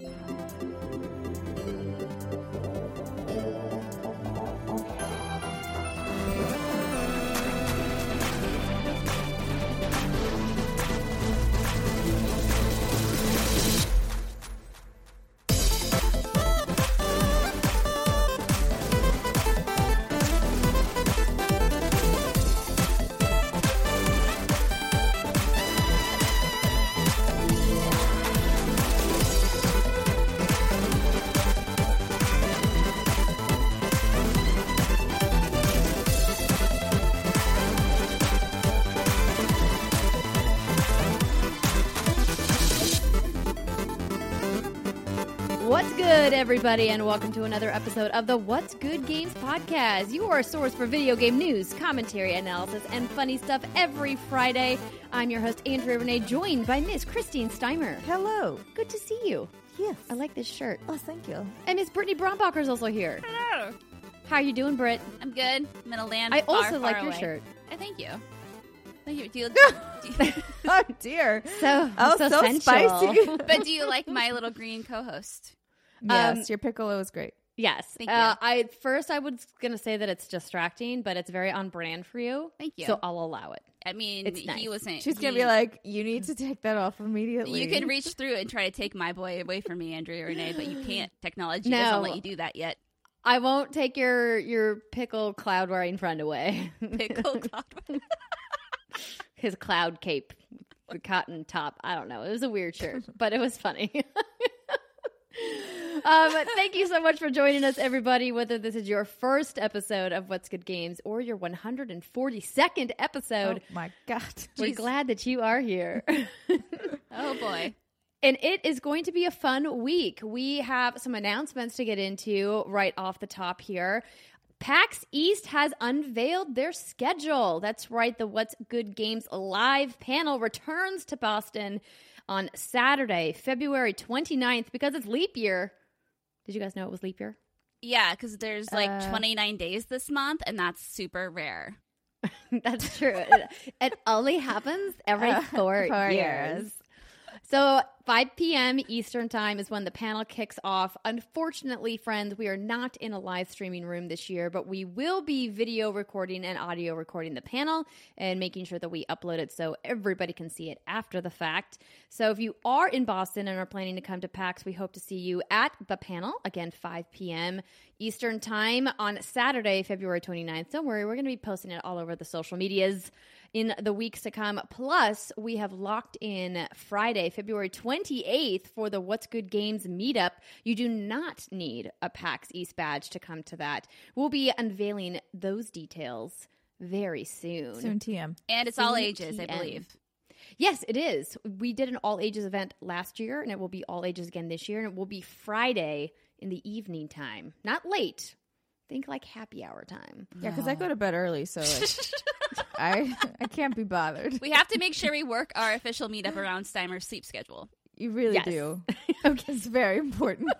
What's good, everybody, and welcome to another episode of the What's Good Games podcast. Your source for video game news, commentary, analysis, and funny stuff every Friday. I'm your host, Andrea Renee, joined by Miss Christine Steimer. Hello. Good to see you. Yes. I like this shirt. Oh, thank you. And Miss Brittany Brombacher is also here. Hello. How are you doing, Britt? I'm good. I'm in a land. I far, also far like your away. shirt. I thank you. Thank you. Do you, do you- Oh dear. So, Oh, so, so sensual. spicy. but do you like my little green co-host? Yes, Um, your piccolo is great. Yes. Thank Uh, you. I first I was gonna say that it's distracting, but it's very on brand for you. Thank you. So I'll allow it. I mean, It's he wasn't. She's gonna be like, you need to take that off immediately. You can reach through and try to take my boy away from me, Andrea Renee, but you can't. Technology No. doesn't let you do that yet. I won't take your your pickle cloud wearing friend away. Pickle cloud. His cloud cape, the cotton top. I don't know. It was a weird shirt, but it was funny. um, thank you so much for joining us, everybody. Whether this is your first episode of What's Good Games or your 142nd Oh episode, my god. we're glad that you are here. Oh boy. And it is going to be a fun week. We have some announcements to get into right off the top here. PAX East has unveiled their schedule. That's right, the What's Good Games live panel returns to Boston on Saturday, February 29th, because it's leap year. Did you guys know it was leap year? Yeah, because there's like Uh, 29 days this month, and that's super rare. That's true. it, it only happens every Uh, four, four years. years. So 5 p.m. Eastern time is when the panel kicks off. Unfortunately, friends, we are not in a live streaming room this year, but we will be video recording and audio recording the panel and making sure that we upload it so everybody can see it after the fact. So if you are in Boston and are planning to come to PAX, we hope to see you at the panel again 5 p.m. Eastern time on Saturday, February 29th. Don't worry, we're going to be posting it all over the social medias in the weeks to come. Plus, we have locked in Friday, February 28th for the What's Good Games meetup. You do not need a PAX East badge to come to that. We'll be unveiling those details very soon. Soon TM. And it's all Soon ages, I believe. Yes, it is. We did an all ages event last year, and it will be all ages again this year, and it will be Friday in the evening time. Not late. Think like happy hour time. Yeah, because I go to bed early, so like, I I can't be bothered. We have to make sure we work our official meetup around Steimer's sleep schedule. You really Yes. do. okay. It's very important.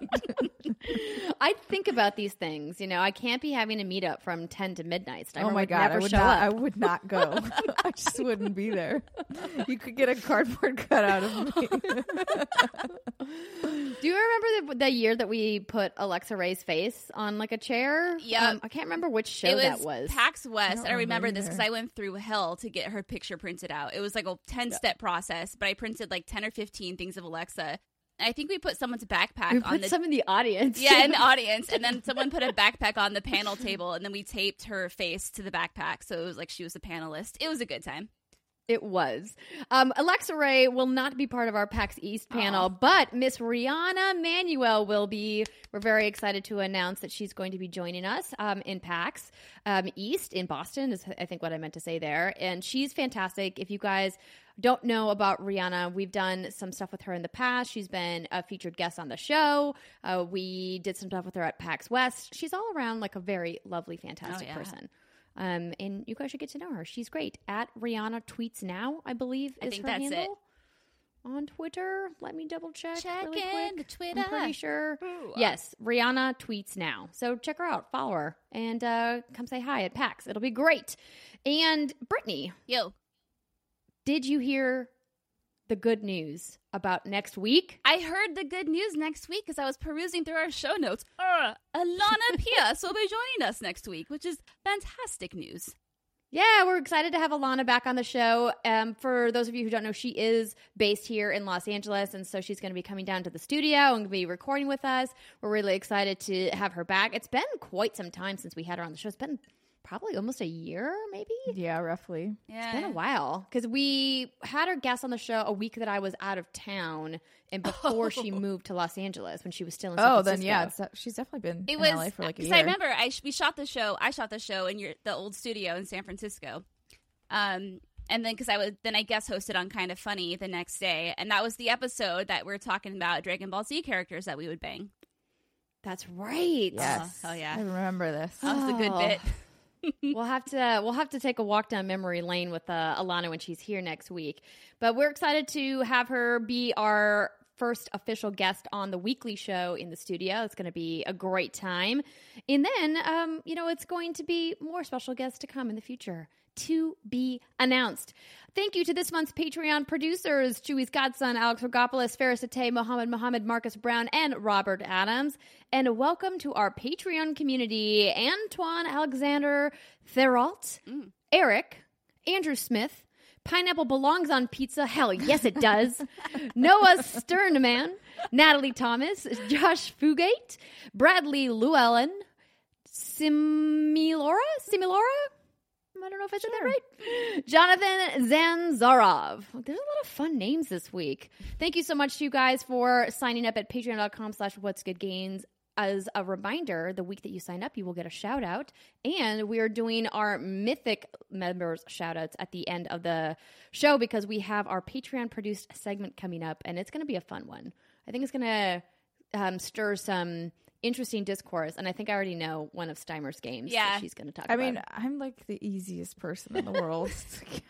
I think about these things. You know, I can't be having a meetup from 10 to midnight. Steimer oh my god, never I would show not. up. I would not go. I just wouldn't be there. You could get a cardboard cutout of me. Do you remember the, the year that we put Alexa Ray's face on like a chair? Yeah. Um, I can't remember which show was, that was. PAX West. don't I, remember this because I went through hell to get her picture printed out. It was like a 10 step process, but I printed like 10 or 15 things of Alexa. I think we put someone's backpack we on the some in the audience. yeah in the audience, and then someone put a backpack on the panel table, and then we taped her face to the backpack, so it was like she was a panelist. It was a good time. It was. Um, Alexa Ray will not be part of our PAX East panel, but Miss Riana Manuel will be. We're very excited to announce that she's going to be joining us um, in PAX um, East in Boston, is I think what I meant to say there. And she's fantastic. If you guys don't know about Riana, we've done some stuff with her in the past. She's been a featured guest on the show. Uh, we did some stuff with her at PAX West. She's all around like a very lovely, fantastic yeah. person. Um, and you guys should get to know her. She's great. At Riana Tweets Now, I believe I is think her that's it. handle. On Twitter, let me double check. Check really in quick. the Twitter. I'm pretty sure. Ooh. Yes, Riana Tweets Now. So check her out, follow her, and uh, come say hi at PAX. It'll be great. And Brittany, Yo, did you hear the good news about next week? I heard the good news next week as I was perusing through our show notes. Uh, Alana Pierce will be joining us next week, which is fantastic news. Yeah, we're excited to have Alana back on the show. Um, for those of you who don't know, she is based here in Los Angeles, and so she's going to be coming down to the studio and be recording with us. We're really excited to have her back. It's been quite some time since we had her on the show. It's been probably almost a year, maybe. Yeah, roughly. Yeah. It's been a while because we had our guest on the show a week that I was out of town and before she moved to Los Angeles when she was still in. San Oh, then yeah, it's, she's definitely been It in was LA for like a because year. I remember I sh- we shot the show. I shot the show in your the old studio in San Francisco. Um, and then because I was then I guest hosted on Kind of Funny the next day, and that was the episode that we are talking about Dragon Ball Z characters that we would bang. That's right. Yes. Oh, hell yeah. I remember this. That was a good Oh. bit. we'll have to we'll have to take a walk down memory lane with uh, Alana when she's here next week. But we're excited to have her be our first official guest on the weekly show in the studio. It's going to be a great time, and then um, you know it's going to be more special guests to come in the future. To be announced. Thank you to this month's Patreon producers Chewy's Godson, Alex Rogopoulos, Ferris Ate, Mohammed Mohammed, Marcus Brown, and Robert Adams. And welcome to our Patreon community Antoine Alexander Therault, mm. Eric, Andrew Smith, Pineapple belongs on pizza. Hell, yes, it does. Noah Sternman, Natalie Thomas, Josh Fugate, Bradley Llewellyn, Similora, Similora. I don't know if I said that right. Jonathan Zanzarov. There's a lot of fun names this week. Thank you so much to you guys for signing up at patreon.com slash what's good games. As a reminder, the week that you sign up, you will get a shout out. And we are doing our mythic members shout outs at the end of the show because we have our Patreon produced segment coming up and it's going to be a fun one. I think it's going to um, stir some interesting discourse. And I think I already know one of Steimer's games Yeah. that she's going to talk I about. mean, I'm like the easiest person in the world.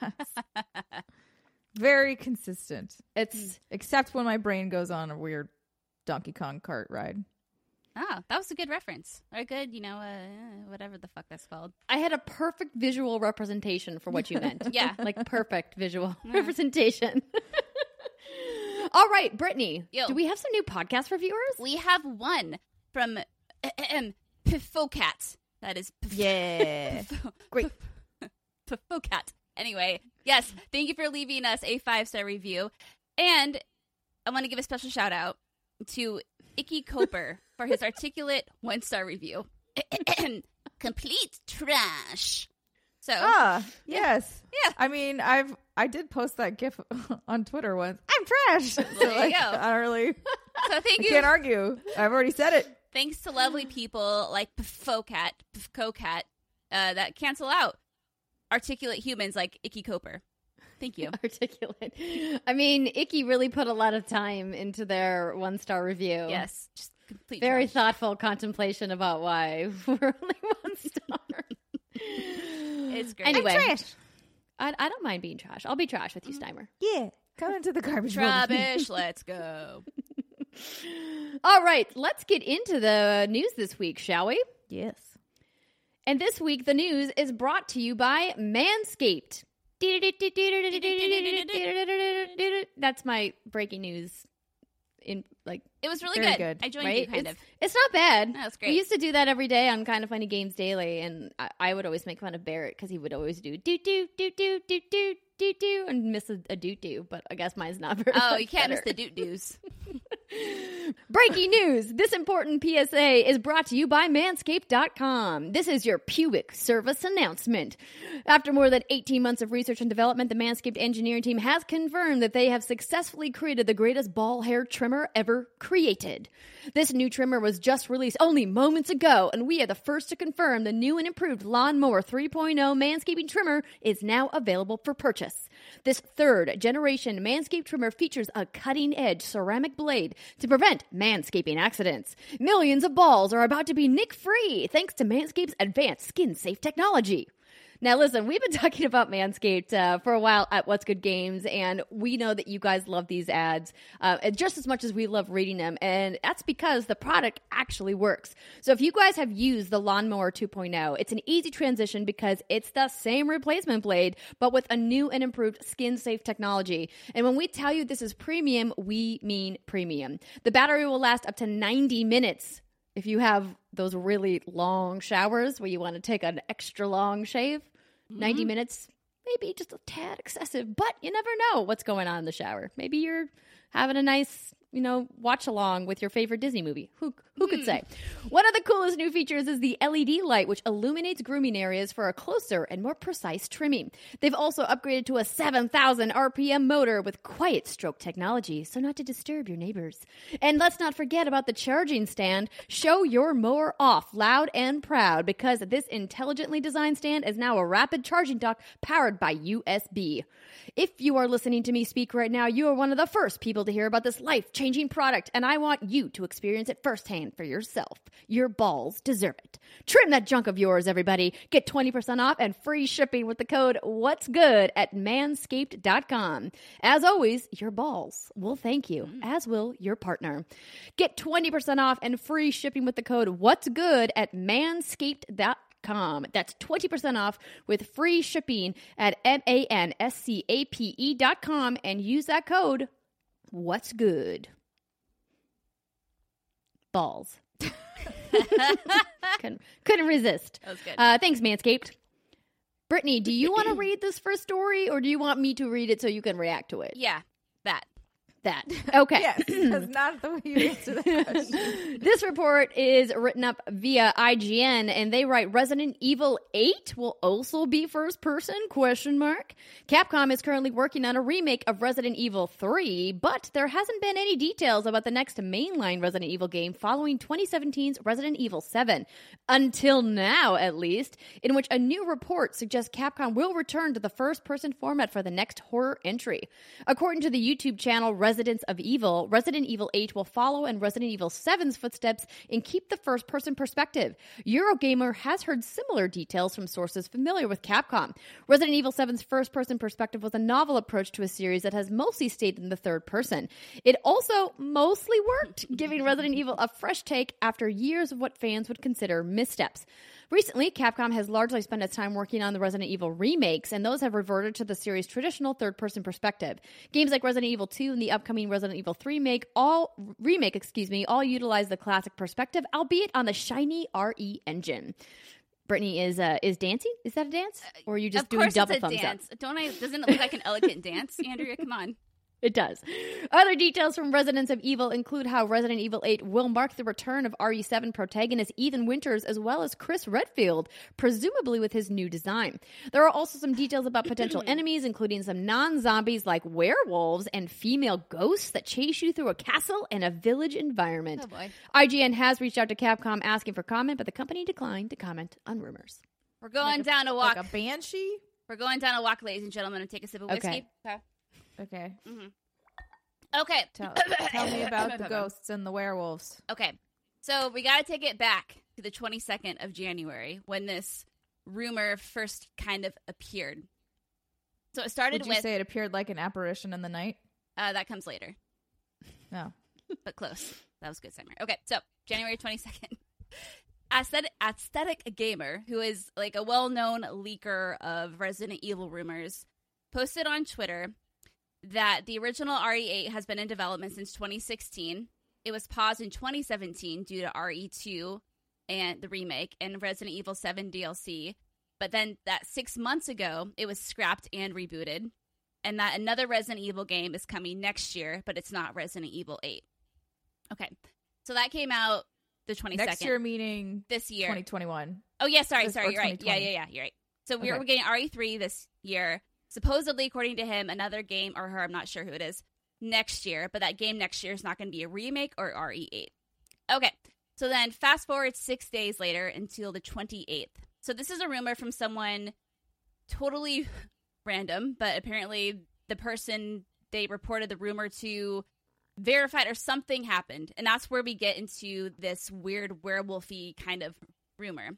Very consistent, it's hmm. except when my brain goes on a weird Donkey Kong cart ride. Oh, that was a good reference. Or a good, you know, uh, uh, whatever the fuck that's called. I had a perfect visual representation for what you meant. Yeah. like perfect visual representation. All right, Brittany, Yo. do we have some new podcast reviewers? We have one from Pifocat. That is Pif- Yeah. Great. Pifocat. Anyway, yes, thank you for leaving us a five star review. And I want to give a special shout out to Icky Coper for his articulate one star review. Complete trash. So, ah, yes. Yeah. I mean, I've I did post that GIF on Twitter once. I'm trash. So, There you like, go. I don't really. so thank I you. can't argue. I've already said it. Thanks to lovely people like Pfocat, Pfcocat, uh, that cancel out articulate humans like Icky Coper. Thank you. Articulate. I mean, Icky really put a lot of time into their one star review. Yes, just complete. Very trash. thoughtful contemplation about why we're only one star. It's great. Anyway, I'm trash. I, I don't mind being trash. I'll be trash with you, Steimer. Yeah. Come into the garbage. world with let's go. All right, let's get into the news this week, shall we? Yes. And this week, the news is brought to you by Manscaped. That's my breaking news. In like, It was really good. good. I joined right? you kind it's, of. it's not bad. That's great. We used to do that every day on Kind of Funny Games Daily, and I, I would always make fun of Barrett because he would always do do do do do do do do do and miss a, a do do. But I guess mine's not very. Oh, you can't miss the doot doos. Breaking news! This important PSA is brought to you by Manscaped.com. This is your pubic service announcement. After more than 18 months of research and development, the Manscaped engineering team has confirmed that they have successfully created the greatest ball hair trimmer ever created. This new trimmer was just released only moments ago, and we are the first to confirm the new and improved Lawnmower 3.0 manscaping trimmer is now available for purchase. This third generation Manscaped trimmer features a cutting edge ceramic blade to prevent manscaping accidents. Millions of balls are about to be nick free thanks to Manscaped's advanced skin safe technology. Now, listen, we've been talking about Manscaped uh, for a while at What's Good Games, and we know that you guys love these ads uh, just as much as we love reading them. And that's because the product actually works. So, if you guys have used the Lawnmower 2.0, it's an easy transition because it's the same replacement blade, but with a new and improved skin safe technology. And when we tell you this is premium, we mean premium. The battery will last up to 90 minutes if you have those really long showers where you want to take an extra long shave, mm-hmm. 90 minutes, maybe just a tad excessive, but you never know what's going on in the shower. Maybe you're having a nice you know, watch along with your favorite Disney movie. Who who could hmm. say? One of the coolest new features is the LED light, which illuminates grooming areas for a closer and more precise trimming. They've also upgraded to a 7,000 RPM motor with quiet stroke technology, so not to disturb your neighbors. And let's not forget about the charging stand. Show your mower off loud and proud because this intelligently designed stand is now a rapid charging dock powered by USB. If you are listening to me speak right now, you are one of the first people to hear about this life changing product, and I want you to experience it firsthand for yourself. Your balls deserve it. Trim that junk of yours, everybody. Get 20% off and free shipping with the code What's Good at manscaped.com. As always, your balls will thank you, mm. as will your partner. Get 20% off and free shipping with the code What's Good at manscaped.com com. That's 20% off with free shipping at M-A-N-S-C-A-P-E dot com and use that code What's Good. Balls. couldn't, couldn't resist. That was good. Uh, thanks, Manscaped. Brittany, do you want to read this first story or do you want me to read it so you can react to it? Yeah, that that. Okay. yes, that's not the way you answer the question. this report is written up via IGN, and they write Resident Evil 8 will also be first person? Question mark. Capcom is currently working on a remake of Resident Evil 3, but there hasn't been any details about the next mainline Resident Evil game following 2017's Resident Evil 7, until now at least, in which a new report suggests Capcom will return to the first person format for the next horror entry. According to the YouTube channel Residence of Evil, Resident Evil 8 will follow in Resident Evil 7's footsteps and keep the first person perspective. Eurogamer has heard similar details from sources familiar with Capcom. Resident Evil 7's first person perspective was a novel approach to a series that has mostly stayed in the third person. It also mostly worked, giving Resident Evil a fresh take after years of what fans would consider missteps. Recently, Capcom has largely spent its time working on the Resident Evil remakes, and those have reverted to the series' traditional third-person perspective. Games like Resident Evil 2 and the upcoming Resident Evil 3 make all remake, excuse me, all utilize the classic perspective, albeit on the shiny RE engine. Brittany is uh, is dancing. Is that a dance, or are you just of doing double it's a thumbs dance. up? Don't I? Doesn't it look like an elegant dance, Andrea? Come on. It does. Other details from Residence of Evil include how Resident Evil 8 will mark the return of RE7 protagonist Ethan Winters as well as Chris Redfield, presumably with his new design. There are also some details about potential enemies, including some non zombies like werewolves and female ghosts that chase you through a castle and a village environment. Oh boy. IGN has reached out to Capcom asking for comment, but the company declined to comment on rumors. We're going Like a- down a walk. Like a banshee? We're going down a walk, ladies and gentlemen, and take a sip of whiskey. Okay. Okay. Okay. Okay. Tell, tell me about the ghosts and the werewolves. Okay. So we got to take it back to the 22nd of January when this rumor first kind of appeared. So it started Would you with say it appeared like an apparition in the night? uh, that comes later, No. but close. That was a good summary. Okay, so January 22nd. Aesthetic, aesthetic gamer, who is like a well-known leaker of Resident Evil rumors, posted on Twitter that the original RE8 has been in development since 2016. It was paused in 2017 due to RE2 and the remake and Resident Evil 7 DLC. But then that six months ago, it was scrapped and rebooted. And that another Resident Evil game is coming next year, but it's not Resident Evil 8. Okay. So that came out the 22nd. Next year, meaning this year. 2021. Oh yeah, sorry, This- sorry, you're right. Yeah, yeah, yeah, you're right. So we're, Okay. we're getting RE3 this year. Supposedly, according to him, another game or her, I'm not sure who it is, next year. But that game next year is not going to be a remake or RE8. Okay, so then fast forward six days later until the 28th. So this is a rumor from someone totally random, but apparently the person they reported the rumor to verified or something happened. And that's where we get into this weird werewolfy kind of rumor.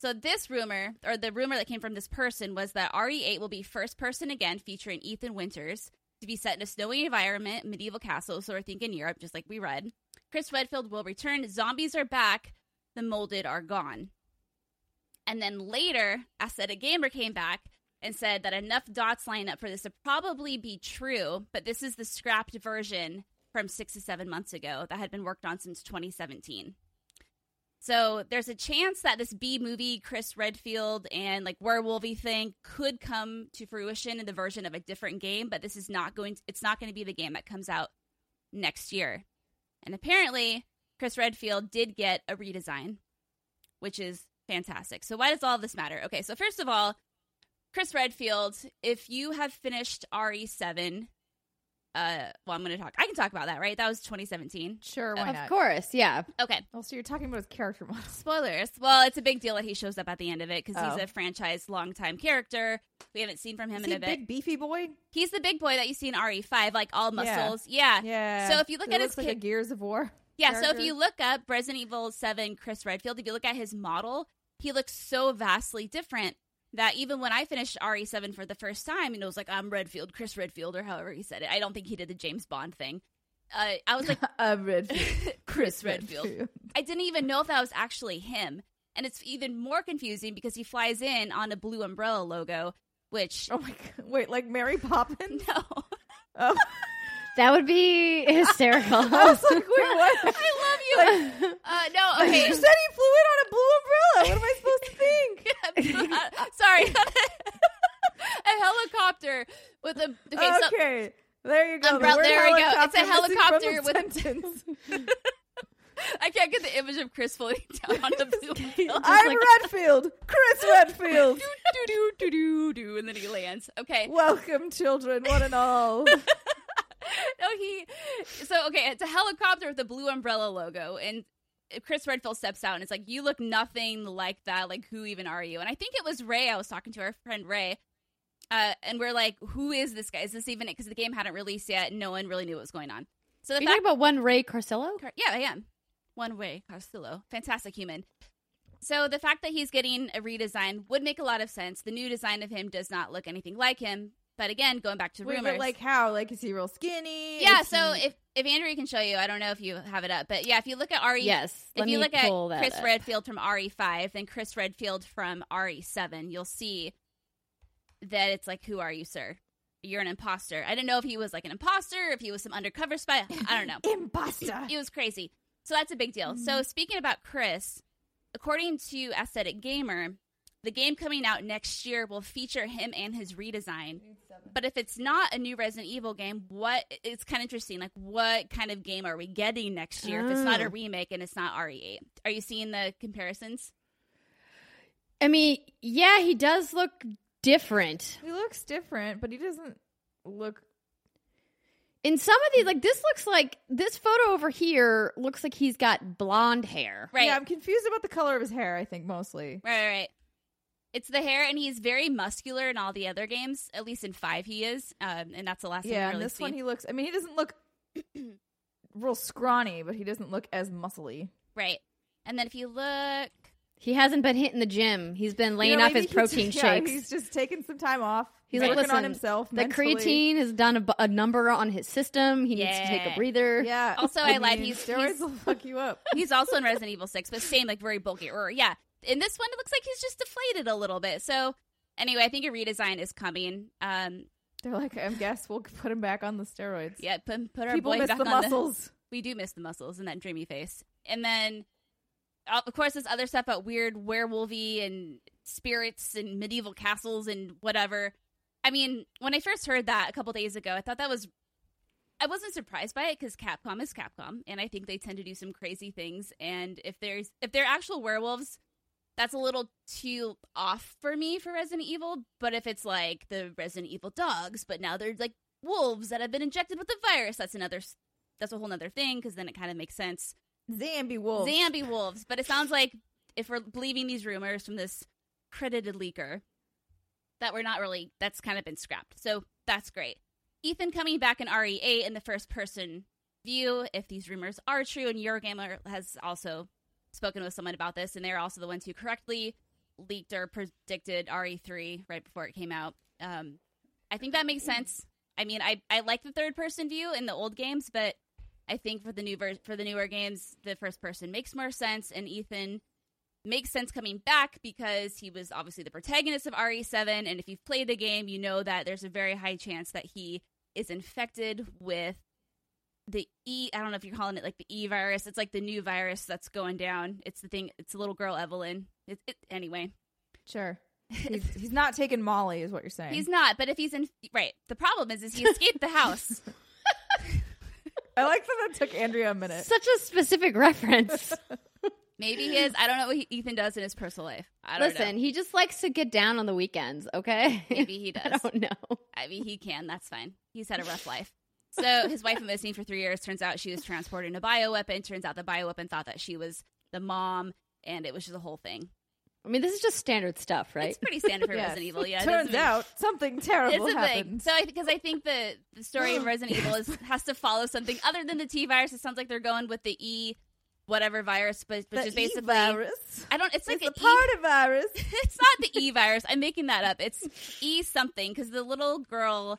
So this rumor, or the rumor that came from this person, was that RE8 will be first person again, featuring Ethan Winters to be set in a snowy environment, medieval castle. So we're thinking Europe, just like we read. Chris Redfield will return. Zombies are back. The molded are gone. And then later, Aesthetic Gamer came back and said that enough dots line up for this to probably be true, but this is the scrapped version from six to seven months ago that had been worked on since 2017. So there's a chance that this B movie, Chris Redfield and like werewolfy thing could come to fruition in the version of a different game, but this is not going to, it's not going to be the game that comes out next year. And apparently, Chris Redfield did get a redesign, which is fantastic. So why does all this matter? Okay, so first of all, Chris Redfield, if you have finished RE7, uh well i'm gonna talk i can talk about that right that was 2017 Sure, why of not? course, yeah. okay well so you're talking about his character model. spoilers well it's a big deal that he shows up at the end of it because Oh. he's a franchise longtime character we haven't seen from him Is in a bit big beefy boy? he's the big boy that you see in re5 like all muscles yeah Yeah. So if you look at his like Gears of War. Yeah, so if you look up Resident Evil 7 Chris Redfield, if you look at his model, he looks so vastly different that even when I finished RE7 for the first time and it was like, I'm Redfield, Chris Redfield, or however he said it, I don't think he did the James Bond thing. Uh, I was like, a Redfield. Chris Redfield. I didn't even know if that was actually him. And it's even more confusing because he flies in on a blue umbrella logo, which, Oh my god! Wait, like Mary Poppins? no. Oh, That would be hysterical. I was like, wait, what? I love you. Uh, no, okay. You said he flew in on a blue umbrella. What am I supposed to think? Sorry. a helicopter with a okay, so okay, there you go. Umbrella- word there we go. It's a helicopter from sentence. I can't get the image of Chris floating down on the blue umbrella. I'm like- Redfield, Chris Redfield. do do do do do, and then he lands. Okay, Welcome, children, one and all. no, he. So okay, it's a helicopter with a blue umbrella logo, and Chris Redfield steps out and it's like, "You look nothing like that. Like, who even are you?" And I think it was Ray. I was talking to our friend Ray, uh, and we're like, "Who is this guy? Is this even it?" Because the game hadn't released yet, no one really knew what was going on. So the Are you fact talking about one Ray Carsillo? Yeah, I am. One Ray Castillo. Fantastic human. So the fact that he's getting a redesign would make a lot of sense. The new design of him does not look anything like him. But again, going back to Wait, rumors. like how? Like is he real skinny? yeah, Is so he- if if Andrea can show you, I don't know if you have it up, but yeah, if you look at RE Yes. if you look at Chris up. Redfield from RE5 and Chris Redfield from RE7, you'll see that it's like, who are you, sir? You're an imposter. I didn't know if he was like an imposter, if he was some undercover spy. I don't know. imposter. It was crazy. So that's a big deal. Mm-hmm. So speaking about Chris, according to Aesthetic Gamer, the game coming out next year will feature him and his redesign. But if it's not a new Resident Evil game, what it's kind of interesting. Like, what kind of game are we getting next year if it's not a Oh. remake and it's not RE8? Are you seeing the comparisons? I mean, yeah, he does look different. He looks different, but he doesn't look. In some of these, like this looks like this photo over here looks like he's got blonde hair. Right. Yeah, I'm confused about the color of his hair. I think mostly. Right, right, right. It's the hair, and he's very muscular in all the other games. At least in five, he is, um, and that's the last thing Yeah, we and really this see. one he looks. I mean, he doesn't look real scrawny, but he doesn't look as muscly. Right. And then if you look, He hasn't been hitting the gym. He's been laying You know, off his maybe protein he's, yeah, shakes. he's just taking some time off. He's He's like, working on himself. the mentally." creatine has done a, a number on his system. He needs to take a breather. Yeah. Also, I lied, mean, he's- steroids he's- will fuck you up. he's also in Resident Evil 6, but same, like very bulky. Or, yeah. In this one, it looks like he's just deflated a little bit. So, anyway, I think a redesign is coming. Um, They're like, I guess we'll put him back on the steroids. yeah, put, put our People boy miss back the on muscles. we do miss the muscles and that dreamy face. And then, uh, of course, this other stuff about weird werewolfy and spirits and medieval castles and whatever. I mean, when I first heard that a couple days ago, I thought that was. I wasn't surprised by it because Capcom is Capcom, and I think they tend to do some crazy things. And if there's if they're actual werewolves, that's a little too off for me for Resident Evil. But if it's like the Resident Evil dogs, but now they're like wolves that have been injected with the virus, that's another that's a whole nother thing because then it kind of makes sense. Zambi wolves. Zambi wolves, but it sounds like if we're believing these rumors from this credited leaker, that we're not really. That's kind of been scrapped, so that's great. Ethan coming back in RE8 in the first person view. If these rumors are true, and Eurogamer has also spoken with someone about this, and they're also the ones who correctly leaked or predicted RE3 right before it came out. Um, I think that makes sense. I mean, I I like the third person view in the old games, but I think for the new ver- for the newer games, the first person makes more sense, and Ethan makes sense coming back because he was obviously the protagonist of RE7, and if you've played the game, you know that there's a very high chance that he is infected with the E. I don't know if you're calling it like the E virus. It's like the new virus that's going down. It's the thing. It's the little girl Evelyn. It, it, anyway, Sure. He's, he's not taking Molly, is what you're saying. he's not. But if he's in, right, the problem is, is he escaped the house. I like that that took Andrea a minute. Such a specific reference. Maybe he is. I don't know what he, Ethan does in his personal life. I don't Listen, know. he just likes to get down on the weekends, okay? Maybe he does. I does. don't know. I mean, he can. That's fine. He's had a rough life. So his wife went missing for three years. Turns out she was transporting a bioweapon. Turns out the bioweapon thought that she was the mom, and it was just a whole thing. I mean, this is just standard stuff, right? It's pretty standard for Yes. Resident Evil. Yeah, it Turns doesn't- out something terrible it's thing. happened. So I because I think the the story of Resident Evil is has to follow something other than the T virus. It sounds like they're going with the E whatever virus, but which The is basically E-virus. I don't. It's like It's an the E- party virus. it's not the E virus. I'm making that up. It's E something because the little girl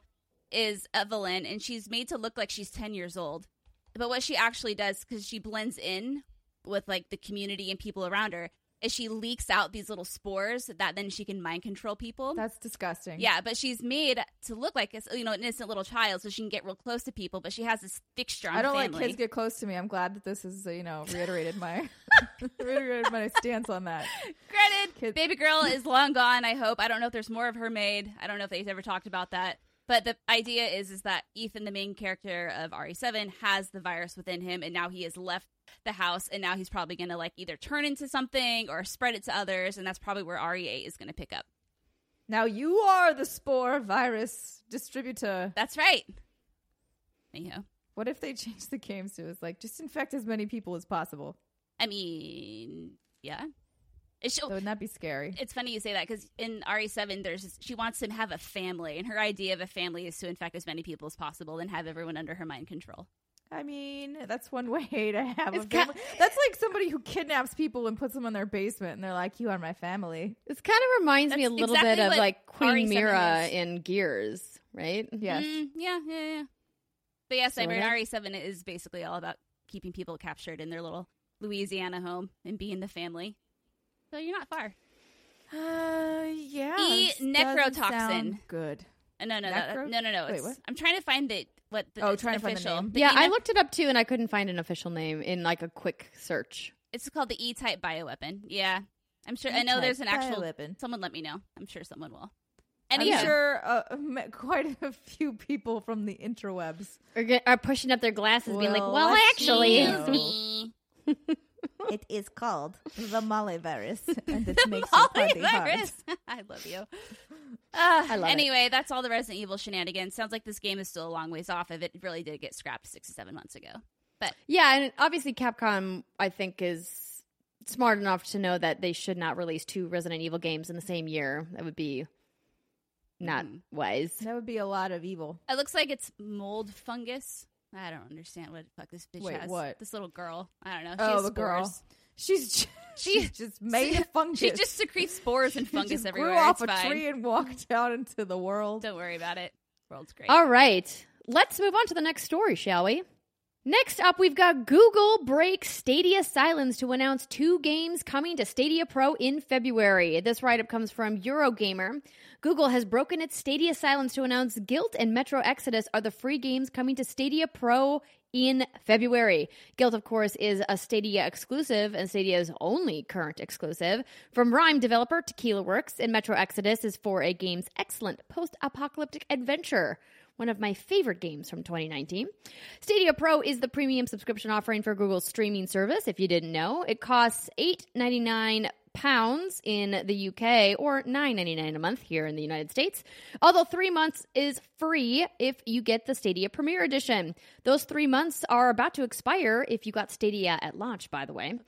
is Evelyn and she's made to look like she's 10 years old. But what she actually does, because she blends in with like the community and people around her, is she leaks out these little spores that then she can mind control people. That's disgusting. yeah, but she's made to look like a you know an innocent little child, so she can get real close to people. But she has this thick, strong. I don't family. like kids get close to me. I'm glad that this is, uh, you know, reiterated my reiterated my stance on that. Granted, Kids- baby girl is long gone. I hope. I don't know if there's more of her made. I don't know if they've ever talked about that. But the idea is is that Ethan, the main character of RE7, has the virus within him, and now he has left the house, and now he's probably going to like either turn into something or spread it to others, and that's probably where RE8 is going to pick up. Now you are the spore virus distributor. That's right. Anyhow, What if they change the games to it's like just infect as many people as possible? I mean, yeah. It should, Wouldn't that be scary? it's funny you say that because in RE7, there's she wants to have a family, and her idea of a family is to infect as many people as possible and have everyone under her mind control. I mean, that's one way to have a It's ki- family. that's like somebody who kidnaps people and puts them in their basement, and they're like, "You are my family." This kind of reminds me a little exactly bit of like Queen RE7 Mira is. in Gears, right? Yes. Mm, yeah, yeah, yeah. But yes, I mean, RE7 is basically all about keeping people captured in their little Louisiana home and being the family. So you're not far. Uh, yeah. E necrotoxin. Good. Uh, No, no, no, Necro- no, no, no. Wait, what? I'm trying to find the what the Oh, it's trying to find the name. The yeah, E I nec- looked it up too, and I couldn't find an official name in like a quick search. It's called the E-type bioweapon. Yeah, I'm sure. I know there's an actual. weapon. Someone let me know. I'm sure someone will. And I'm Anyway, sure uh, met quite a few people from the interwebs. Or get, are pushing up their glasses, being like, Well, "Well, actually, me. It is called the Molly virus, and it makes Multivirus. I love you. Uh, I love it. anyway, that's all the Resident Evil shenanigans. Sounds like this game is still a long ways off of it. It really did get scrapped six to seven months ago. But yeah." And obviously, Capcom, I think, is smart enough to know that they should not release two Resident Evil games in the same year. That would be not Mhm. wise. That would be a lot of evil. it looks like it's mold fungus. I don't understand what the fuck this bitch Wait, has. what? This little girl. I don't know. She Oh, has the girl. She's just, She- she's just made of fungus. She just secretes spores and She fungus just everywhere. Grew off it's a fine. tree and walked out into the world. Don't worry about it. World's great. All right, let's move on to the next story, shall we? Next up, we've got Google breaks Stadia silence to announce two games coming to Stadia Pro in February. This write up comes from Eurogamer. Google has broken its Stadia silence to announce Gylt and Metro Exodus are the free games coming to Stadia Pro in February. Gylt, of course, is a Stadia exclusive and Stadia's only current exclusive. From RiME developer Tequila Works, and Metro Exodus is 4A Games' excellent post apocalyptic adventure one of my favorite games from 2019. Stadia Pro is the premium subscription offering for Google's streaming service. If you didn't know, it costs $8.99 pounds in the UK or $9.99 a month here in the United States. Although 3 months is free if you get the Stadia Premier Edition. Those 3 months are about to expire if you got Stadia at launch, by the way.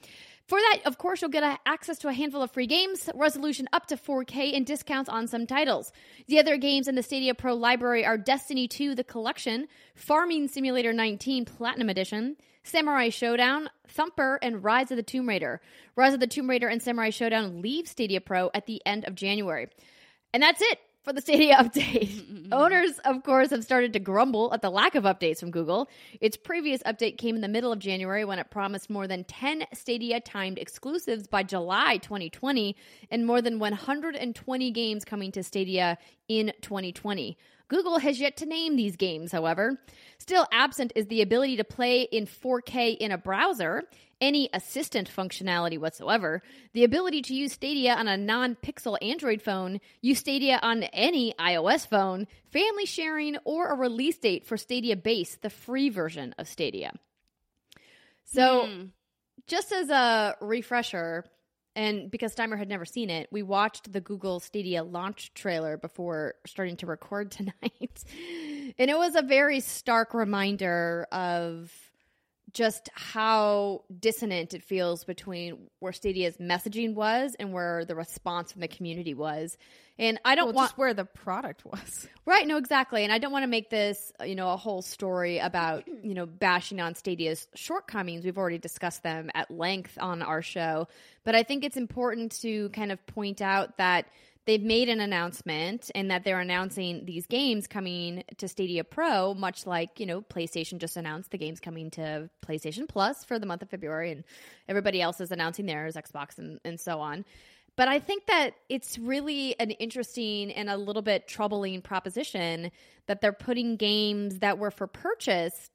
For that, of course, you'll get access to a handful of free games, resolution up to 4K, and discounts on some titles. The other games in the Stadia Pro library are Destiny 2 The Collection, Farming Simulator 19 Platinum Edition, Samurai Shodown, Thumper, and Rise of the Tomb Raider. Rise of the Tomb Raider and Samurai Shodown leave Stadia Pro at the end of January. And that's it for the Stadia update. Mm-hmm. Owners, of course, have started to grumble at the lack of updates from Google. Its previous update came in the middle of January when it promised more than 10 Stadia timed exclusives by July 2020 and more than 120 games coming to Stadia in 2020. Google has yet to name these games, however. Still absent is the ability to play in 4K in a browser, any assistant functionality whatsoever, the ability to use Stadia on a non pixel Android phone, use Stadia on any iOS phone, family sharing, or a release date for Stadia Base, the free version of Stadia. So, Hmm. just as a refresher, and because Steimer had never seen it, we watched the Google Stadia launch trailer before starting to record tonight. and it was a very stark reminder of just how dissonant it feels between where Stadia's messaging was and where the response from the community was. And I don't Well, want just where the product was. Right, no, exactly. And I don't want to make this, you know, a whole story about, you know, bashing on Stadia's shortcomings. We've already discussed them at length on our show. But I think it's important to kind of point out that they've made an announcement and that they're announcing these games coming to Stadia Pro, much like, you know, PlayStation just announced the games coming to PlayStation Plus for the month of February and everybody else is announcing theirs, Xbox and, and so on. But I think that it's really an interesting and a little bit troubling proposition that they're putting games that were for purchase,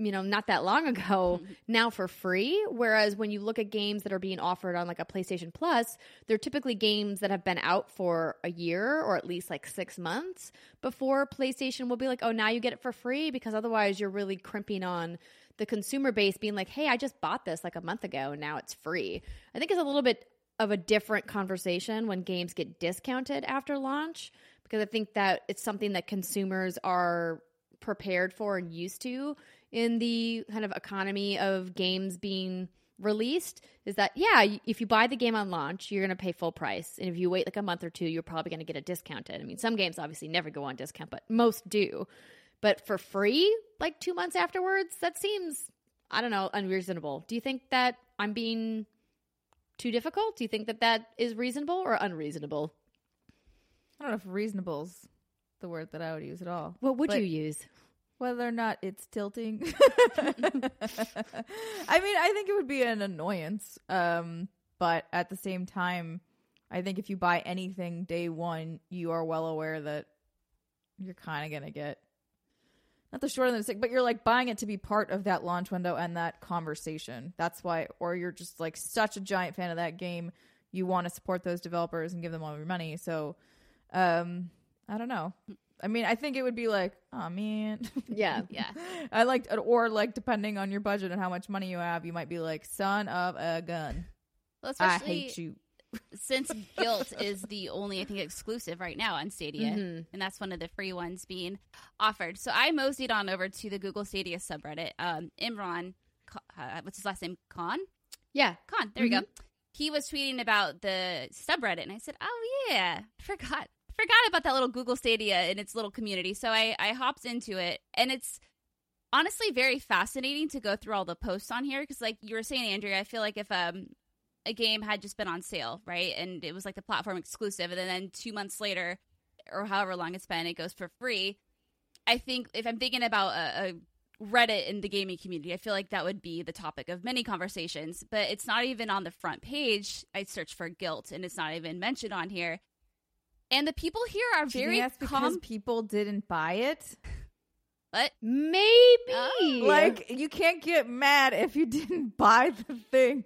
you know, not that long ago, now for free. Whereas when you look at games that are being offered on like a PlayStation Plus, they're typically games that have been out for a year or at least like six months before PlayStation will be like, oh, now you get it for free because otherwise you're really crimping on the consumer base being like, hey, I just bought this like a month ago and now it's free. I think it's a little bit of a different conversation when games get discounted after launch because I think that it's something that consumers are prepared for and used to in the kind of economy of games being released is that yeah if you buy the game on launch you're going to pay full price and if you wait like a month or two you're probably going to get it discounted i mean some games obviously never go on discount but most do but for free like 2 months afterwards that seems i don't know unreasonable do you think that i'm being too difficult? Do you think that that is reasonable or unreasonable? I don't know if reasonable's the word that I would use at all. What would But you use? Whether or not it's tilting. I mean, I think it would be an annoyance. Um, but at the same time, I think if you buy anything day one, you are well aware that you're kind of going to get not the short end of the stick, but you're like buying it to be part of that launch window and that conversation. That's why, or you're just like such a giant fan of that game, you want to support those developers and give them all your money. So, um, I don't know. I mean, I think it would be like, oh man, Yeah. Yeah. I like, or like depending on your budget and how much money you have, you might be like, son of a gun, Well, I hate you. since Gylt is the only, I think, exclusive right now on Stadia, Mhm. and that's one of the free ones being offered. So I moseyed on over to the Google Stadia subreddit. Um, Imran, uh, what's his last name? Khan. Yeah. Khan. There we go. He was tweeting about the subreddit, and I said, "Oh yeah, I forgot, forgot about that little Google Stadia and its little community." So I I hopped into it, and it's honestly very fascinating to go through all the posts on here because, like you were saying, Andrea, I feel like if um a game had just been on sale, right, and it was like the platform exclusive, and then two months later, or however long it's been, it goes for free. I think if I'm thinking about a, a Reddit in the gaming community. I feel like that would be the topic of many conversations, but it's not even on the front page. I searched for Gylt and it's not even mentioned on here. And the people here are Do you very think that's because calm. people didn't buy it. What? Maybe. Oh. Like you can't get mad if you didn't buy the thing.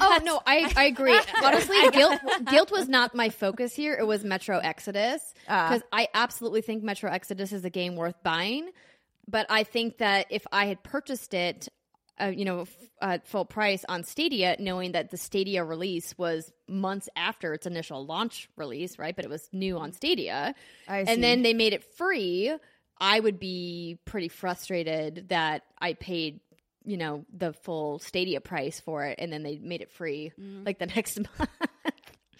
Oh no, I, I agree. Honestly, Gylt Gylt was not my focus here. It was Metro Exodus Ah. because I absolutely think Metro Exodus is a game worth buying. But I think that if I had purchased it, uh, you know, f- at full price on Stadia, knowing that the Stadia release was months after its initial launch release, right? But it was new on Stadia, I see. and then they made it free. I would be pretty frustrated that I paid, you know, the full Stadia price for it, and then they made it free like the next month.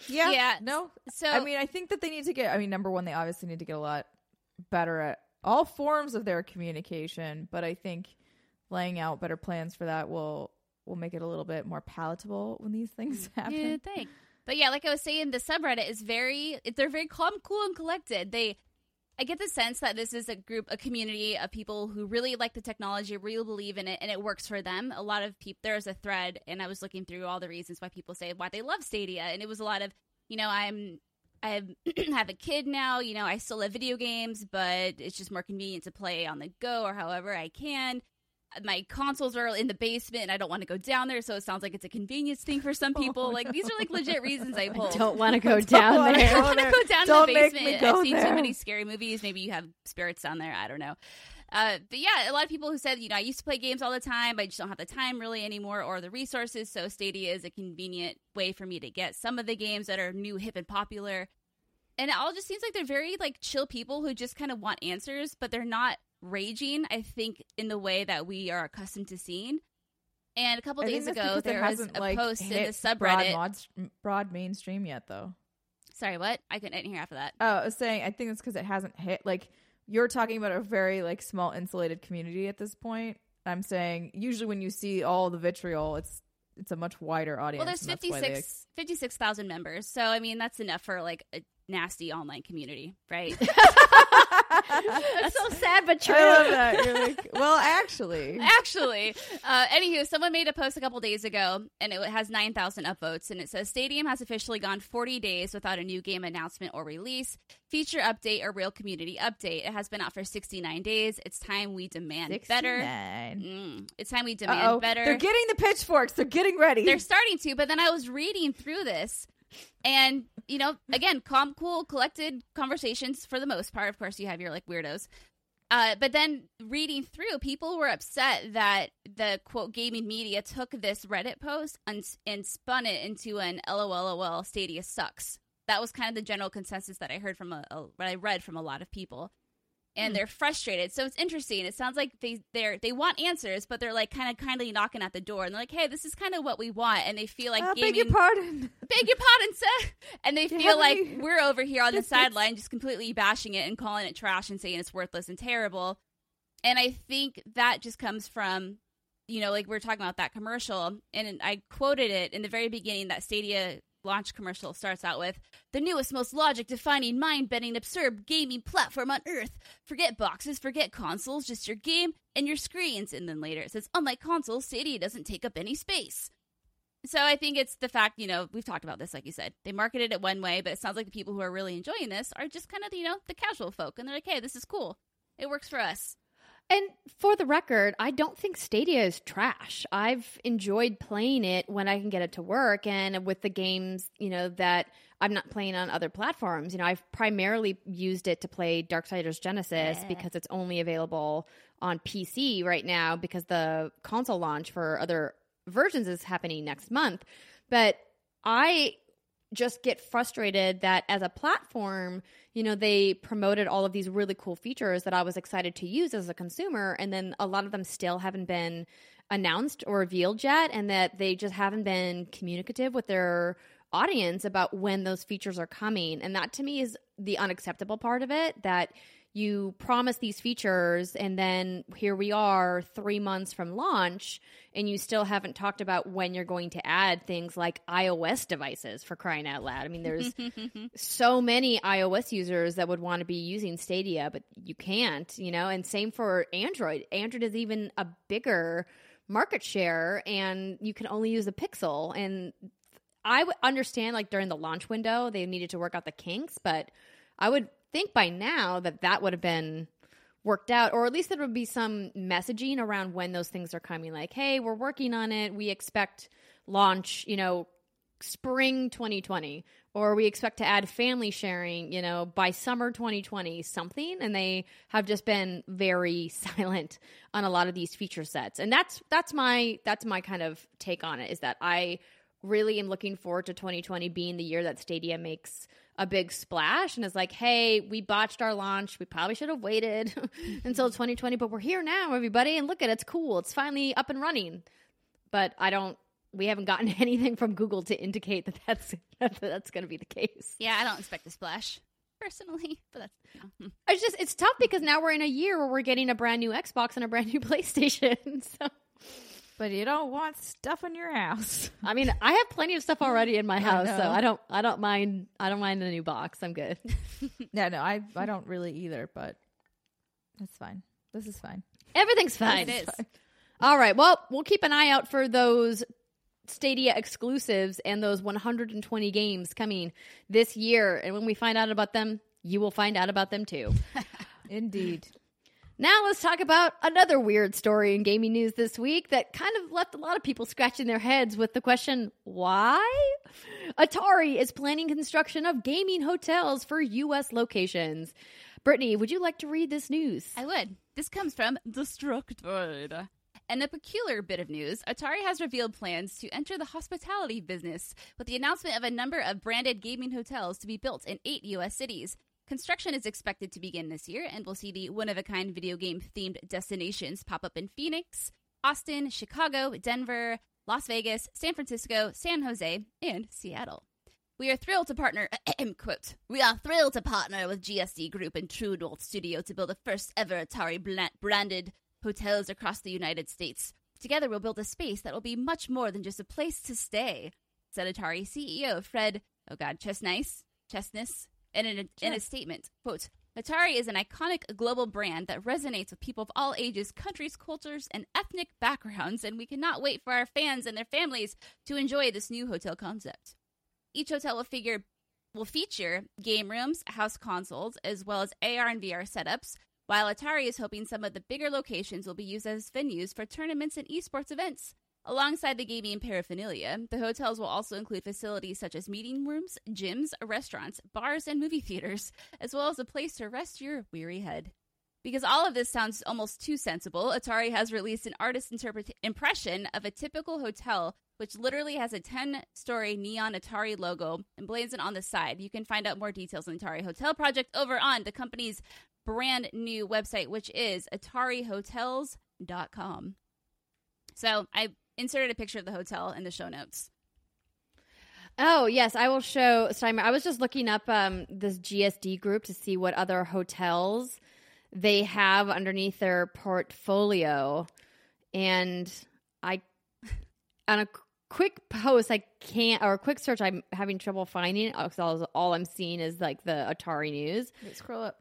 yeah, Yeah. no. So I mean, I think that they need to get. I mean, number one, they obviously need to get a lot better at all forms of their communication. But I think laying out better plans for that will will make it a little bit more palatable when these things happen. You think. But yeah, like I was saying, the subreddit is very they're very calm, cool, and collected. They I get the sense that this is a group, a community of people who really like the technology, really believe in it, and it works for them. A lot of people, there's a thread, and I was looking through all the reasons why people say why they love Stadia, and it was a lot of, you know, I'm, I have a kid now, you know, I still love video games, but it's just more convenient to play on the go or however I can my consoles are in the basement and I don't want to go down there, so it sounds like it's a convenience thing for some people. Oh, like these are like legit reasons I pull. Don't want to go down there. I want to go down Don't to the basement. I've seen there. too many scary movies. Maybe you have spirits down there. I don't know. Uh, but yeah, a lot of people who said, you know, I used to play games all the time. I just don't have the time really anymore or the resources. So Stadia is a convenient way for me to get some of the games that are new, hip, and popular. And it all just seems like they're very like chill people who just kind of want answers, but they're not raging. I think in the way that we are accustomed to seeing. And a couple days ago, there was a like, post in the broad, subreddit. broad mainstream yet, though. Sorry, what? I couldn't hear after that. Oh, I was saying I think it's because it hasn't hit. Like you're talking about a very like small insulated community at this point. I'm saying usually when you see all the vitriol, it's it's a much wider audience. Well, there's and that's why they- 56 56,000 members. So, I mean, that's enough for like a nasty online community, right? That's so sad, but true. I love that. You're like, well, actually, Actually, uh, anywho, someone made a post a couple days ago and it has 9,000 upvotes and it says Stadia has officially gone 40 days without a new game announcement or release, feature update, or real community update. It has been out for 69 days. It's time we demand better. Mm, it's time we demand Uh-oh. better. They're getting the pitchforks. They're getting ready. They're starting to, but then I was reading through this, and you know, again, calm, cool, collected conversations for the most part. Of course, you have your like weirdos. Uh, but then reading through, people were upset that the quote gaming media took this Reddit post and, and spun it into an LOLOL Stadia sucks. That was kind of the general consensus that I heard from a, a what I read from a lot of people, and they're frustrated. So it's interesting. It sounds like they they're they want answers, but they're like kind of kindly knocking at the door, and they're like, "Hey, this is kind of what we want," and they feel like Uh, gaming beg your pardon. beg your pardon, sir. And they feel like we're over here on the sideline just completely bashing it and calling it trash and saying it's worthless and terrible. And I think that just comes from, you know, like we are talking about that commercial. And I quoted it in the very beginning that Stadia launch commercial starts out with the newest, most logic defining, mind bending, absurd gaming platform on earth. Forget boxes, forget consoles, just your game and your screens. And then later it says, unlike consoles, Stadia doesn't take up any space. So I think it's the fact, you know, we've talked about this, like you said. They marketed it one way, but it sounds like the people who are really enjoying this are just kind of, you know, the casual folk. And they're like, hey, this is cool. It works for us. And for the record, I don't think Stadia is trash. I've enjoyed playing it when I can get it to work and with the games, you know, that I'm not playing on other platforms. You know, I've primarily used it to play Darksiders Genesis Yeah. because it's only available on PC right now because the console launch for other versions is happening next month. But I just get frustrated that as a platform, you know, they promoted all of these really cool features that I was excited to use as a consumer, and then a lot of them still haven't been announced or revealed yet, and that they just haven't been communicative with their audience about when those features are coming. And that to me is the unacceptable part of it that you promise these features and then here we are 3 months from launch and you still haven't talked about when you're going to add things like iOS devices for crying out loud. I mean there's so many iOS users that would want to be using Stadia, but you can't, you know, and same for Android. Android is even a bigger market share and you can only use the Pixel and I would understand like during the launch window they needed to work out the kinks, but I would think by now that that would have been worked out or at least there would be some messaging around when those things are coming like hey we're working on it. We expect launch you know spring 2020 or we expect to add family sharing you know by summer 2020 something. And they have just been very silent on a lot of these feature sets. And that's that's my that's my kind of take on it is that i really am looking forward to 2020 being the year that stadia makes a big splash and is like hey we botched our launch we probably should have waited until 2020 but we're here now everybody and look at it, it's cool it's finally up and running but i don't we haven't gotten anything from Google to indicate that that's that that's going to be the case. Yeah, I don't expect a splash. personally, but that's you know. Hmm. It's just it's tough because now we're in a year where we're getting a brand new Xbox and a brand new PlayStation. So But you don't want stuff in your house. I mean, I have plenty of stuff already in my house, so. I don't I don't mind I don't mind a new box. I'm good. yeah, no, I I don't really either, but that's fine. This is fine. Everything's fine. It is. All right. Well, we'll keep an eye out for those Stadia exclusives and those 120 games coming this year. And when we find out about them, you will find out about them too. Indeed. Now let's talk about another weird story in gaming news this week that kind of left a lot of people scratching their heads with the question, why? Atari is planning construction of gaming hotels for US locations. Brittany, would you like to read this news? I would. This comes from Destructoid. And a peculiar bit of news Atari has revealed plans to enter the hospitality business with the announcement of a number of branded gaming hotels to be built in eight U.S. cities. Construction is expected to begin this year, and we'll see the one of a kind video game themed destinations pop up in Phoenix, Austin, Chicago, Denver, Las Vegas, San Francisco, San Jose, and Seattle. We are thrilled to partner, quote, we are thrilled to partner with GSD Group and True North Studio to build the first ever Atari branded hotels across the United States. Together, we'll build a space that will be much more than just a place to stay, said Atari CEO Fred, oh god, Chesnice, Chesness, in, an, in a statement. Quote, Atari is an iconic global brand that resonates with people of all ages, countries, cultures, and ethnic backgrounds, and we cannot wait for our fans and their families to enjoy this new hotel concept. Each hotel will figure will feature game rooms, house consoles, as well as AR and VR setups, while Atari is hoping some of the bigger locations will be used as venues for tournaments and esports events. Alongside the gaming paraphernalia, the hotels will also include facilities such as meeting rooms, gyms, restaurants, bars, and movie theaters, as well as a place to rest your weary head. Because all of this sounds almost too sensible, Atari has released an artist's interpret- impression of a typical hotel, which literally has a 10 story neon Atari logo emblazoned on the side. You can find out more details on the Atari Hotel project over on the company's brand new website, which is atarihotels.com. So I inserted a picture of the hotel in the show notes. Oh, yes, I will show Steimer. I was just looking up um, this GSD group to see what other hotels they have underneath their portfolio. And I, on a quick post, I can't, or a quick search, I'm having trouble finding it because all, all I'm seeing is like the Atari news. Wait, scroll up.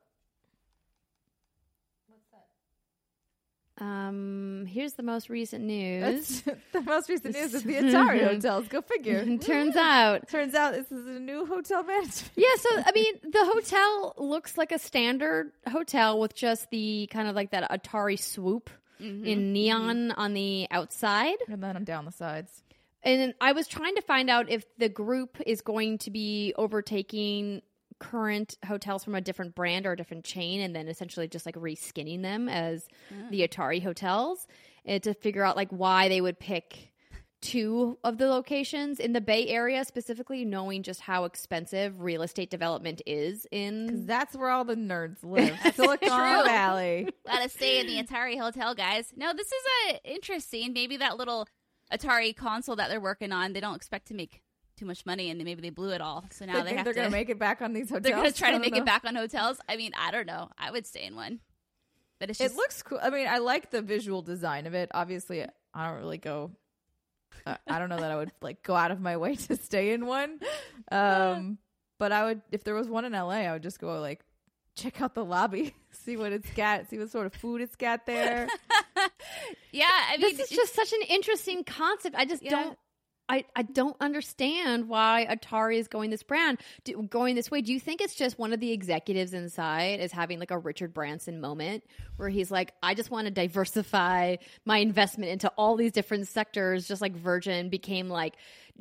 Um, here's the most recent news. That's the most recent news is the Atari hotels. Go figure. Turns out Turns out this is a new hotel management. Yeah, so I mean, the hotel looks like a standard hotel with just the kind of like that Atari swoop in neon on the outside. And then I'm down the sides. And I was trying to find out if the group is going to be overtaking current hotels from a different brand or a different chain and then essentially just like reskinning them as the Atari hotels and to figure out like why they would pick two of the locations in the Bay Area specifically knowing just how expensive real estate development is in That's where all the nerds live. Silicon Valley. Gotta stay in the Atari hotel, guys. No, this is uh, interesting. Maybe that little Atari console that they're working on, they don't expect to make too much money, and maybe they blew it all. So now they, they have they're to. gonna make it back on these hotels. they're gonna try to make know. it back on hotels. I mean, I don't know. I would stay in one, but it's just It looks cool. I mean, I like the visual design of it. Obviously, I don't really go. Uh, I don't know that I would like go out of my way to stay in one. Um, but I would if there was one in LA, I would just go like check out the lobby, see what it's got, see what sort of food it's got there. yeah. I mean, this is just such an interesting concept. I just Yeah. don't. I, I don't understand why Atari is going this brand, do, going this way. Do you think it's just one of the executives inside is having like a Richard Branson moment where he's like, I just want to diversify my investment into all these different sectors, just like Virgin became like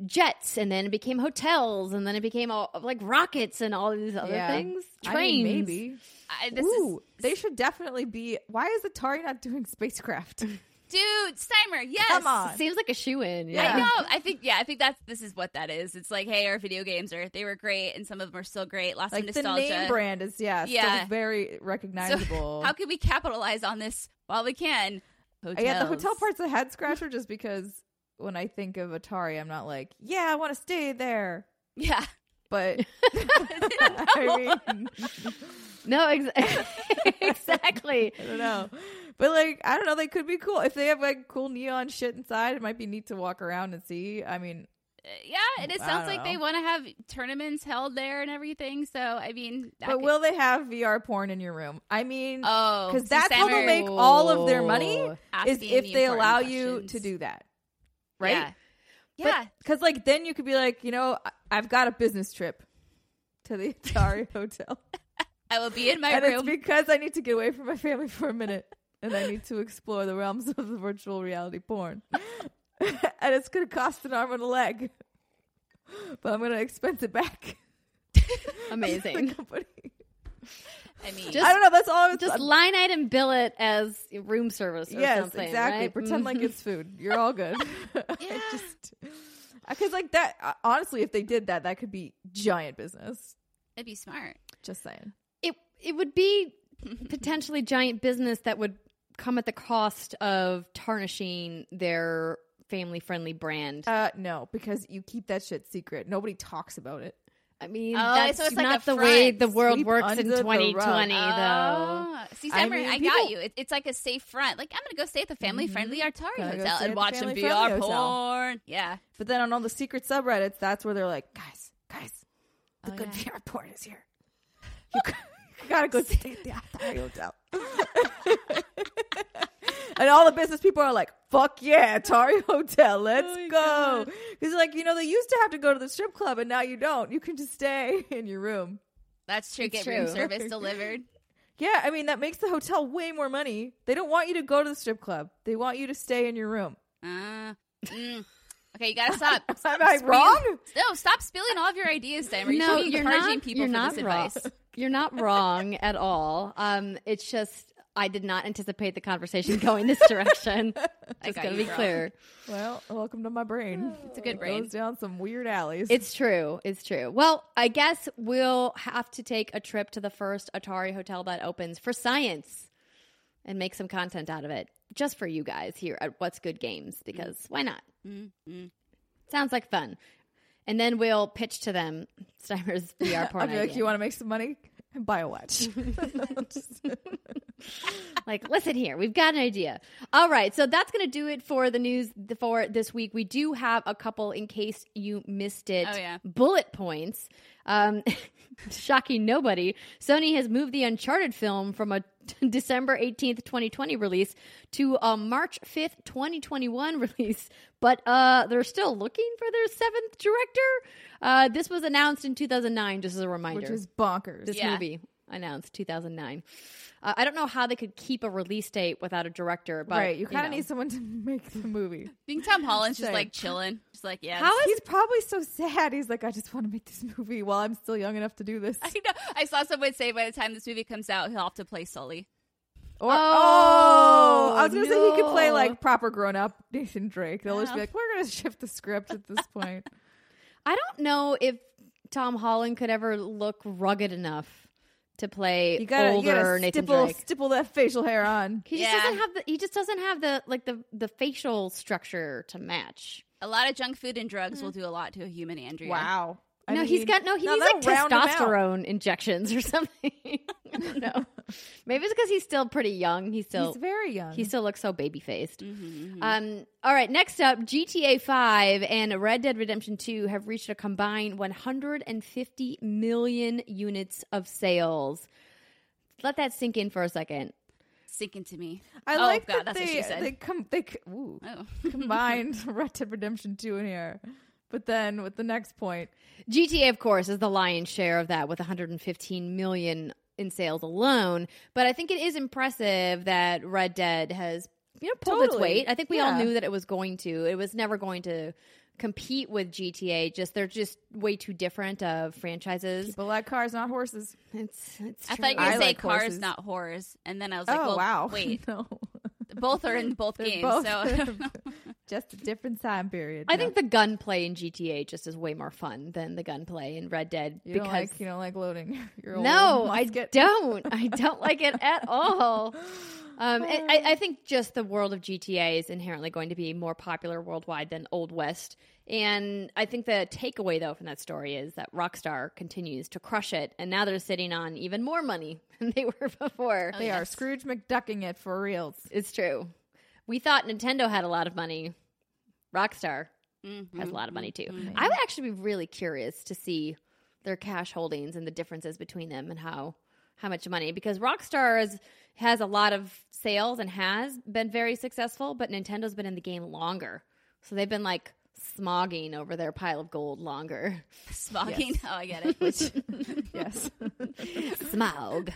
jets, and then it became hotels, and then it became all, like rockets and all these other Yeah. things, I trains. mean, maybe. I, this Ooh, is they should definitely be. Why is Atari not doing spacecraft? dude Steimer. Yes, Come on. Seems like a shoe in. Yeah. I know. I think yeah. I think that's this is what that is. It's like, hey, our video games are they were great, and some of them are still great. Lots like of the name brand is yeah, Yeah. still very recognizable. How can we capitalize on this while we can? Hotels. Yeah, the hotel part's a head scratcher just because when I think of Atari, I'm not like, yeah, I want to stay there. Yeah, but I mean, No, ex- exactly. I don't know. But like, I don't know. They could be cool if they have like cool neon shit inside. It might be neat to walk around and see. I mean, Uh, yeah, and it sounds don't like they want to have tournaments held there and everything. So I mean, that but could- will they have VR porn in your room? I mean, oh, because so that's how they'll Samer make all of their money Oh. is if they important allow you to do that, right? Yeah, yeah. Because like then you could be like, you know, I- I've got a business trip to the Atari Hotel, I will be in my and it's room. because I need to get away from my family for a minute, and I need to explore the realms of the virtual reality porn, and it's going to cost an arm and a leg, but I'm going to expense it back. Amazing. I mean, Just- I don't know. That's all I was Just line item bill it as room service or yes, something. exactly. right? Pretend like it's food. You're all good. Yeah. Just because like that. uh, Honestly, if they did that, that could be giant business. that'd be smart. Just saying. it it would be potentially giant business that would come at the cost of tarnishing their family friendly brand. Uh, no, because you keep that shit secret. Nobody talks about it. I mean, Oh, that's so it's like not a the way the world Sweep works in under the 2020, though. Ah. See, I Summer, I, mean, got people- you. It, it's like a safe front. Like I'm gonna go stay at the family-friendly Atari Gonna hotel and watch some family-friendly VR hotel. porn. Yeah. But then on all the secret subreddits, that's where they're like, guys, guys, the Oh, good yeah. VR porn is here. You, you gotta go stay at the Atari Hotel. and all the business people are like, fuck yeah, Atari Hotel, let's Oh go. Because, like, you know, they used to have to go to the strip club, and now you don't. You can just stay in your room. That's true. It's Get room service delivered. Yeah, I mean, that makes the hotel way more money. They don't want you to go to the strip club, they want you to stay in your room. Uh, mm. Okay, you gotta stop. Am I Spilling- wrong? No, stop spilling all of your ideas, Sam. Are you no, should be you're encouraging not. people you're for not this wrong. advice. You're not wrong at all. Um, it's just I did not anticipate the conversation going this direction. I Just gonna be girl. clear. Well, welcome to my brain. It's a good It brain. Goes down some weird alleys. It's true. It's true. Well, I guess we'll have to take a trip to the first Atari hotel that opens for science and make some content out of it just for you guys here at What's Good Games because why not? Mm, mm. Sounds like fun. And then we'll pitch to them Steimer's VR porn I'll be like, idea. you want to make some money? Buy a watch. like listen here we've got an idea all right so that's going to do it for the news for this week we do have a couple in case you missed it Oh, yeah. bullet points um shocking nobody sony has moved the uncharted film from a december 18th 2020 release to a march 5th 2021 release but uh they're still looking for their seventh director uh this was announced in 2009 just as a reminder Which is bonkers. this Yeah. movie announced 2009. Uh, I don't know how they could keep a release date without a director, but right. You kind of know. need someone to make the movie. Being Tom Holland's just like chilling, just like yeah. How He's probably so sad. He's like, I just want to make this movie while I'm still young enough to do this. I know. I saw someone say by the time this movie comes out, he'll have to play Sully. Or, Oh, oh, I was gonna say he could play like proper grown up Nathan Drake. They'll just be like, we're gonna shift the script at this point. I don't know if Tom Holland could ever look rugged enough to play You gotta, you older gotta Nathan stipple, Drake. stipple that facial hair on. He just Yeah. doesn't have the. He just doesn't have the like the the facial structure to match. A lot of junk food and drugs will mm. do a lot to a human, Andrea. Wow. I no, he's got no. He needs like that'll round him out. testosterone injections or something. no. Maybe it's because he's still pretty young. He's still He's very young. he still looks so baby faced. Mhm, mhm. Um, all right, next up, GTA 5 and Red Dead Redemption 2 have reached a combined 150 million units of sales. Let that sink in for a second. Sink into me. I Oh, like God, that that's they what she said. they come they c- ooh, Oh. combined Red Dead Redemption 2 in here. But then with the next point, GTA, of course, is the lion's share of that with 115 million in sales alone. But I think it is impressive that Red Dead has you know pulled its weight. I think we all knew that it was going to. It was never going to compete with GTA. Just they're just way too different of franchises. people like cars, not horses. It's it's. I true. thought you were going to say like cars, horses. not whores. And then I was like, oh well, wow! wait. no, both are in both They're games. both- So Just a different time period. I No. think the gunplay in GTA just is way more fun than the gunplay in Red Dead you because don't like you don't like loading your old no, I don't. I don't like it at all. Um, I, I think just the world of GTA is inherently going to be more popular worldwide than Old West. And I think the takeaway, though, from that story is that Rockstar continues to crush it, and now they're sitting on even more money than they were before. They are. Scrooge McDucking it for reals. It's true. We thought Nintendo had a lot of money. Rockstar Mhm. has a lot of money too. Mhm. I would actually be really curious to see their cash holdings and the differences between them and how how much money because Rockstar is, has a lot of sales and has been very successful, but Nintendo's been in the game longer, so they've been like smogging over their pile of gold longer. Smogging. Yes. Oh, I get it. Yes. Smog.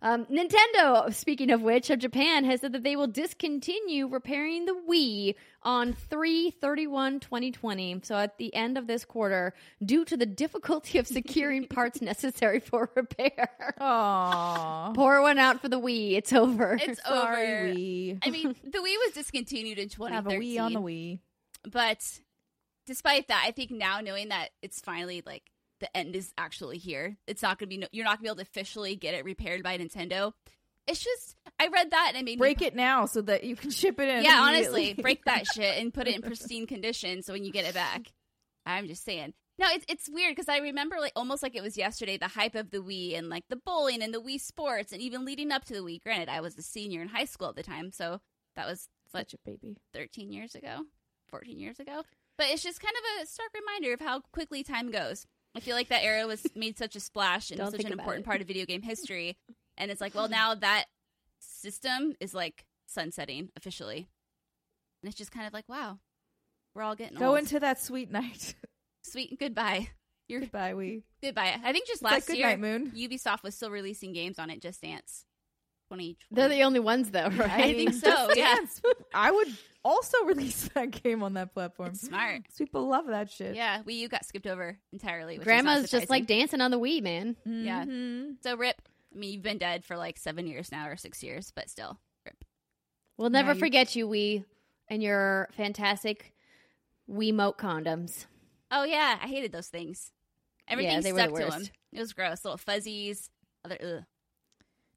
Um, Nintendo, speaking of which, of Japan, has said that they will discontinue repairing the Wii on 3 31 2020. So at the end of this quarter, due to the difficulty of securing parts necessary for repair. Aww. Pour one out for the Wii. It's over. It's Sorry, over. Wii. I mean, the Wii was discontinued in 2013. Have a Wii on the Wii. But despite that, I think now knowing that it's finally like the end is actually here, it's not going to be, no, you're not going to be able to officially get it repaired by Nintendo. It's just, I read that and it made Break me. it now so that you can ship it in. Yeah, honestly, break that shit and put it in pristine condition so when you get it back. I'm just saying. No, it's it's weird because I remember like almost like it was yesterday the hype of the Wii and like the bowling and the Wii Sports and even leading up to the Wii. Granted, I was a senior in high school at the time, so that was what Such a baby. 13 years ago, 14 years ago. But it's just kind of a stark reminder of how quickly time goes. I feel like that era was made such a splash and Don't such an important it. part of video game history. And it's like, well, now that system is like sunsetting officially. And it's just kind of like, wow, we're all getting Go old. into that sweet night. Sweet goodbye. You're Goodbye, we goodbye. I think just It's like last year, Night Moon. Ubisoft was still releasing games on it, Just Dance. 2020. They're the only ones, though, right? I think so, yeah. I would also release that game on that platform. It's smart. People love that shit. Yeah, Wii U got skipped over entirely. Which Grandma's is just like dancing on the Wii, man. Yeah. Mhm. So rip. I mean, you've been dead for like seven years now or six years, but still rip. We'll never you- forget you, Wii, and your fantastic Wiimote condoms. Oh yeah, I hated those things. Everything they were the stuck to them. It was gross. Little fuzzies. Other ugh.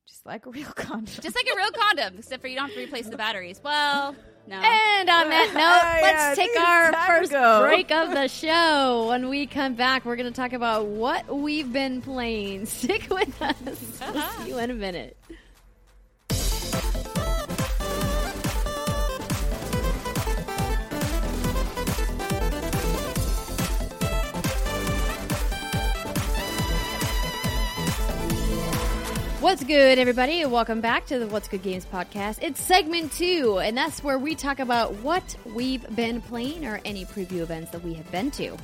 Just like a real condom. just like a real condom, except for you don't have to replace the batteries. Well, no. And on that note, Uh, let's yeah, take our first go. break of the show. When we come back, we're going to talk about what we've been playing. Stick with us. We'll see you in a minute. What's good, everybody? Welcome back to the What's Good Games podcast. It's segment two, and that's where we talk about what we've been playing or any preview events that we have been to.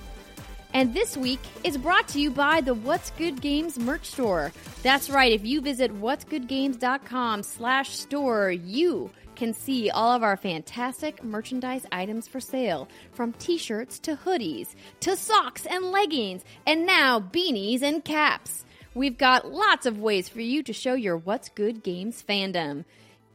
And this week is brought to you by the What's Good Games merch store. That's right. If you visit what'sgoodgames.com slash store, you can see all of our fantastic merchandise items for sale, from t-shirts to hoodies, to socks and leggings, and now beanies and caps. We've got lots of ways for you to show your What's Good Games fandom.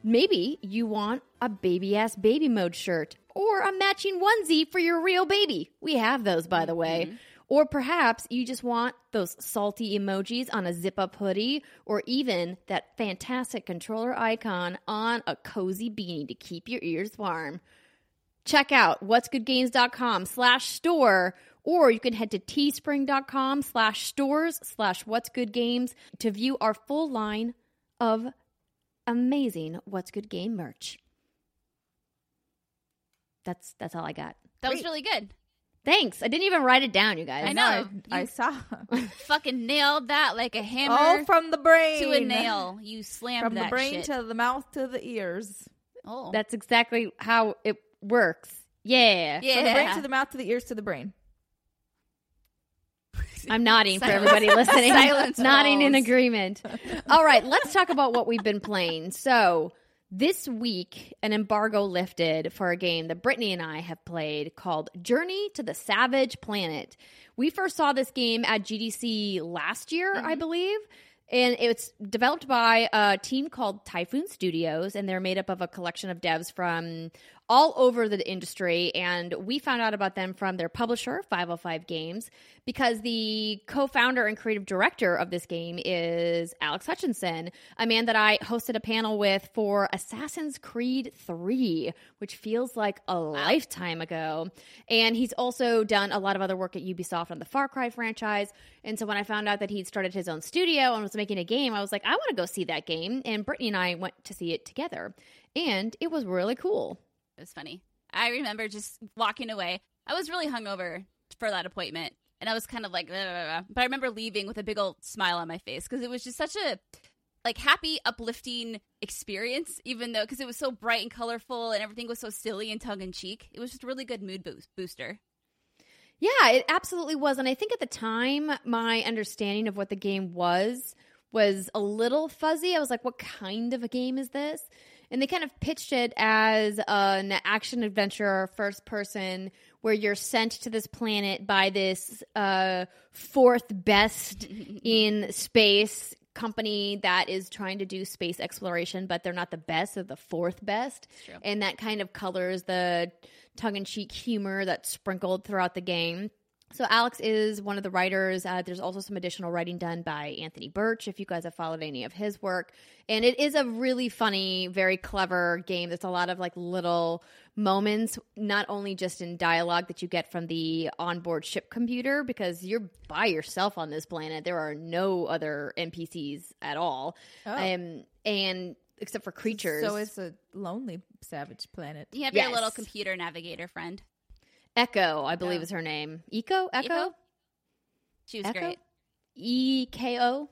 Maybe you want a baby ass baby mode shirt or a matching onesie for your real baby. We have those, by the way. Mm-hmm. Or perhaps you just want those salty emojis on a zip up hoodie or even that fantastic controller icon on a cozy beanie to keep your ears warm. Check out what'sgoodgames.com slash store or you can head to teespring.com slash stores slash what's good games to view our full line of amazing What's Good Game merch. That's that's all I got. that was really good. Thanks. I didn't even write it down, you guys. I know. I, I saw. Fucking nailed that like a hammer All from the brain. to a nail. You slammed From that the brain shit. to the mouth to the ears. oh, That's exactly how it works. Yeah. yeah. From the brain to the mouth to the ears to the brain. I'm nodding for everybody listening. Silence nodding in agreement. All right, let's talk about what we've been playing. So, this week, an embargo lifted for a game that Brittany and I have played called Journey to the Savage Planet. We first saw this game at GDC last year, I mm-hmm. believe. And it's developed by a team called Typhoon Studios, and they're made up of a collection of devs from all over the industry. And we found out about them from their publisher, 505 Games, because the co founder and creative director of this game is Alex Hutchinson, a man that I hosted a panel with for Assassin's Creed 3, which feels like a lifetime ago. And he's also done a lot of other work at Ubisoft on the Far Cry franchise. And so when I found out that he'd started his own studio and was making a game, I was like, I want to go see that game. And Brittany and I went to see it together. And it was really cool. It was funny. I remember just walking away. I was really hungover for that appointment, and I was kind of like, "Blah, blah, blah." but I remember leaving with a big old smile on my face because it was just such a like happy, uplifting experience. Even though because it was so bright and colorful, and everything was so silly and tongue in cheek, it was just a really good mood boost- booster. Yeah, it absolutely was. And I think at the time, my understanding of what the game was was a little fuzzy. I was like, what kind of a game is this? And they kind of pitched it as an action adventure, first person, where you're sent to this planet by this uh, fourth best in space company that is trying to do space exploration, but they're not the best, they're the fourth best. And that kind of colors the tongue in cheek humor that's sprinkled throughout the game. So Alex is one of the writers. Uh, there's also some additional writing done by Anthony Burch, if you guys have followed any of his work. And it is a really funny, very clever game. There's a lot of like little moments, not only just in dialogue that you get from the onboard ship computer, because you're by yourself on this planet. There are no other NPCs at all, Oh. um, and except for creatures. So it's a lonely savage planet. You have your little computer navigator friend. Echo, I believe Oh. is her name. Eco, Echo, Echo? She was Echo? great. E K O.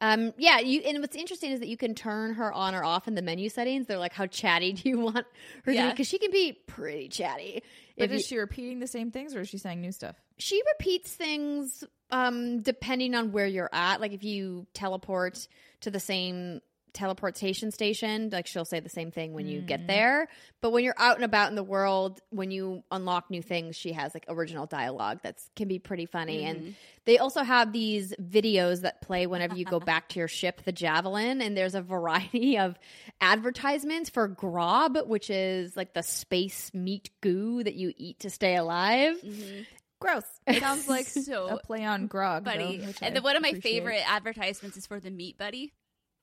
Um, yeah, you and what's interesting is that you can turn her on or off in the menu settings. They're like, how chatty do you want her to Yeah. be? Because she can be pretty chatty. But If is you- she repeating the same things or is she saying new stuff? she repeats things um, depending on where you're at. Like if you teleport to the same teleportation station, like she'll say the same thing when you get mm. there. But when you're out and about in the world, when you unlock new things, she has like original dialogue that's can be pretty funny. And mm. they also have these videos that play whenever you go back to your ship, the Javelin, and there's a variety of advertisements for Grob, which is like the space meat goo that you eat to stay alive. Mm-hmm. Gross. It sounds like So a play on grog. Buddy. though, and I then one of my appreciate. favorite advertisements is for the Meat Buddy.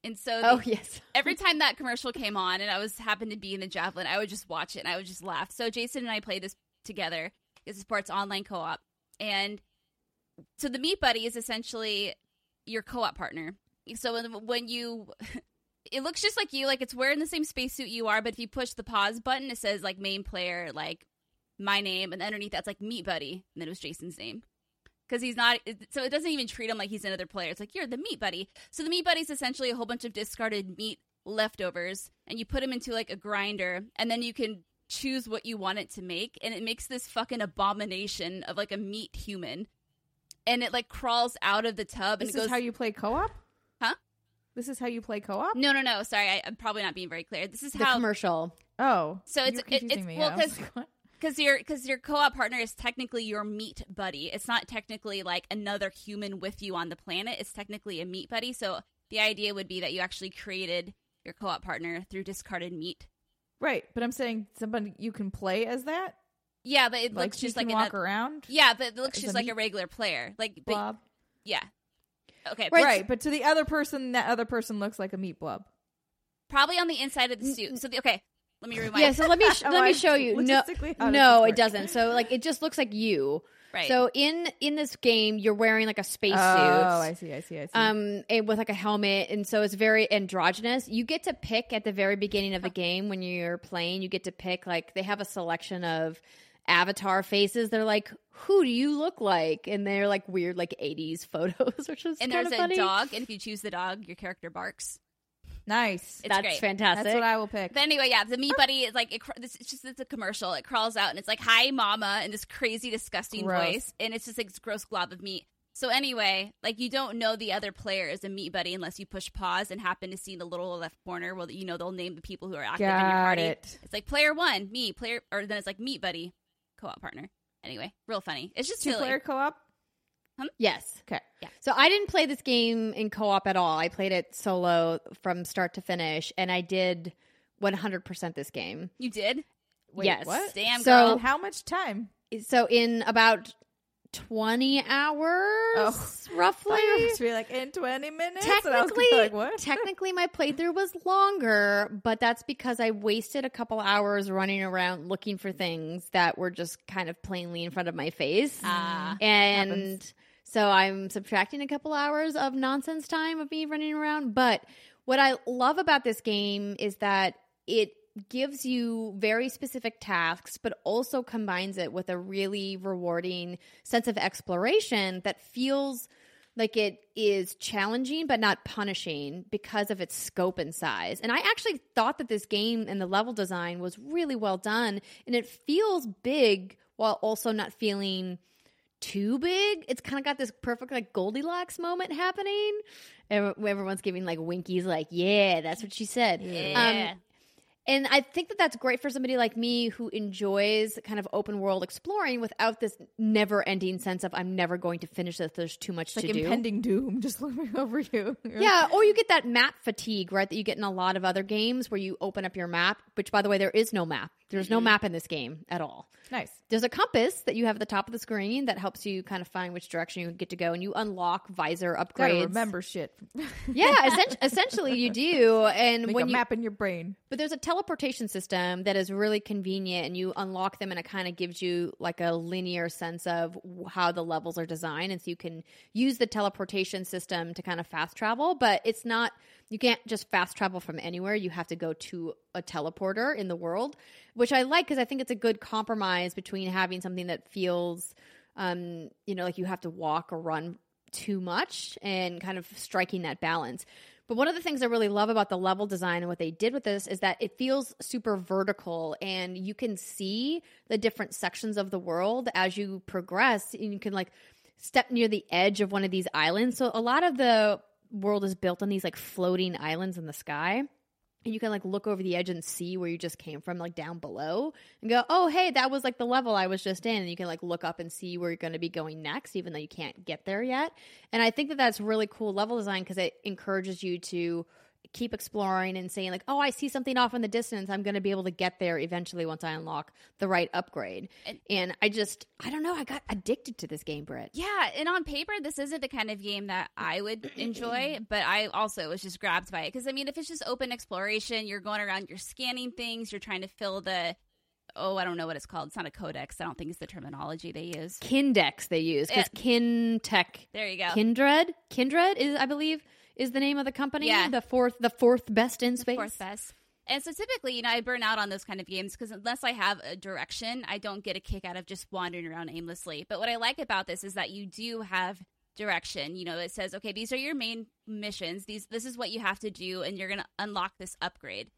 And so Oh yes. every time that commercial came on and I was happened to be in the javelin, I would just watch it and I would just laugh. So Jason and I played this together. This is sports online co-op, and so the Meat Buddy is essentially your co-op partner. So when, when you, it looks just like you, like it's wearing the same spacesuit you are, but if you push the pause button, it says like main player, like my name, and underneath that's like Meat Buddy, and then it was Jason's name because he's not so it doesn't even treat him like he's another player it's like you're the meat buddy so the meat buddy is essentially a whole bunch of discarded meat leftovers and you put them into like a grinder and then you can choose what you want it to make and it makes this fucking abomination of like a meat human and it like crawls out of the tub and This it goes is how you play co-op? Huh? This is how you play co-op? no no no sorry I, i'm probably not being very clear this is The how commercial. Oh. So it's- it- it's- me. well, I was 'cause- like, what? because your because your co-op partner is technically your meat buddy. It's not technically like another human with you on the planet. It's technically a meat buddy. So the idea would be that you actually created your co-op partner through discarded meat. Right, but I'm saying somebody you can play as that? Yeah, but it Like looks just can like walk another, around? yeah, but it looks as just a like a regular player. Like, but, yeah, okay, Right. Right, but to the other person, that other person looks like a meat blob. probably on the inside of the suit. So the, okay, let me rewind. Yeah, so let me sh- let me show you. No, no, it doesn't. So like it just looks like you. right. So in in this game, you're wearing like a space Oh, I see, I see, I see. Um, and with like a helmet, and so it's very androgynous. You get to pick at the very beginning of the game when you're playing. You get to pick like they have a selection of avatar faces. They're like, "Who do you look like?" And they're like weird, like '80s photos, which is and there's of a funny. dog, and if you choose the dog, your character barks. Nice. It's That's great. fantastic. That's what I will pick. But anyway, yeah, the meat buddy is like it, it's just it's a commercial. It crawls out and it's like "Hi, Mama" in this crazy, disgusting Gross. voice, and it's just like this gross glob of meat. So anyway, like you don't know the other player is a meat buddy unless you push pause and happen to see in the little left corner. Well, you know they'll name the people who are active in your party. it. It's like player one, me, player, or then it's like meat buddy, co-op partner. Anyway, real funny. It's just Two silly. player co-op? Yes. Okay. Yeah. So I didn't play this game in co-op at all. I played it solo from start to finish, and I did 100% this game. You did? Wait, yes. what? Damn, So- girl. In how much time? So in about 20 hours Oh. roughly. I thought you were supposed to be like in 20 minutes. and I was Technically, like, what? technically, my playthrough was longer, but that's because I wasted a couple hours running around looking for things that were just kind of plainly in front of my face. Ah, and happens. So I'm subtracting a couple hours of nonsense time of me running around. But what I love about this game is that it gives you very specific tasks, but also combines it with a really rewarding sense of exploration that feels like it is challenging but not punishing because of its scope and size. And I actually thought that this game and the level design was really well done and it feels big while also not feeling too big. It's kind of got this perfect like Goldilocks moment happening. Ev- Everyone's giving like winkies, like, yeah, that's what she said. yeah. Um, and I think that that's great for somebody like me who enjoys kind of open world exploring without this never ending sense of I'm never going to finish this. There's too much It's like to do. impending doom just looming over you. Yeah, or you get that map fatigue, right? That you get in a lot of other games where you open up your map, which, by the way, there is no map. There's no mm-hmm. map in this game at all. Nice. There's a compass that you have at the top of the screen that helps you kind of find which direction you get to go, and you unlock visor Gotta upgrades. remember shit. Yeah, essen- essentially you do. And Make when a you map in your brain. but there's a teleportation system that is really convenient, and you unlock them, and it kind of gives you like a linear sense of how the levels are designed. And so you can use the teleportation system to kind of fast travel, but it's not, you can't just fast travel from anywhere. You have to go to a teleporter in the world, which I like because I think it's a good compromise between having something that feels, um, you know, like you have to walk or run too much and kind of striking that balance. But one of the things I really love about the level design and what they did with this is that it feels super vertical and you can see the different sections of the world as you progress and you can like step near the edge of one of these islands. So a lot of the world is built on these like floating islands in the sky. And you can like look over the edge and see where you just came from, like down below, and go, oh, hey, that was like the level I was just in. And you can like look up and see where you're going to be going next, even though you can't get there yet. And I think that that's really cool level design because it encourages you to keep exploring and saying, like, oh, I see something off in the distance. I'm going to be able to get there eventually once I unlock the right upgrade. And- And I just, I don't know, I got addicted to this game, Britt. Yeah, and on paper, this isn't the kind of game that I would enjoy, but I also was just grabbed by it. Because, I mean, if it's just open exploration, you're going around, you're scanning things, you're trying to fill the, oh, I don't know what it's called. It's not a codex. I don't think it's the terminology they use. Kindex they use because Kin Tech There you go. Kindred. Kindred is, I believe, is the name of the company. Yeah. The fourth, the fourth best in space. Fourth best. And so typically, you know, I burn out on those kind of games because unless I have a direction, I don't get a kick out of just wandering around aimlessly. But what I like about this is that you do have direction. You know, it says, okay, these are your main missions. These this is what you have to do, and you're going to unlock this upgrade.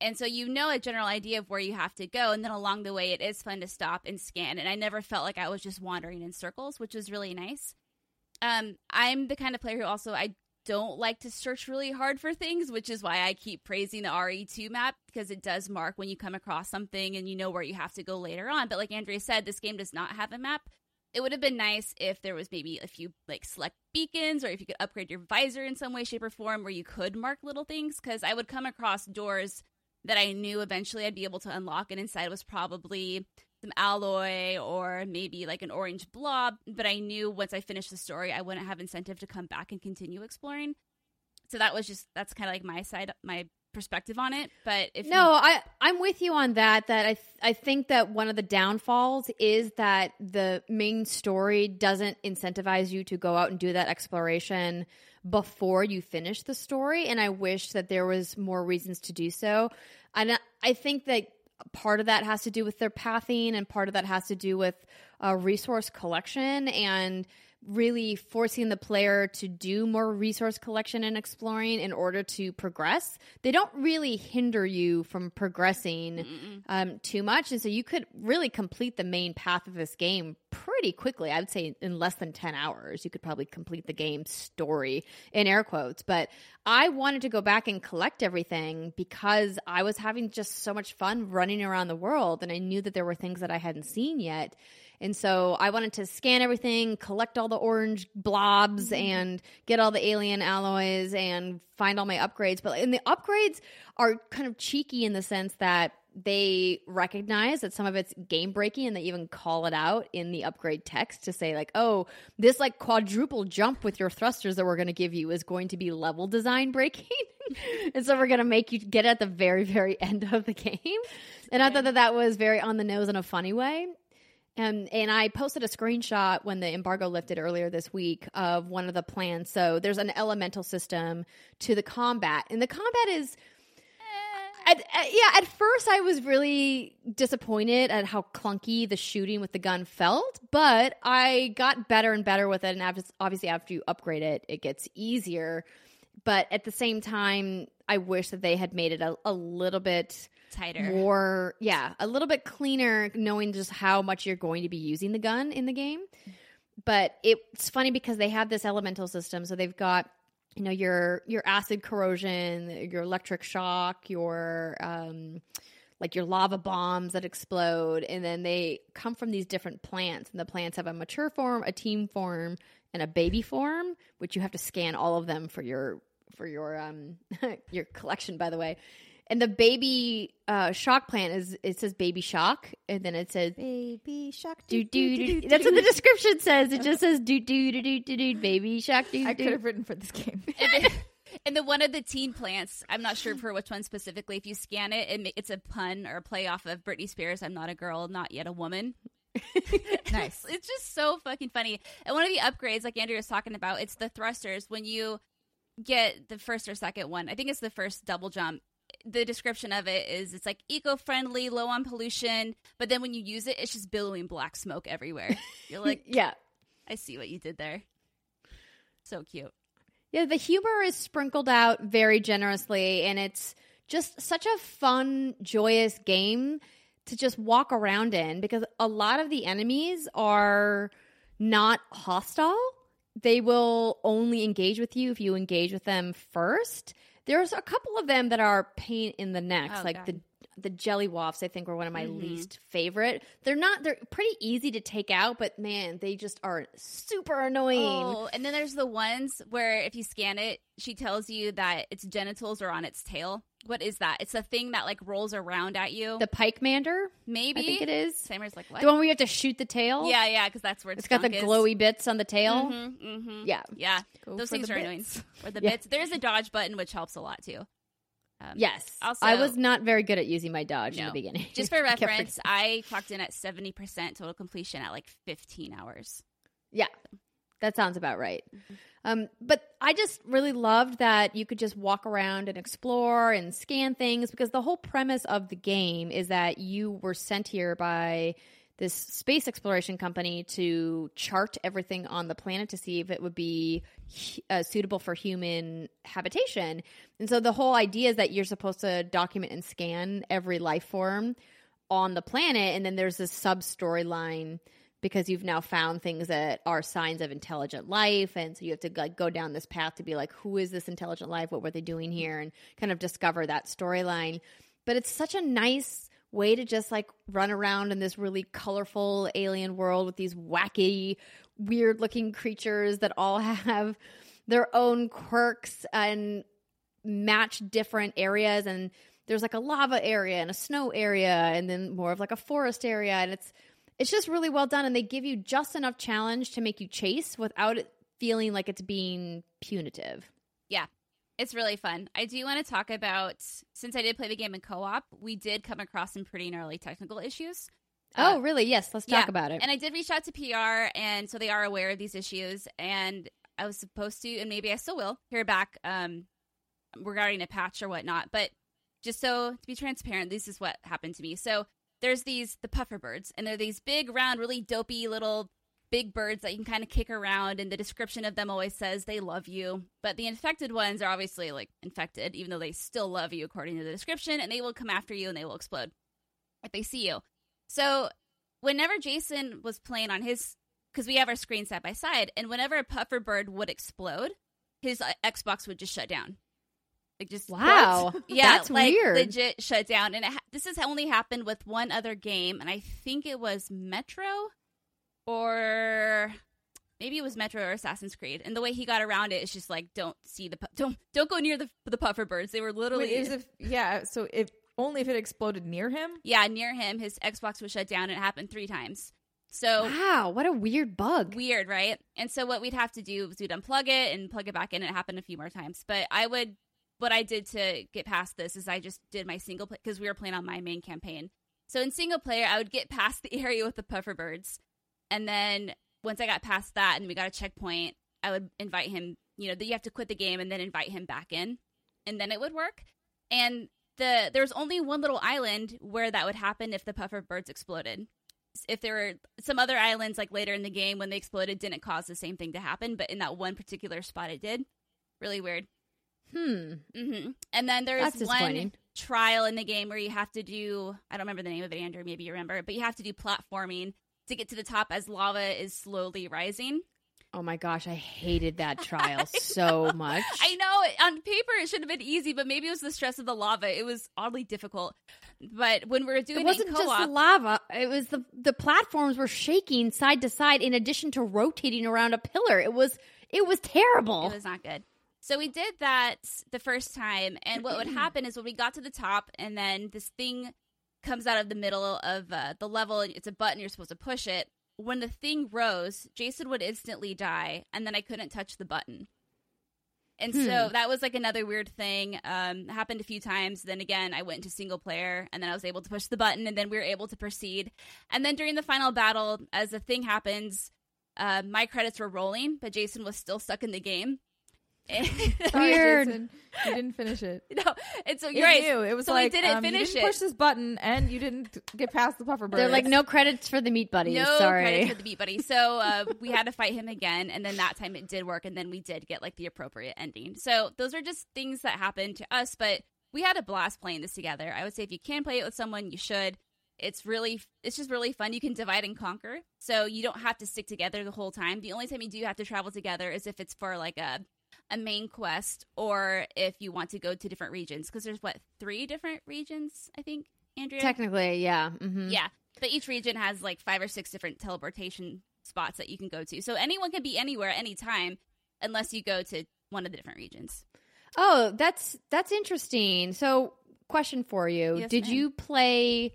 And so you know a general idea of where you have to go, and then along the way, it is fun to stop and scan. And I never felt like I was just wandering in circles, which was really nice. Um, I'm the kind of player who also I don't like to search really hard for things, which is why I keep praising the RE2 map because it does mark when you come across something and you know where you have to go later on. But like Andrea said, this game does not have a map. It would have been nice if there was maybe a few like select beacons or if you could upgrade your visor in some way, shape, or form where you could mark little things because I would come across doors that I knew eventually I'd be able to unlock, and inside was probably some alloy or maybe like an orange blob. But I knew once I finished the story, I wouldn't have incentive to come back and continue exploring. So that was just that's kind of like my side, my perspective on it. But if No, I I'm with you on that. That I th- I think that one of the downfalls is that the main story doesn't incentivize you to go out and do that exploration before you finish the story, and I wish that there was more reasons to do so. And I- I think that part of that has to do with their pathing, and part of that has to do with uh, resource collection. And really forcing the player to do more resource collection and exploring in order to progress. They don't really hinder you from progressing um, too much. And so you could really complete the main path of this game pretty quickly. I would say in less than 10 hours, you could probably complete the game story in air quotes. But I wanted to go back and collect everything because I was having just so much fun running around the world. And I knew that there were things that I hadn't seen yet. And so I wanted to scan everything, collect all the orange blobs, mm-hmm. and get all the alien alloys and find all my upgrades. But and the upgrades are kind of cheeky in the sense that they recognize that some of it's game breaking and they even call it out in the upgrade text to say like oh this like quadruple jump with your thrusters that we're going to give you is going to be level design breaking. And so we're going to make you get at the very very end of the game. And i thought that that was very on the nose in a funny way and and I posted a screenshot when the embargo lifted earlier this week of one of the plans. So there's an elemental system to the combat, and the combat is. Eh. At, at- yeah, at first I was really disappointed at how clunky the shooting with the gun felt, but I got better and better with it. And obvi- obviously, after you upgrade it, it gets easier. But at the same time, I wish that they had made it a, a little bit Tighter. more yeah a little bit cleaner knowing just how much you're going to be using the gun in the game. But it's funny because they have this elemental system. So they've got you know your your acid corrosion your electric shock your um like your lava bombs that explode. And then they come from these different plants. And the plants have a mature form a team form and a baby form which you have to scan all of them for your for your um your collection by the way and the baby uh, shock plant is it says baby shock and then it says Baby shark. do do do. That's what the description says. It just says do do do do do do baby shock do I could do. have written for this game. and, then, and then one of the teen plants, I'm not sure for which one specifically. If you scan it, it ma- it's a pun or a play off of Britney Spears. I'm not a girl, not yet a woman. nice. It's just so fucking funny. And one of the upgrades, like Andrea was talking about, it's the thrusters. When you get the first or second one, I think it's the first double jump. The description of it is it's like eco friendly, low on pollution, but then when you use it, it's just billowing black smoke everywhere. You're like, yeah. I see what you did there. So cute. Yeah, the humor is sprinkled out very generously, and it's just such a fun, joyous game to just walk around in because a lot of the enemies are not hostile. They will only engage with you if you engage with them first. There's a couple of them that are pain in the necks, Oh, like God. the the jelly wafts. I think were one of my Mhm. least favorite. They're not. They're pretty easy to take out, but man, they just are super annoying. Oh, and then there's the ones where if you scan it, she tells you that its genitals are on its tail. What is that? It's a thing that like rolls around at you. The pike mander, Maybe I think it is. Steimer's like what? The one where you have to shoot the tail. yeah, yeah, because that's where it's got the is. glowy bits on the tail. Mm-hmm, mm-hmm. Yeah, yeah. Go Those things are annoying. Or the Yeah. bits. There's a dodge button which helps a lot too. Um, yes. Also- I was not very good at using my dodge in the beginning. Just for reference, I clocked in at seventy percent total completion at like fifteen hours. Yeah, that sounds about right. Mm-hmm. Um, but I just really loved that you could just walk around and explore and scan things because the whole premise of the game is that you were sent here by this space exploration company to chart everything on the planet to see if it would be uh, suitable for human habitation. And so the whole idea is that you're supposed to document and scan every life form on the planet, and then there's this sub storyline because you've now found things that are signs of intelligent life. And so you have to like go down this path to be like who is this intelligent life? What were they doing here? And kind of discover that storyline. But it's such a nice way to just like run around in this really colorful alien world with these wacky weird looking creatures that all have their own quirks and match different areas. And there's like a lava area and a snow area and then more of like a forest area. And it's it's just really well done and they give you just enough challenge to make you chase without it feeling like it's being punitive Yeah. It's really fun. I do want to talk about since I did play the game in co-op, we did come across some pretty gnarly technical issues. oh Uh, really yes let's yeah, talk about it And I did reach out to PR, and so they are aware of these issues. And I was supposed to, and maybe I still will, hear back um, regarding a patch or whatnot. But just so to be transparent, this is what happened to me. So there's these the puffer birds, and they're these big, round, really dopey little big birds that you can kind of kick around. And the description of them always says they love you. But the infected ones are obviously like infected, even though they still love you according to the description, and they will come after you and they will explode if they see you. So whenever Jason was playing on his, because we have our screen side by side, and whenever a puffer bird would explode, his uh, Xbox would just shut down. Like just wow yeah, that's like, weird Legit shut down, and it ha- this has only happened with one other game, and I think it was Metro, or maybe it was Metro or Assassin's Creed. And the way he got around it is just like, don't see the pu- don't don't go near the the puffer birds. They were literally Wait, is it, yeah. So if only if it exploded near him. Yeah, near him, his Xbox was shut down and it happened three times. So Wow, what a weird bug. weird, right? And so what we'd have to do was we'd unplug it and plug it back in. It happened a few more times, but I would. What I did to get past this is I just did my single play because we were playing on my main campaign. So in single player, I would get past the area with the puffer birds, and then once I got past that and we got a checkpoint, I would invite him. You know, that you have to quit the game and then invite him back in, and then it would work. And the there was only one little island where that would happen if the puffer birds exploded if there were some other islands like later in the game when they exploded didn't cause the same thing to happen but in that one particular spot it did really weird Hmm. hmm and then there's That's one trial in the game where you have to do i don't remember the name of it andrea maybe you remember but you have to do platforming to get to the top as lava is slowly rising Oh my gosh, I hated that trial so much. i know on paper it should have been easy but maybe it was the stress of the lava it was oddly difficult but when we were doing it wasn't in just lava. It was the the platforms were shaking side to side in addition to rotating around a pillar. It was it was terrible. It was not good. So we did that the first time, and what would happen is when we got to the top, and then this thing comes out of the middle of uh, the level, and it's a button you're supposed to push it. When the thing rose, Jason would instantly die, and then I couldn't touch the button. And so that was like another weird thing. Um, happened a few times. Then again, I went into single player, and then I was able to push the button, and then we were able to proceed. And then during the final battle, as the thing happens, uh, my credits were rolling, but Jason was still stuck in the game. Sorry, Weird. Jason. You didn't finish it. no, and so you're right. knew. It was so like we didn't um, finish you didn't it. push this button and you didn't get past the puffer bird. They're like no credits for the meat buddies. no Sorry. credits for the beat buddy. So uh, we had to fight him again, and then that time it did work, and then we did get like the appropriate ending. So those are just things that happened to us, but we had a blast playing this together. I would say if you can play it with someone, you should. It's really, it's just really fun. You can divide and conquer, so you don't have to stick together the whole time. The only time you do have to travel together is if it's for like a a main quest or if you want to go to different regions because there's what three different regions I think Andrea Technically, yeah. hmm yeah. But each region has like five or six different teleportation spots that you can go to. So anyone can be anywhere anytime unless you go to one of the different regions. Oh, that's that's interesting. So, question for you: Yes, Did ma'am. you play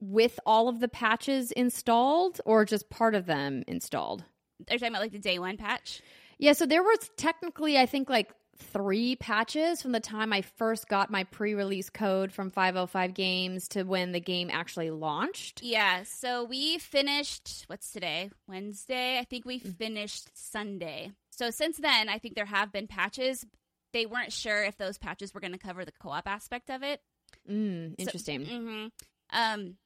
with all of the patches installed, or just part of them installed? Are you talking about like the day one patch? Yeah, so there was technically, I think, like three patches from the time I first got my pre release code from 505 Games to when the game actually launched. Yeah. So we finished, what's today? Wednesday? I think we finished Sunday. So since then, I think there have been patches. They weren't sure if those patches were going to cover the co op aspect of it. Mm, interesting. hmm Um,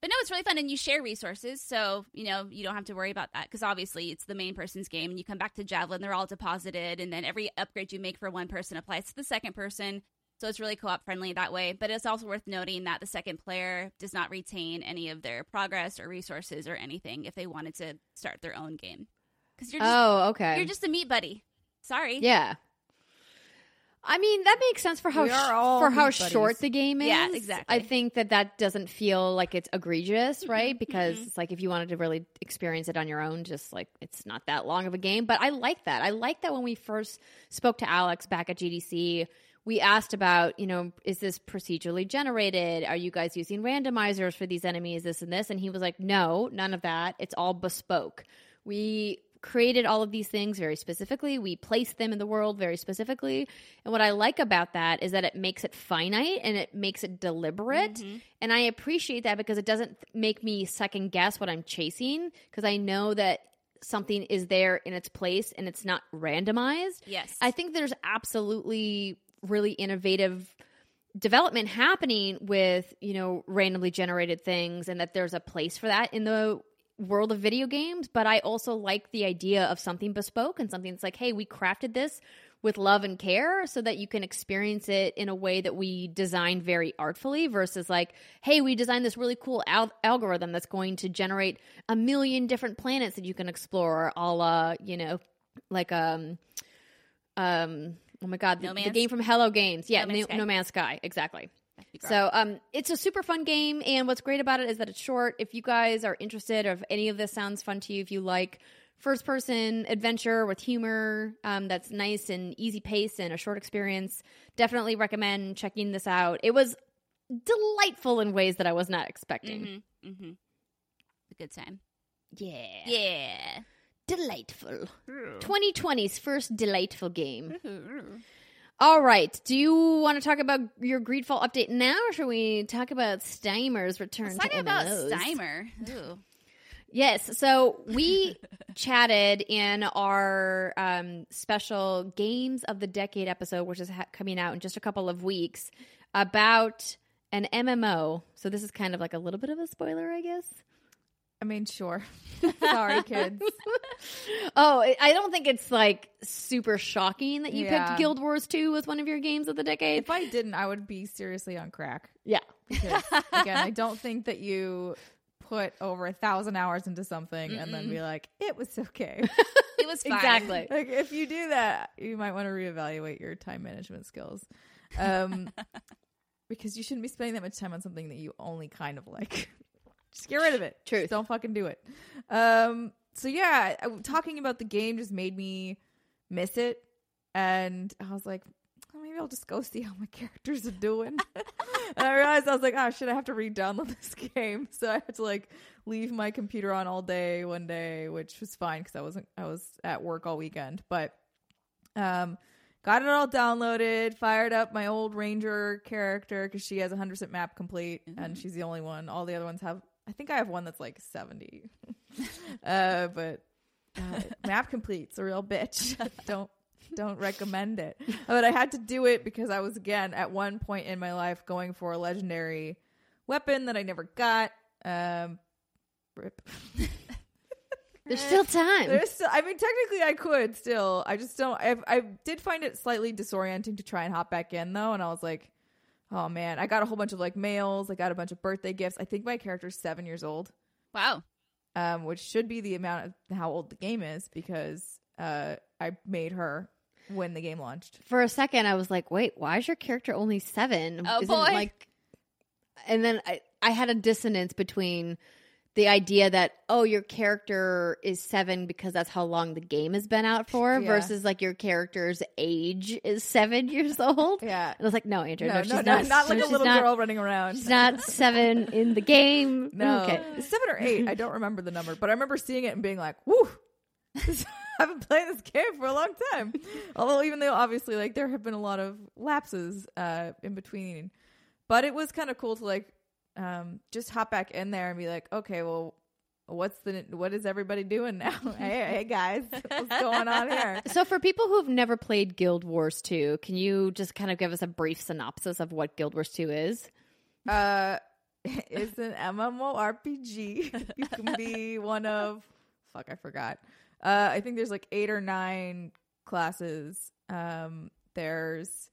but no, it's really fun, and you share resources, so you know you don't have to worry about that because obviously it's the main person's game, and you come back to Javelin, they're all deposited, and then every upgrade you make for one person applies to the second person. So it's really co-op friendly that way. But it's also worth noting that the second player does not retain any of their progress or resources or anything if they wanted to start their own game. Because you're just oh, okay. you're just a meat buddy. Sorry. yeah. I mean that makes sense for how sh- for how short the game is. Yeah, exactly. I think that that doesn't feel like it's egregious, right? Because mhm. it's like if you wanted to really experience it on your own, just like it's not that long of a game. But I like that. I like that when we first spoke to Alex back at GDC, we asked about, you know, is this procedurally generated? Are you guys using randomizers for these enemies, this and this? And he was like, no, none of that. It's all bespoke. We created all of these things very specifically. We place them in the world very specifically. And what I like about that is that it makes it finite and it makes it deliberate. Mm-hmm. And I appreciate that because it doesn't make me second guess what I'm chasing because I know that something is there in its place and it's not randomized. Yes. I think there's absolutely really innovative development happening with, you know, randomly generated things and that there's a place for that in the world of video games, but I also like the idea of something bespoke and something that's like, hey, we crafted this with love and care so that you can experience it in a way that we designed very artfully versus like, hey, we designed this really cool al- algorithm that's going to generate a million different planets that you can explore, a la, you know, like um um oh my god, the, No the Man's- game from Hello Games. Yeah, No Man's no Man's Sky, exactly. So um, it's a super fun game, and what's great about it is that it's short. If you guys are interested, or if any of this sounds fun to you, if you like first person adventure with humor um, that's nice and easy pace and a short experience, definitely recommend checking this out. It was delightful in ways that I was not expecting. Mm-hmm. Mm-hmm. A good time. Yeah. Yeah. Delightful. 2020's first delightful game. All right. Do you want to talk about your Greedfall update now, or should we talk about Steimer's return Let's to talk about? Steimer. Ooh. Yes. So we chatted in our um, special Games of the Decade episode, which is ha- coming out in just a couple of weeks, about an MMO. So this is kind of like a little bit of a spoiler, I guess. I mean, sure. Sorry, kids. Oh, I- don't think it's like super shocking that you Yeah. picked Guild Wars 2 as one of your games of the decade. If I didn't, I would be seriously on crack. Yeah. Because again, I don't think that you put over a thousand hours into something and then be like, it was okay. It was fine. Exactly. like if you do that, you might want to reevaluate your time management skills. Um, because you shouldn't be spending that much time on something that you only kind of like. Just get rid of it. Truth. Just don't fucking do it. Um, so yeah, talking about the game just made me miss it, and I was like, oh, maybe I'll just go see how my characters are doing. and I realized I was like, oh shit, I have to re-download this game, so I had to like leave my computer on all day one day, which was fine because I wasn't I was at work all weekend, but um. Got it all downloaded, fired up my old ranger character because she has 100% map complete and she's the only one. All the other ones have, I think I have one that's like 70. uh, but uh, map complete's a real bitch. don't don't recommend it. But I had to do it because I was again at one point in my life going for a legendary weapon that I never got. Um, rip. There's still time. There's still, I mean, technically I could still. I just don't. I I did find it slightly disorienting to try and hop back in though, and I was like, oh man, I got a whole bunch of like mails. I got a bunch of birthday gifts. I think my character's seven years old, Wow. um, which should be the amount of how old the game is because uh, I made her when the game launched. For a second, I was like, wait, why is your character only seven? Oh, Isn't it, boy. Like, and then I, I had a dissonance between the idea that, oh, your character is seven because that's how long the game has been out for Yeah. versus like your character's age is seven years old. Yeah. And I was like, no, Andrea, no, No, she's no, not. not like a little not- girl running around. She's not seven in the game. No, Okay. Seven or eight. I don't remember the number, but I remember seeing it and being like, "Woo!" I've been playing this game for a long time. Although, even though obviously, like, there have been a lot of lapses uh, in between, but it was kind of cool to like um, just hop back in there and be like, "Okay, well, what's the what is everybody doing now? hey, hey, guys, what's going on here?" So, for people who've never played Guild Wars 2, can you just kind of give us a brief synopsis of what Guild Wars 2 is? Uh, it's an MMORPG. you can be one of fuck, I forgot. Uh, I think there's like eight or nine classes. Um, there's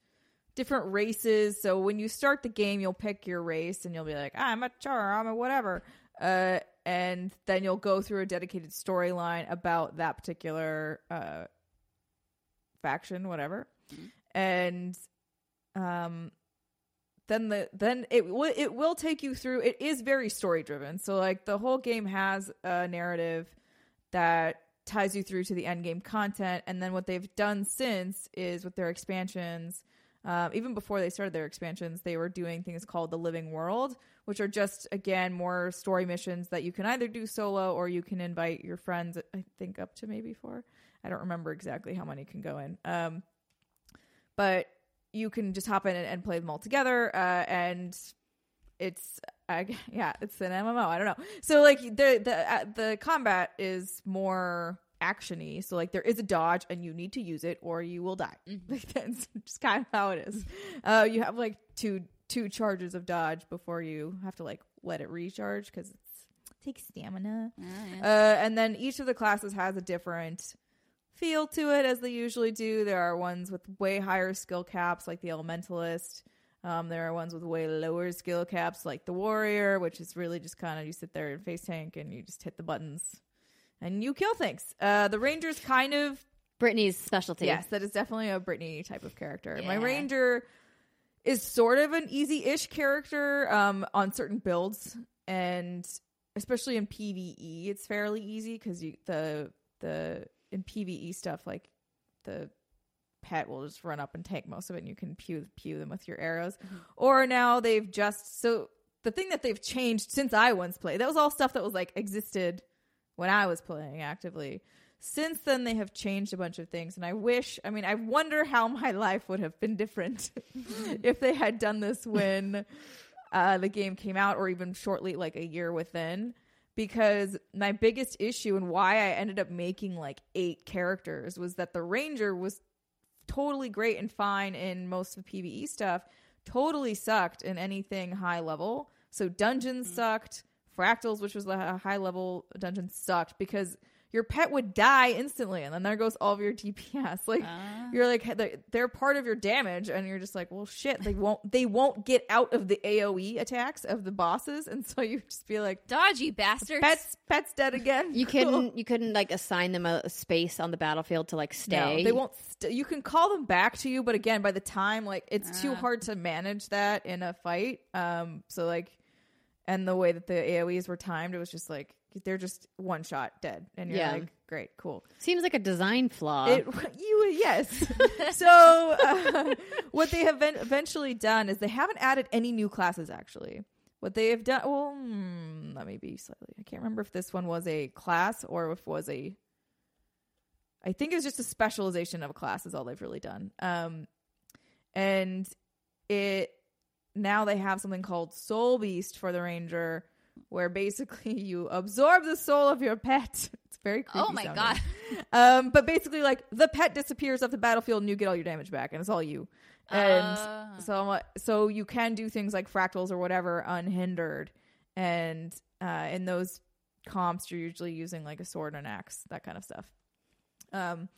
different races. So when you start the game, you'll pick your race and you'll be like, I'm a Charr, I'm a whatever. Uh, and then you'll go through a dedicated storyline about that particular uh faction, whatever. And um then the then it it will take you through it is very story driven so like the whole game has a narrative that ties you through to the end game content and then what they've done since is with their expansions um, even before they started their expansions they were doing things called the living world which are just again more story missions that you can either do solo or you can invite your friends i think up to maybe four. I don't remember exactly how many can go in. Um, but you can just hop in and, and play them all together uh, and it's yeah it's an mmo i don't know. So like the the uh, the combat is more actiony so like there is a dodge and you need to use it or you will die like that's just kind of how it is uh you have like two two charges of dodge before you have to like let it recharge because it takes stamina Oh, yeah. uh, and then each of the classes has a different feel to it, as they usually do. There are ones with way higher skill caps, like the Elementalist. Um, there are ones with way lower skill caps, like the Warrior, which is really just kind of you sit there and face tank and you just hit the buttons and you kill things. Uh, the Ranger's kind of Brittany's specialty. Yes, that is definitely a Brittany type of character. My ranger is sort of an easy-ish character um, on certain builds, and especially in PVE, it's fairly easy because you the the in PVE stuff like the pet will just run up and take most of it and you can pew pew them with your arrows. Or now they've just so the thing that they've changed since I once played, that was all stuff that was like existed when I was playing actively. Since then they have changed a bunch of things and I wish I mean I wonder how my life would have been different if they had done this when uh, the game came out or even shortly like a year within because my biggest issue and why I ended up making like eight characters was that the ranger was totally great and fine in most of the PvE stuff, totally sucked in anything high level. So dungeons sucked, fractals, which was a high level dungeon, sucked because your pet would die instantly, and then there goes all of your DPS. Like Ah. you're like they're- they're part of your damage, and you're just like, well, shit, they won't they won't get out of the AOE attacks of the bosses, and so you just be like, Dodgy bastards. pets pet's dead again. You Cool. couldn't you couldn't like assign them a, a space on the battlefield to like stay. No, they won't. St- you can call them back to you, but again, by the time like it's too Ah. hard to manage that in a fight. Um, so like, and the way that the AOE's were timed, it was just like they're just one shot dead, and you're Yeah. like, great, cool. Seems like a design flaw. It, you yes. so uh, what they have ven- eventually done is they haven't added any new classes. Actually, what they have done. Well, hmm, let me be slightly. I can't remember if this one was a class or if it was a. I think it was just a specialization of a class. Is all they've really done. Um, and it now they have something called Soul Beast for the Ranger, where basically you absorb the soul of your pet. It's very creepy. oh my sounding. god. Um, but basically, like the pet disappears off the battlefield, and you get all your damage back, and it's all you. And Ah. so, so you can do things like fractals or whatever unhindered. And uh, in those comps, you're usually using like a sword and an axe, that kind of stuff. Um,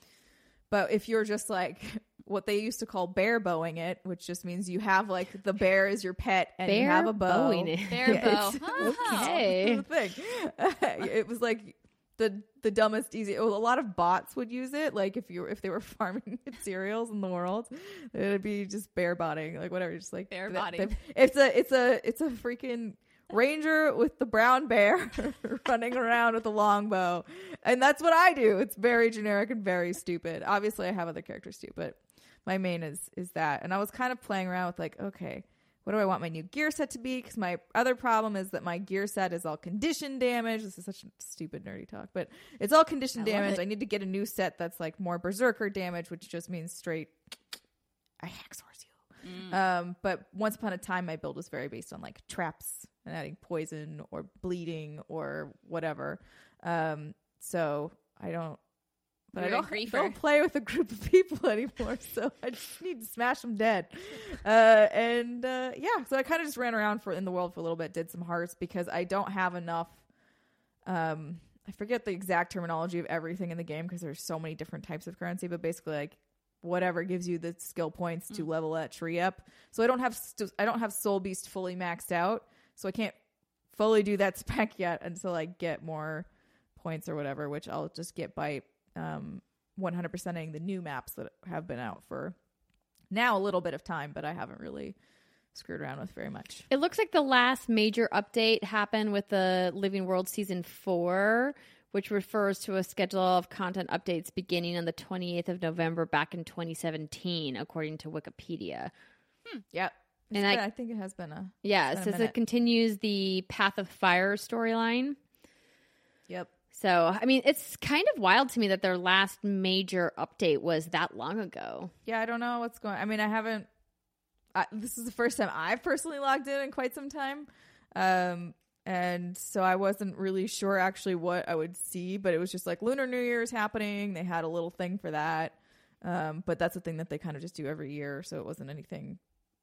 but if you're just like what they used to call bear bowing it, which just means you have like the bear is your pet and you have a bow. bowing it. Bear Yeah, bow. it's- Oh. Okay. the thing. it was like the the dumbest easy. Well, a lot of bots would use it. Like if you if they were farming cereals in the world, it'd be just bear botting, like whatever. Just like Bear that- botting. It's a it's a it's a freaking ranger with the brown bear running around with a longbow, and that's what I do. It's very generic and very stupid. Obviously, I have other characters too, but my main is is that. And I was kind of playing around with like, okay, what do I want my new gear set to be? Because my other problem is that my gear set is all condition damage. This is such stupid nerdy talk, but it's all condition I damage. I need to get a new set that's like more berserker damage, which just means straight. I hacksaws you. Mm. Um, but once upon a time, my build was very based on like traps and adding poison or bleeding or whatever. Um, so I don't. But I You're a don't, don't play with a group of people anymore, so I just need to smash them dead. Uh, and uh, yeah, so I kind of just ran around for in the world for a little bit, did some hearts because I don't have enough. Um, I forget the exact terminology of everything in the game because there's so many different types of currency, but basically like whatever gives you the skill points Mm. to level that tree up. So I don't have st- I don't have Soul Beast fully maxed out, so I can't fully do that spec yet until I get more points or whatever, which I'll just get by um 100%ing the new maps that have been out for now a little bit of time, but I haven't really screwed around with very much. It looks like the last major update happened with the Living World season four, which refers to a schedule of content updates beginning on the 28th of November back in 2017, according to Wikipedia. Yep. It's And I- been- I think it has been a Yeah, It's it a says it continues the Path of Fire storyline. So, I mean, it's kind of wild to me that their last major update was that long ago. Yeah, I don't know what's going. I mean, I haven't. I, this is the first time I've personally logged in in quite some time, um, and so I wasn't really sure actually what I would see. But it was just like Lunar New Year is happening. They had a little thing for that, um, but that's a thing that they kind of just do every year, so it wasn't anything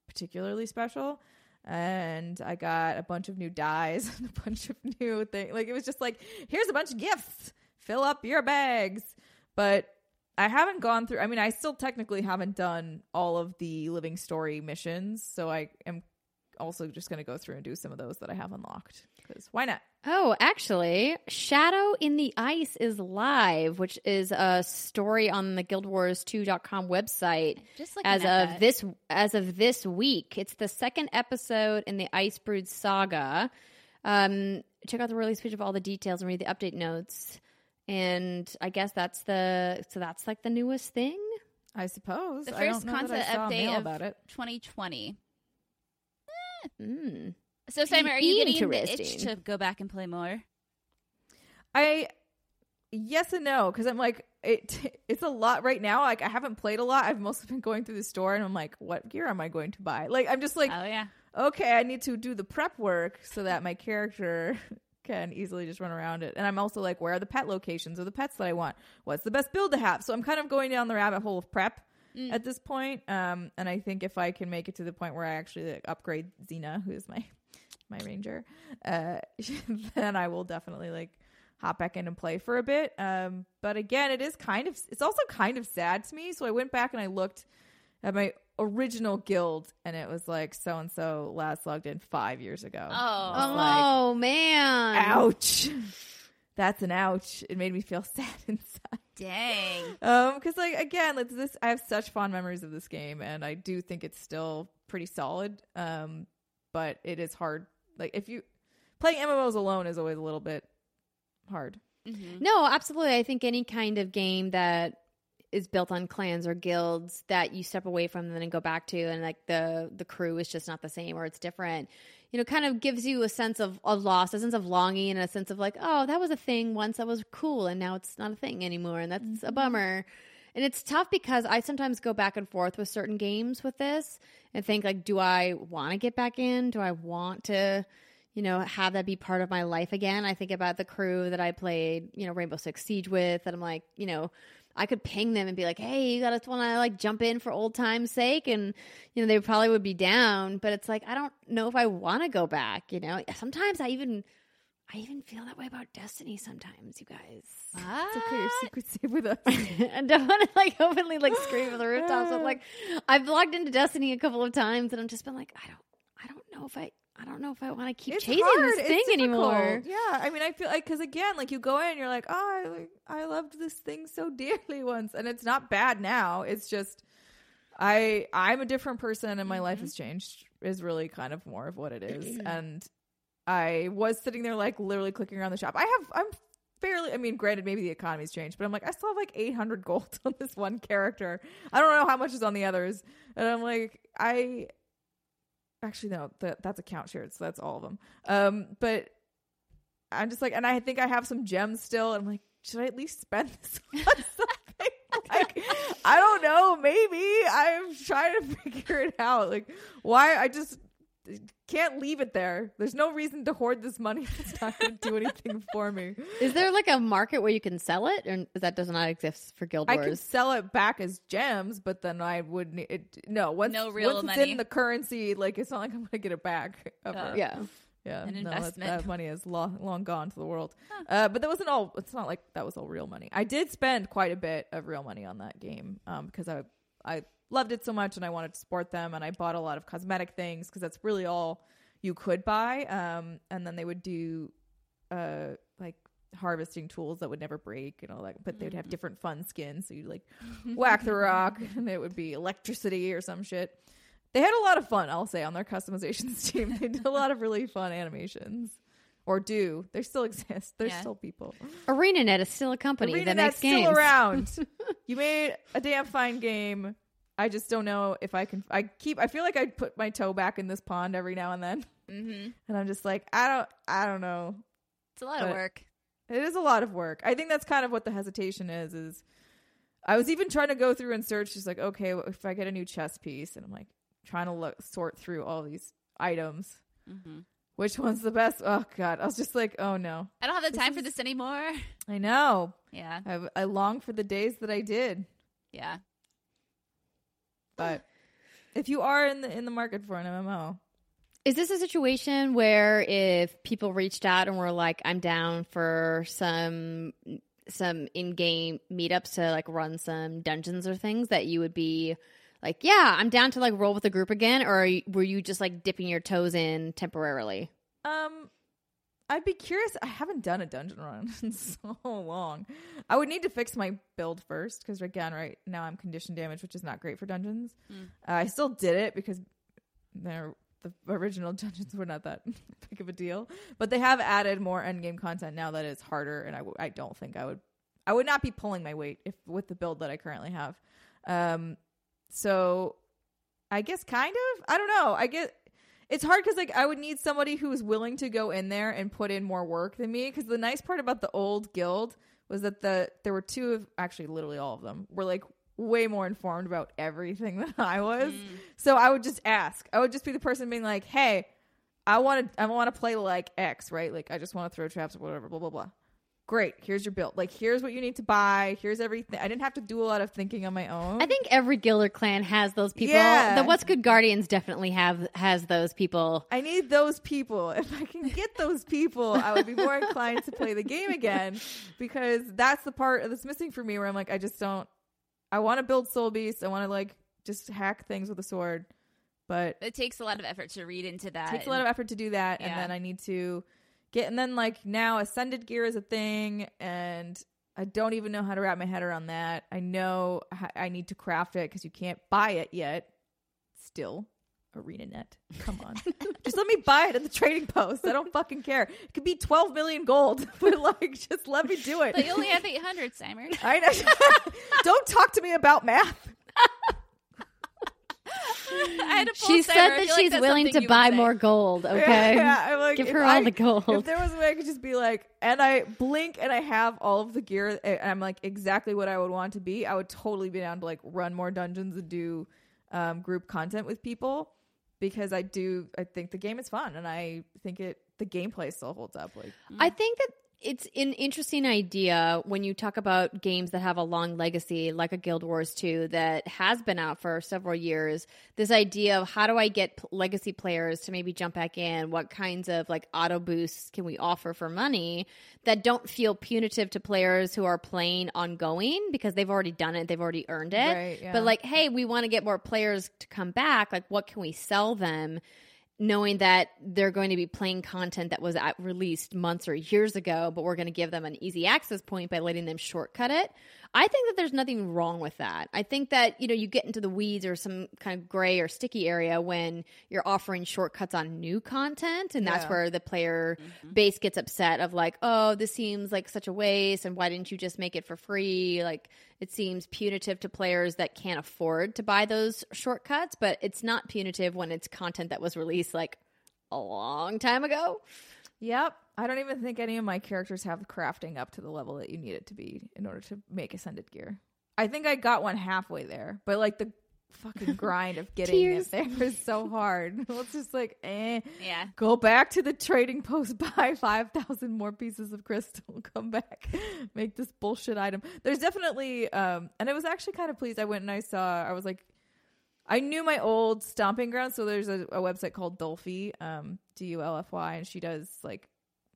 particularly special. And I got a bunch of new dyes and a bunch of new things. Like it was just like, here's a bunch of gifts. Fill up your bags. But I haven't gone through. I mean, I still technically haven't done all of the living story missions, so I am also just going to go through and do some of those that I have unlocked because why not? Oh, actually, Shadow in the Ice is live, which is a story on the GuildWars2.com website Just looking as of that. this as of this week. It's the second episode in the Icebrood saga. Um, check out the release page of all the details and read the update notes. And I guess that's the so that's like the newest thing. I suppose The I first don't know that I concept saw update mail of- about it. 2020. Mm. So, Steimer, are you getting the itch to go back and play more? I yes and no because I'm like it. It's a lot right now. Like I haven't played a lot. I've mostly been going through the store, and I'm like, what gear am I going to buy? Like I'm just like, oh yeah. okay, I need to do the prep work so that my character can easily just run around it. And I'm also like, where are the pet locations or the pets that I want? What's the best build to have? So I'm kind of going down the rabbit hole of prep Mm. at this point. Um, and I think if I can make it to the point where I actually like, upgrade Xena, who is my my ranger, uh, then I will definitely like hop back in and play for a bit. Um, but again, it is kind of it's also kind of sad to me. So I went back and I looked at my original guild, and it was like so and so last logged in five years ago. Oh. I was like, Oh man! ouch. That's an ouch. It made me feel sad inside. Dang. Um, because like again, like this, I have such fond memories of this game, and I do think it's still pretty solid. Um, but it is hard. Like if you playing MMOs alone is always a little bit hard. Mhm. No, absolutely. I think any kind of game that is built on clans or guilds that you step away from and then go back to, and like the the crew is just not the same or it's different. You know, kind of gives you a sense of, of loss, a sense of longing, and a sense of like, oh, that was a thing once that was cool, and now it's not a thing anymore, and that's a bummer. And it's tough because I sometimes go back and forth with certain games with this and think like, do I want to get back in? Do I want to, you know, have that be part of my life again? I think about the crew that I played, you know, Rainbow Six Siege with, and I'm like, you know, I could ping them and be like, hey, you gotta want to like jump in for old time's sake, and you know, they probably would be down. But it's like I don't know if I want to go back. You know, sometimes I even. I even feel that way about Destiny sometimes, you guys. It's okay. Your What? secret safe with us. I don't want to like openly like scream from the rooftops, but like I've logged into Destiny a couple of times, and I've just been like, I don't, I don't know if I, I don't know if I want to keep It's chasing hard. this It's thing anymore. Yeah, I mean, I feel like because again, like you go in, you're like, oh, I, like, I loved this thing so dearly once, and it's not bad now. It's just I I'm a different person, and my life mm-hmm. has changed. Is really kind of more of what it is, and I was sitting there like literally clicking around the shop. I have I'm fairly. I mean, granted, maybe the economy's changed, but I'm like, I still have like 800 gold on this one character. I don't know how much is on the others, and I'm like, I actually no that that's account shared so that's all of them. Um but i'm just like and i think i have some gems still. I'm like should i at least spend this on something? Like i don't know. Maybe. I'm trying to figure it out. Like why? I just can't leave it there there's no reason to hoard this money if it's not going to do anything for me Is there like a market where you can sell it, or that does not exist for Guild Wars? I Wars? could sell it back as gems, but then I would need it. No, once, No real once it's in the currency, like it's not like I'm going to get it back. Ever. Oh. yeah, Yeah, An no, that- investment. That, money is long, long gone to the world. Uh, but that wasn't all. It's not like that was all real money. I did spend quite a bit of real money on that game um, because I I loved it so much and I wanted to support them and I bought a lot of cosmetic things because that's really all you could buy. Um, and then they would do uh like harvesting tools that would never break and all that, but they'd have different fun skins. So you'd like whack the rock and it would be electricity or some shit. They had a lot of fun, I'll say, on their customizations team. They did a lot of really fun animations. Or do. They still exist. There's Yeah. still people. ArenaNet is still a company Arena that Net's makes games. still around. you made a damn fine game. I just don't know if I can I keep I feel like I put my toe back in this pond every now and then. Mm-hmm. And I'm just like, I don't I don't know. It's a lot of work. It is a lot of work. I think that's kind of what the hesitation is. Is I was even trying to go through and search, just like, okay, if I get a new chess piece, and I'm like trying to look sort through all these items, Mm-hmm. which one's the best? Oh God, I was just like, oh no, I don't have the This time for this anymore. I know. Yeah, I, I long for the days that I did, yeah. But if you are in the in the market for an MMO, Is this a situation where if people reached out and were like, "I'm down for some some in-game meetups to like run some dungeons or things," that you would be like, "Yeah, I'm down to like roll with the group again," or are you- were you just like dipping your toes in temporarily? Um, I'd be curious. I haven't done a dungeon run in so long. I would need to fix my build first because again, right now I'm condition damage, which is not great for dungeons. Mm. Uh, I still did it because the original dungeons were not that big of a deal, but they have added more end game content now that it's harder, and I, w- I don't think I would I would not be pulling my weight if with the build that I currently have. Um, so I guess kind of. I don't know. I get it's hard because like I would need somebody who's willing to go in there and put in more work than me. Because the nice part about the old guild was that the there were two of actually literally all of them were like way more informed about everything than I was. Mm. So I would just ask. I would just be the person being like, "Hey, I want to I want to play like X, right? Like I just want to throw traps or whatever, blah blah blah." Great. Here's your build. Like here's what you need to buy. Here's everything. I didn't have to do a lot of thinking on my own. I think every guild or clan has those people. Yeah. The What's Good Guardians definitely have has those people. I need those people. If I can get those people, I would be more inclined to play the game again because that's the part that's missing for me where I'm like, I just don't. I want to build Soul Beast. I want to like just hack things with a sword, but It takes a lot of effort to read into that. it takes a lot of effort to do that. And then I need to get, and then like now Ascended Gear is a thing, and I don't even know how to wrap my head around that. I know I need to craft it because you can't buy it yet. Still, ArenaNet. Come on. just let me buy it at the trading post. I don't fucking care. It could be 12 million gold, but like, just let me do it. But you only have 800, Steimer. I know. don't talk to me about math. I had to pull She said that like she's willing to buy more gold. Okay, Yeah, I'm like, give her I- all the gold. If there was a way I could just be like, and I blink and I have all of the gear, and I'm like exactly what I would want to be, I would totally be down to like run more dungeons and do um, group content with people because I do. I think the game is fun, and I think it the gameplay still holds up. Like, I think that it's an interesting idea when you talk about games that have a long legacy, like a Guild Wars 2 that has been out for several years. This idea of how do I get p- legacy players to maybe jump back in? What kinds of like auto boosts can we offer for money that don't feel punitive to players who are playing ongoing because they've already done it, they've already earned it. Right, yeah. But like, hey, we want to get more players to come back. Like, what can we sell them? Knowing that they're going to be playing content that was at released months or years ago, but we're going to give them an easy access point by letting them shortcut it. I think that there's nothing wrong with that. I think that, you know, you get into the weeds or some kind of gray or sticky area when you're offering shortcuts on new content. And that's Yeah. where the player mm-hmm. base gets upset of like, oh, this seems like such a waste. And why didn't you just make it for free? Like, it seems punitive to players that can't afford to buy those shortcuts, but it's not punitive when it's content that was released like a long time ago. yep. I don't even think any of my characters have crafting up to the level that you need it to be in order to make ascended gear. I think I got one halfway there, but like the fucking grind of getting Tears. it there is so hard. it's just like, eh. Yeah. Go back to the trading post, buy 5,000 more pieces of crystal, come back, make this bullshit item. There's definitely, um, and I was actually kind of pleased. I went and I saw, I was like, I knew my old stomping ground. So there's a, a website called Dulfy, um, D U L F Y, and she does like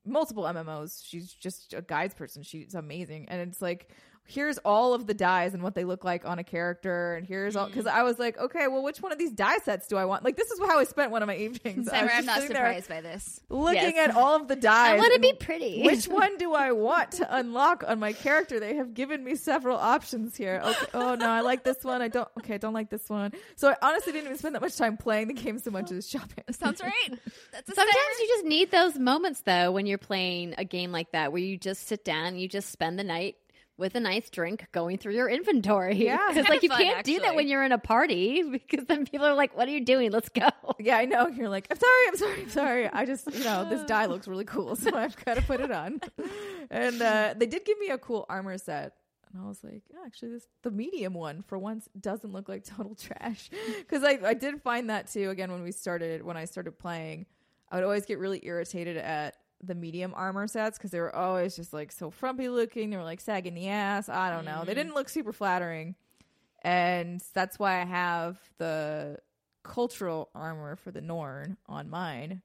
multiple MMOs. She's just a guides person. She's amazing. And it's like, here's all of the dyes and what they look like on a character. And here's all, mm-hmm. because I was like, okay, well, which one of these dye sets do I want? Like, this is how I spent one of my evenings. I was I'm not surprised by this. Looking Yes. at all of the dyes. I want to be pretty. Which one do I want to unlock on my character? They have given me several options here. Okay. Oh no, I like this one. I don't. Okay, I don't like this one. So I honestly didn't even spend that much time playing the game so much as shopping. Sounds right. That's Sometimes Steimer. you just need those moments though when you're playing a game like that where you just sit down and you just spend the night with a nice drink going through your inventory. Yeah. Because It's like you fun, can't do that when you're in a party because then people are like, What are you doing? Let's go. Yeah, I know. You're like, I'm sorry, I'm sorry, I'm sorry. I just, you know, this dye looks really cool, so I've got to put it on. And uh, they did give me a cool armor set. And I was like, yeah, actually, this the medium one for once doesn't look like total trash. Because I, I did find that too. Again, when we started, when I started playing, I would always get really irritated at the medium armor sets because they were always just like so frumpy looking. They were like sagging the ass. I don't know. They didn't look super flattering, and that's why I have the cultural armor for the Norn on mine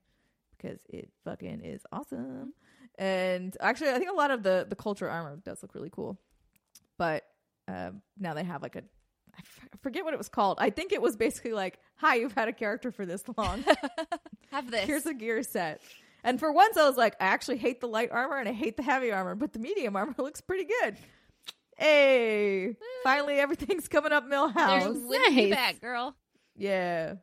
because it fucking is awesome. And actually, I think a lot of the the cultural armor does look really cool. But um, now they have like a I f- I forget what it was called. I think it was basically like, "Hi, you've had a character for this long. Have this. Here's a gear set." And for once, I was like, I actually hate the light armor and I hate the heavy armor, but the medium armor looks pretty good. Hey, finally everything's coming up Milhouse. winning you Nice. back, girl. Yeah.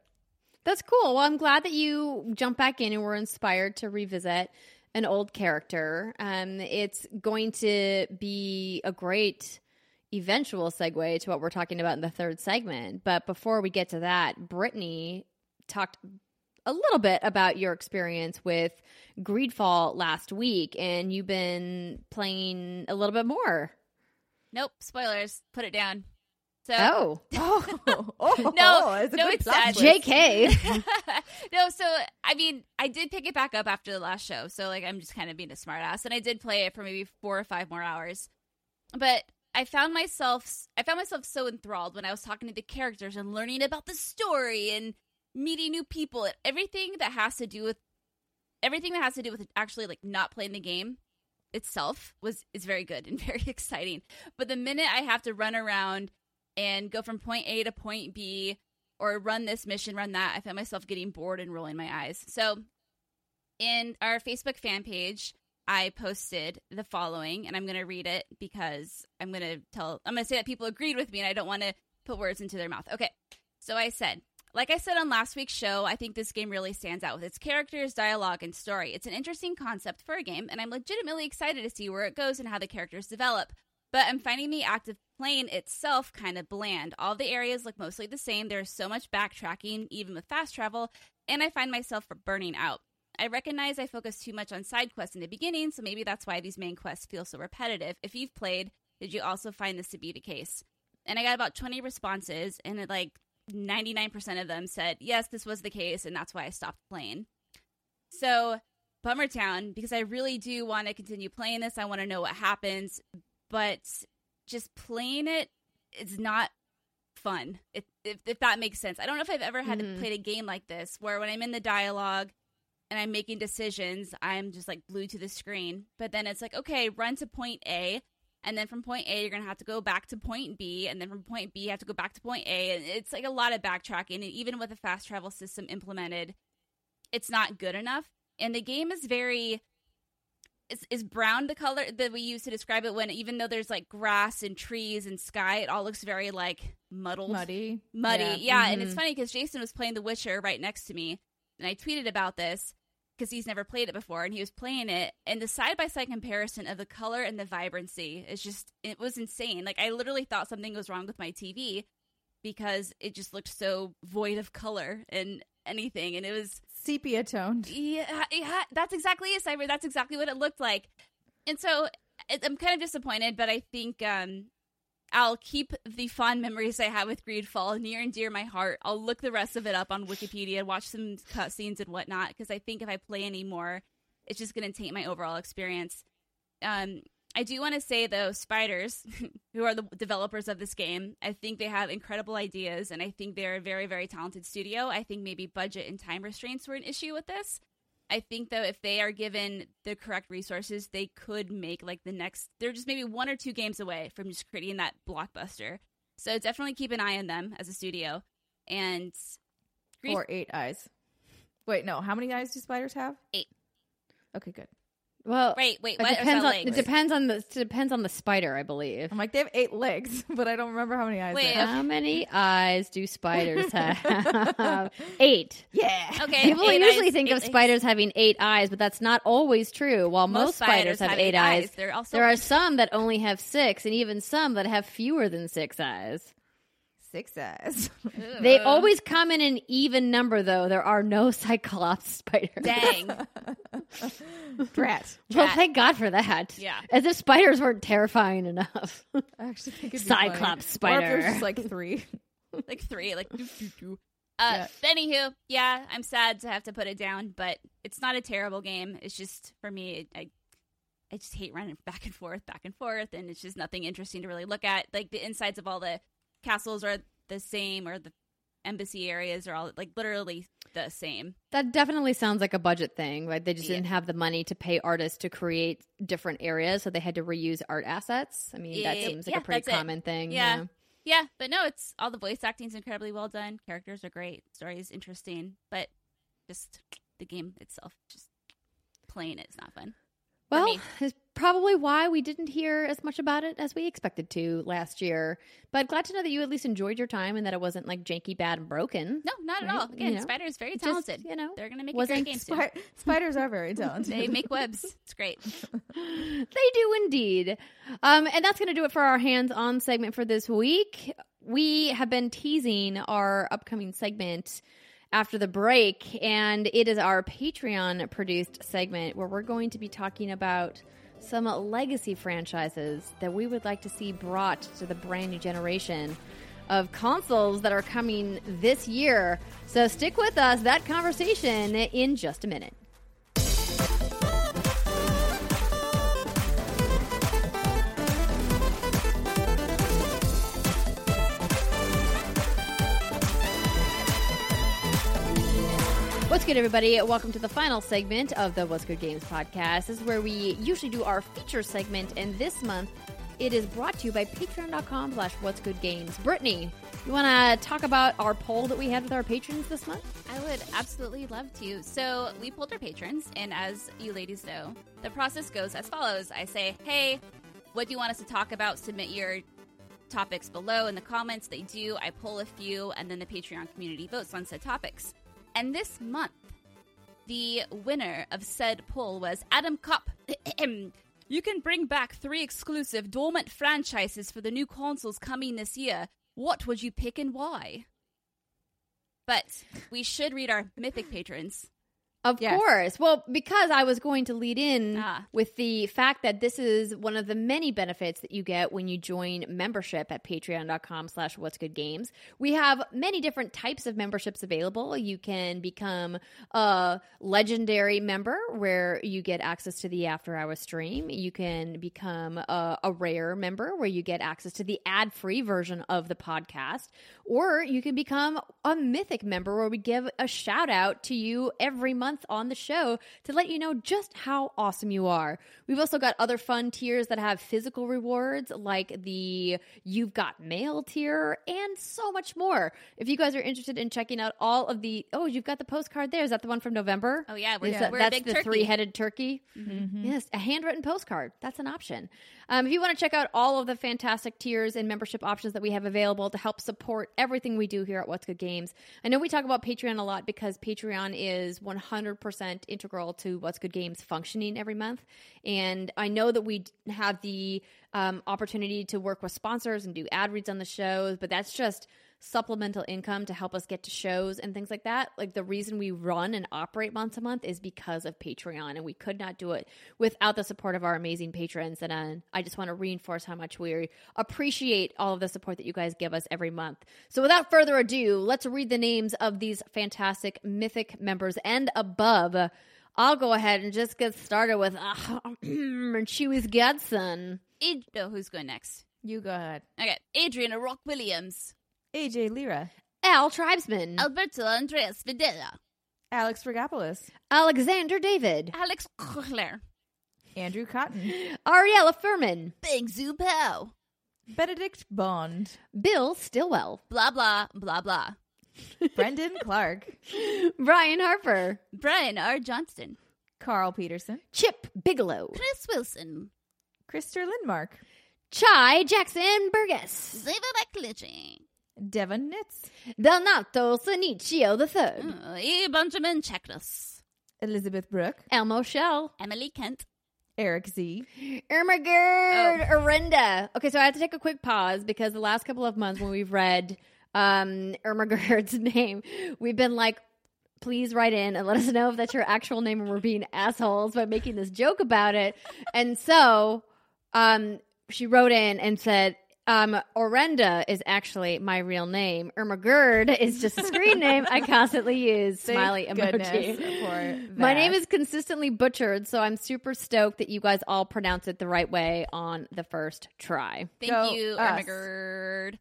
That's cool. Well, I'm glad that you jumped back in and were inspired to revisit an old character. Um, it's going to be a great eventual segue to what we're talking about in the third segment. But before we get to that, Brittany talked a little bit about your experience with Greedfall last week, and you've been playing a little bit more. Nope, spoilers. Put it down. So Oh, Oh, oh, No, it's a no, good it's sad. JK. no, so I mean, I did pick it back up after the last show, so like I'm just kind of being a smartass, and I did play it for maybe four or five more hours. But I found myself, I found myself so enthralled when I was talking to the characters and learning about the story and meeting new people and everything that has to do with everything that has to do with actually like not playing the game itself was is very good and very exciting. But the minute I have to run around and go from point A to point B or run this mission, run that, I found myself getting bored and rolling my eyes. So in our Facebook fan page, I posted the following, and I'm going to read it because I'm going to tell, I'm going to say that people agreed with me and I don't want to put words into their mouth. Okay. So I said, like I said on last week's show, I think this game really stands out with its characters, dialogue, and story. It's an interesting concept for a game, and I'm legitimately excited to see where it goes and how the characters develop. But I'm finding the active playing itself kind of bland. All the areas look mostly the same. There's so much backtracking, even with fast travel, and I find myself burning out. I recognize I focus too much on side quests in the beginning, so maybe that's why these main quests feel so repetitive. If you've played, did you also find this to be the case? And I got about 20 responses, and it, like 99% of them said, yes, this was the case, and that's why I stopped playing. So, Bummer Town, because I really do want to continue playing this. I want to know what happens, but just playing it is not fun, if, if, if that makes sense. I don't know if I've ever had Mhm. to play a game like this where when I'm in the dialogue and I'm making decisions, I'm just like glued to the screen. But then it's like, okay, run to point A. And then from point A, you're going to have to go back to point B. And then from point B, you have to go back to point A. And it's like a lot of backtracking. And even with a fast travel system implemented, it's not good enough. And the game is very. Is, is brown the color that we use to describe it when even though there's like grass and trees and sky, it all looks very like muddled Muddy. muddy. Yeah. Yeah, and mm-hmm. it's funny because Jason was playing The Witcher right next to me, and I tweeted about this because he's never played it before, and he was playing it, and the side by side comparison of the color and the vibrancy is just it was insane. Like I literally thought something was wrong with my TV because it just looked so void of color and anything, and it was Sepia toned. yeah, yeah, that's exactly it, Cyber. That's exactly what it looked like. And so I'm kind of disappointed, but I think um, I'll keep the fond memories I have with Greedfall near and dear my heart. I'll look the rest of it up on Wikipedia, watch some cutscenes and whatnot, because I think if I play anymore, it's just going to taint my overall experience. Um, I do want to say though, Spiders, who are the developers of this game, I think they have incredible ideas, and I think they're a very, very talented studio. I think maybe budget and time restraints were an issue with this. I think though, if they are given the correct resources, they could make like the next. They're just maybe one or two games away from just creating that blockbuster. So definitely keep an eye on them as a studio. And Greed- Or eight eyes. Wait, no. How many eyes do spiders have? Eight. Okay, good. Well, wait, wait, it what? Or depends on that it depends on the it depends on the spider, I believe. I'm like, they have eight legs, but I don't remember how many eyes Wait, they have. How many eyes do spiders have? Eight. Yeah. Okay, People eight usually eyes, think eight of legs. spiders having eight eyes, but that's not always true. While most, spiders, have, eight eyes, They're also there are some that only have six, and even some that have fewer than six eyes. Six eyes. They always come in an even number, though. There are no cyclops spiders. dang. Drat. Well, Drat. thank God for that. Yeah. As if spiders weren't terrifying enough. I actually think it'd be funny. Cyclops Or if there's just like three. like three, like doo, doo, doo. Uh, Yeah. but anywho, yeah, I'm sad to have to put it down, but it's not a terrible game. It's just for me, I, I just hate running back and forth, back and forth, and it's just nothing interesting to really look at. Like the insides of all the castles are the same, or the embassy areas are all like literally the same. That definitely sounds like a budget thing. Like they just Yeah. didn't have the money to pay artists to create different areas, so they had to reuse art assets. I mean, that seems like yeah, a pretty that's it. common thing. Yeah. Yeah, but no, it's all the voice acting's incredibly well done. Characters are great. Story is interesting, but just the game itself, just playing it is not fun. Well, probably why we didn't hear as much about it as we expected to last year. But glad to know that you at least enjoyed your time and that it wasn't like janky, bad, and broken. No, not at all. Again, you know, Spider is very Just, talented. you know, They're gonna make a great game soon. Spiders are very talented. They make webs. It's great. They do indeed. Um, and that's going to do it for our hands on segment for this week. We have been teasing our upcoming segment after the break, and it is our Patreon produced segment where we're going to be talking about some legacy franchises that we would like to see brought to the brand new generation of consoles that are coming this year. So stick with us, that conversation in just a minute. Good, everybody? Welcome to the final segment of the What's Good Games podcast. This is where we usually do our feature segment, and this month it is brought to you by patreon.com slash what's good games. Brittany, you want to talk about our poll that we had with our patrons this month? I would absolutely love to. So we pulled our patrons, and as you ladies know, the process goes as follows. I say, hey, what do you want us to talk about? Submit your topics below in the comments. They do. I pull a few, and then the Patreon community votes on said topics. And this month, the winner of said poll was Adam Kopp. you can bring back three exclusive dormant franchises for the new consoles coming this year. What would you pick and why? But we should read our mythic patrons. Of Yes. course. Well, because I was going to lead in Ah. with the fact that this is one of the many benefits that you get when you join membership at patreon.com slash what's good games. We have many different types of memberships available. You can become a legendary member where you get access to the after hour stream. You can become a, a rare member where you get access to the ad free version of the podcast. Or you can become a mythic member where we give a shout out to you every month on the show to let you know just how awesome you are. We've also got other fun tiers that have physical rewards like the You've Got Mail tier and so much more. If you guys are interested in checking out all of the, oh, you've got the postcard there. Is that the one from November? Oh yeah, we're, Is that- we're that's a big the three-headed turkey. Mm-hmm. Yes, a handwritten postcard. That's an option. Um, if you want to check out all of the fantastic tiers and membership options that we have available to help support everything we do here at What's Good Games, I know we talk about Patreon a lot because Patreon is 100% integral to What's Good Games functioning every month, and I know that we have the um, opportunity to work with sponsors and do ad reads on the shows, but that's just supplemental income to help us get to shows and things like that. Like the reason we run and operate once a month is because of Patreon, and we could not do it without the support of our amazing patrons. And uh, I just want to reinforce how much we appreciate all of the support that you guys give us every month. So without further ado, let's read the names of these fantastic mythic members and above. I'll go ahead and just get started with uh, Chewy's godson. Ad- oh, who's going next? You go ahead. Okay, Adriana Rock Williams, AJ Lira, Al Tribesman, Alberto Andreas Videla, Alex Regopoulos, Alexander David, Alex Kuchler, Andrew Cotton, Ariella Furman, Bing Zoo Pow, Benedict Bond, Bill Stillwell, blah blah blah blah. Brendan Clark, Brian Harper, Brian R. Johnston, Carl Peterson, Chip Bigelow, Chris Wilson, Krister Lindmark, Chai Jackson Burgess, Zeva McClitchy, Devon Nitz, Donato Sanicio III, uh, E. Benjamin Cheknos, Elizabeth Brooke, Elmo Shell, Emily Kent, Eric Z, Ermagerd Oh. Arenda. Okay, so I have to take a quick pause because the last couple of months when we've read um Ermagerd's name, we've been like, please write in and let us know if that's your actual name and we're being assholes by making this joke about it. And so um she wrote in and said um, Orenda is actually my real name. Irma Gerd is just a screen name I constantly use. Thank Smiley emoji. My name is consistently butchered, so I'm super stoked that you guys all pronounce it the right way on the first try. Thank Go you, us. Ermagerd.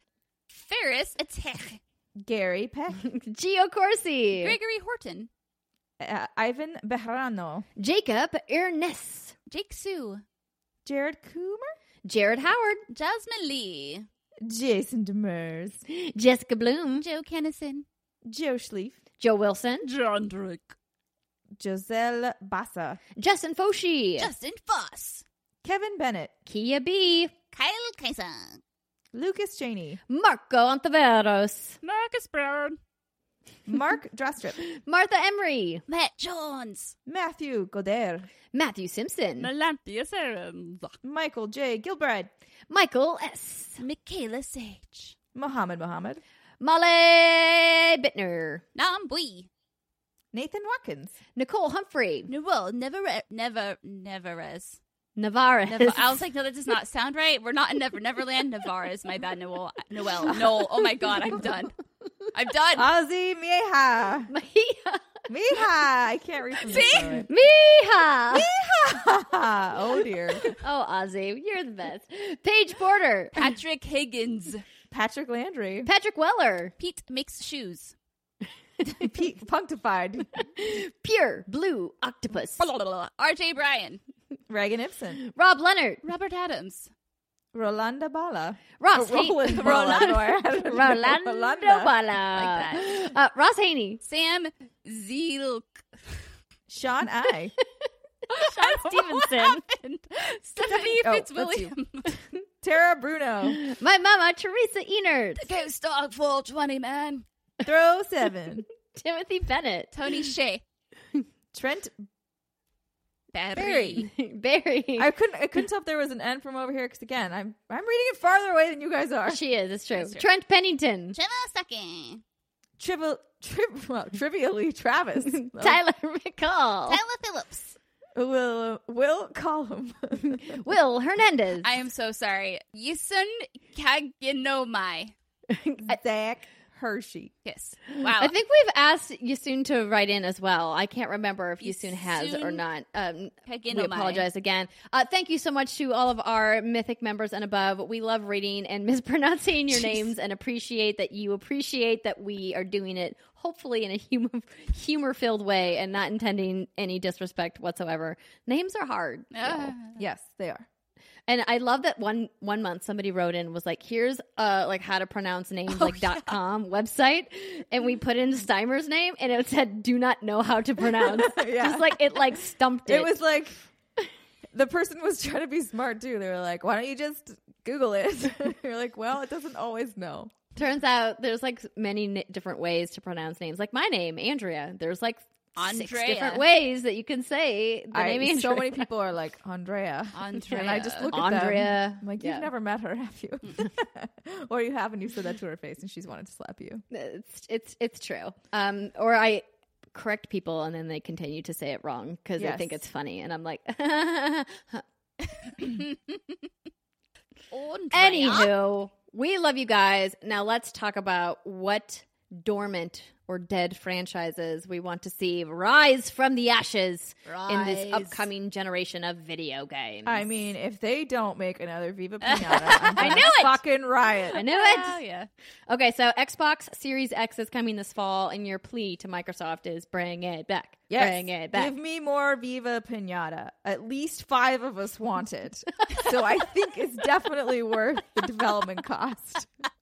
Ferris Atek, Gary Peck, Gio Corsi, Gregory Horton, uh, Ivan Bejarano, Jacob Ernest, Jake Sue, Jared Coomer, Jared Howard, Jasmine Lee, Jason Demers, Jessica Bloom, Joe Kennison, Joe Schlief, Joe Wilson, John Drake, Giselle Bassa, Justin Foshi, Justin Foss, Kevin Bennett, Kia B, Kyle Kaiser. Lucas Cheney, Marco Ontiveros, Marcus Brown. Mark Drastrip, Martha Emery, Matt Jones. Matthew Goder, Matthew Simpson, Melanthia Sarams. Michael J. Gilbride, Michael S, Michaela Sage. Muhammad Muhammad, Molly Bittner, Nam Bui. Nathan Watkins, Nicole Humphrey, Noel Never Never Neverez. Navarez. Never, I was like, no, that does not sound right. We're not in Never Neverland. Navarez, my bad. Noel, Noel, Noel. Oh my god, I'm done. I'm done. Ozzy Mieha, Mia. Mieha. I can't read from this See? moment. Miha. oh dear. Oh, Ozzy, you're the best. Paige Porter, Patrick Higgins. Patrick Landry, Patrick Weller, Pete makes shoes. Pete Punctified, Pure Blue Octopus, RJ Bryan. Reagan Ibsen, Rob Leonard, Robert Adams. Rolanda Bala, Ross Haney, Roland Bala. Rolando. No, I had it. Rolando Rolanda. Bala, Like Uh, Ross Haney, Sam Zielk. Sean I, Sean Stevenson, Stephanie Oh. Fitzwilliam. Tara Bruno, my mama Teresa Enert, Ghost Dog Full 20 Man. Throw Seven, Timothy Bennett, Tony Shea. Trent Barry. Barry. I couldn't. I couldn't tell if there was an N from over here because again, I'm I'm reading it farther away than you guys are. she is. It's true. That's true. Trent Pennington, Chimasaki. Trivial, triv, well, trivially, Travis, Tyler McCall, Tyler Phillips. Will Will Column, Will Hernandez, I am so sorry. Yisun Kaginomai. Zach Hershey. Yes. Wow. I think we've asked Yasun to write in as well. I can't remember if Yasun has or not. Um, we apologize again. Uh, thank you so much to all of our mythic members and above. We love reading and mispronouncing your names and appreciate that you appreciate that we are doing it hopefully in a humor humor filled way and not intending any disrespect whatsoever. Names are hard. Ah. Yes, they are. And I love that one one month somebody wrote in was like, here's uh like how to pronounce names Oh, like dot com website, and we put in Steimer's name and it said do not know how to pronounce. Yeah. Just like it like stumped it. It was like the person was trying to be smart too. They were like, "Why don't you just Google it?" You're like, "Well, it doesn't always know." Turns out there's like many n- different ways to pronounce names. Like my name, Andrea. There's like six different ways that you can say the I, name Andrea. so many people are like Andrea, Andrea. and I just look at them. Andrea. I'm like, "You've never met her, have you?" or you have, and you said that to her face, and she's wanted to slap you. It's it's it's true. Um, or I correct people and then they continue to say it wrong because they think it's funny, and I'm like, Andrea. Anywho, we love you guys. Now let's talk about what dormant or dead franchises we want to see rise from the ashes in this upcoming generation of video games. I mean, if they don't make another Viva Pinata, I'm I gonna knew it! Fucking riot! I knew Oh, it. yeah. Okay, so Xbox Series X is coming this fall, and your plea to Microsoft is bring it back. Yes, Bring it back. give me more Viva Pinata. At least five of us want it, so I think it's definitely worth the development cost.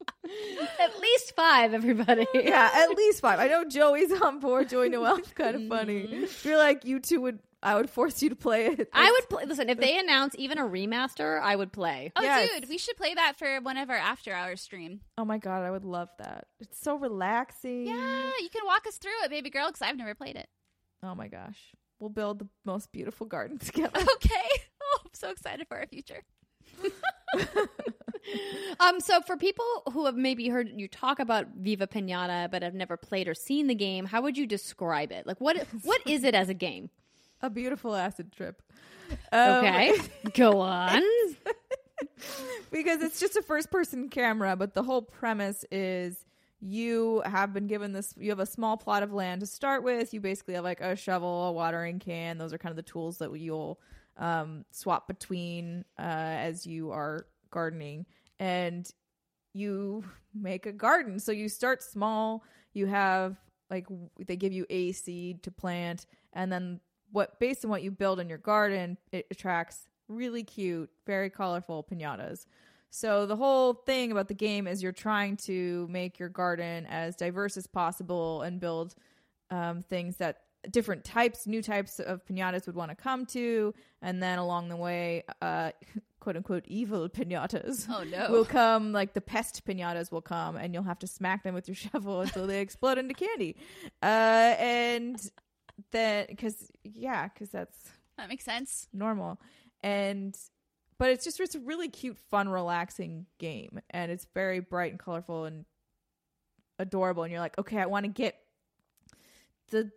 At least five, everybody. Yeah, at least five. I know Joey's on board. Joey Noelle's kind of funny. Mm-hmm. I feel like you two would. I would force you to play it. I would play. Listen, if they announce even a remaster, I would play. Oh, Yes. dude, we should play that for one of our after hours stream. Oh my god, I would love that. It's so relaxing. Yeah, you can walk us through it, baby girl, because I've never played it. Oh my gosh, we'll build the most beautiful garden together. Okay. Oh, I'm so excited for our future. Um, so for people who have maybe heard you talk about Viva Pinata but have never played or seen the game, how would you describe it? Like what what is it as a game? A beautiful acid trip. Um, Okay, go on. because it's just a first person camera, but the whole premise is you have been given this you have a small plot of land to start with. You basically have like a shovel, a watering can. Those are kind of the tools that you'll um, swap between uh, as you are gardening. And you make a garden. So you start small. You have like they give you a seed to plant, and then what based on what you build in your garden, it attracts really cute, very colorful pinatas. So the whole thing about the game is you're trying to make your garden as diverse as possible and build um, things that different types, new types of pinatas would want to come to, and then along the way, uh, quote unquote evil pinatas Oh no. will come. Like the pest pinatas will come, and you'll have to smack them with your shovel until they explode into candy. Uh, and then because yeah, because that's that makes sense. normal and but it's just it's a really cute fun relaxing game and it's very bright and colorful and adorable and you're like okay i want to get the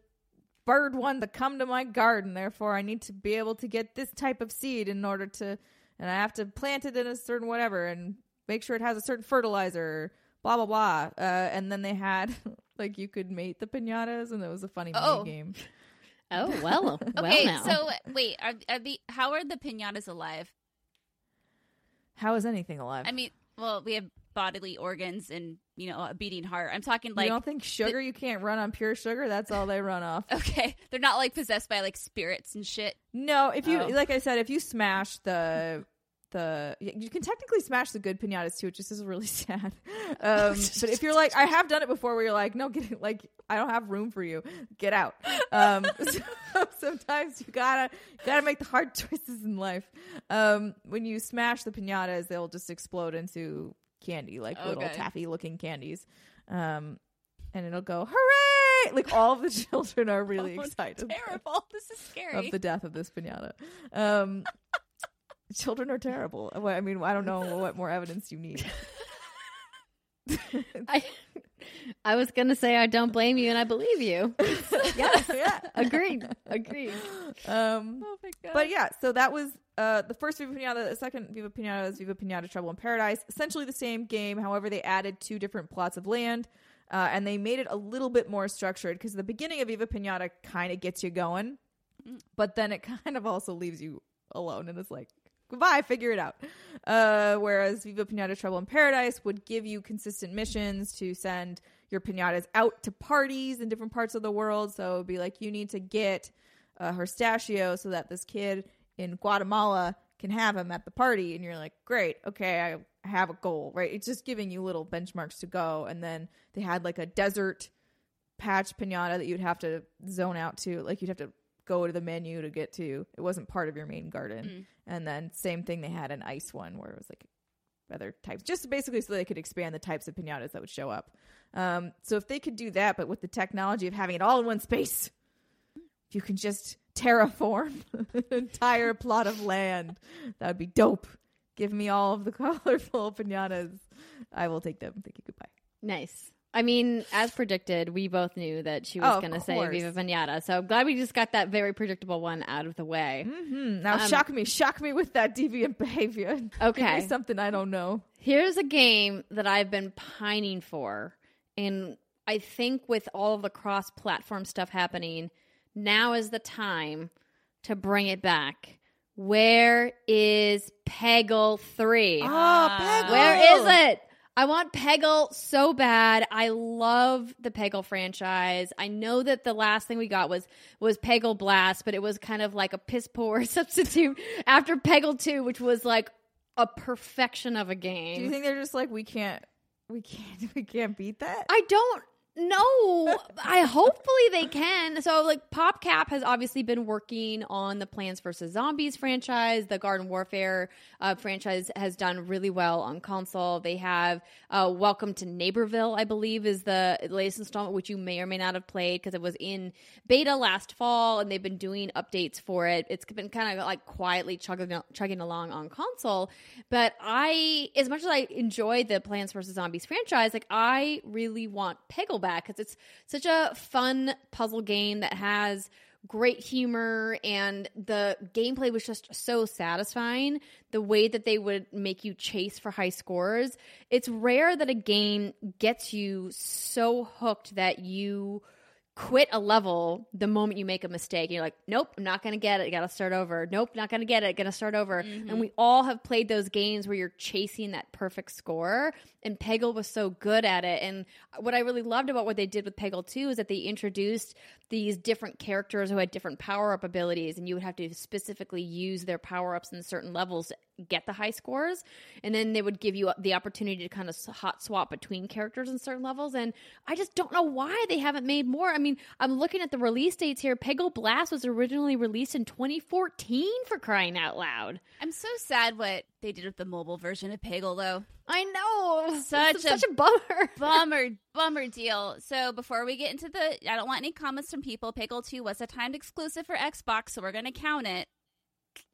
bird one to come to my garden therefore i need to be able to get this type of seed in order to and i have to plant it in a certain whatever and make sure it has a certain fertilizer blah blah blah uh, and then they had like you could mate the pinatas and it was a funny Oh. mini game Oh well, Okay, now. so wait, are, are the how are the pinatas alive? how is anything alive I mean, well, we have bodily organs and you know a beating heart. I'm talking like. you don't think sugar you can't run on pure sugar that's all they run off okay, they're not like possessed by like spirits and shit. No, if you Oh. like I said, if you smash the the you can technically smash the good pinatas too. It just is really sad. Um, but if you're like, I have done it before, where you're like, no, get it, like I don't have room for you. Get out. Um, so sometimes you gotta gotta make the hard choices in life. Um, when you smash the pinatas, they'll just explode into candy, like little taffy looking candies. Um, and it'll go hooray! Like all of the children are really Oh, excited Terrible. This is scary. of the death of this pinata. Um, children are terrible. I mean, I don't know what more evidence you need. I, I was gonna say I don't blame you and I believe you. yeah, yeah. Agreed. Agreed. Um, oh my god. but yeah, so that was uh, the first Viva Pinata. The second Viva Pinata is Viva Pinata Trouble in Paradise. Essentially the same game. However, they added two different plots of land. Uh, and they made it a little bit more structured because the beginning of Viva Pinata kind of gets you going, but then it kind of also leaves you alone and it's like, goodbye, figure it out. Uh, whereas Viva Pinata Trouble in Paradise would give you consistent missions to send your pinatas out to parties in different parts of the world. So it would be like, you need to get uh, Horstachio so that this kid in Guatemala can have him at the party. And you're like, great, okay, I have a goal, right? It's just giving you little benchmarks to go. And then they had like a desert patch pinata that you'd have to zone out to. Like you'd have to go to the menu to get to. It wasn't part of your main garden. Mm. And then same thing, they had an ice one where it was like other types, just basically so they could expand the types of pinatas that would show up. Um, so if they could do that, but with the technology of having it all in one space, if you can just terraform an entire plot of land, that would be dope. Give me all of the colorful pinatas. I will take them. Thank you. Goodbye. Nice. I mean, as predicted, we both knew that she was Oh, going to say course. Viva Pinata. So I'm glad we just got that very predictable one out of the way. hmm Now Um, shock me, shock me with that deviant behavior. Give Okay. me something I don't know. Here's a game that I've been pining for. And I think with all of the cross platform stuff happening, now is the time to bring it back. Where is Peggle 3? Oh, Ah. Peggle. Where is it? I want Peggle so bad. I love the Peggle franchise. I know that the last thing we got was was Peggle Blast, but it was kind of like a piss poor substitute after Peggle 2, which was like a perfection of a game. Do you think they're just like we can't, we can't, we can't beat that? I don't know. I hopefully they can. So like PopCap has obviously been working on the Plants vs Zombies franchise. The Garden Warfare uh, franchise has done really well on console. They have uh, Welcome to Neighborville, I believe, is the latest installment, which you may or may not have played because it was in beta last fall, and they've been doing updates for it. It's been kind of like quietly chugging chugging along on console. But I, as much as I enjoy the Plants vs Zombies franchise, like I really want Peggle back because it's such a fun puzzle game that has great humor and the gameplay was just so satisfying the way that they would make you chase for high scores it's rare that a game gets you so hooked that you quit a level the moment you make a mistake. You're like, nope, I'm not going to get it. I got to start over. Nope, not going to get it. Got to start over. And mm-hmm. we all have played those games where you're chasing that perfect score. And Peggle was so good at it. And what I really loved about what they did with Peggle 2 is that they introduced these different characters who had different power up abilities. And you would have to specifically use their power ups in certain levels to get the high scores, and then they would give you the opportunity to kind of hot swap between characters in certain levels. And I just don't know why they haven't made more. I mean, I'm looking at the release dates here. Peggle Blast was originally released in 2014 for crying out loud. I'm so sad what they did with the mobile version of Peggle, though. I know. Such a such a bummer. bummer, bummer deal. So before we get into the, I don't want any comments from people. Peggle 2 was a timed exclusive for Xbox, so we're going to count it.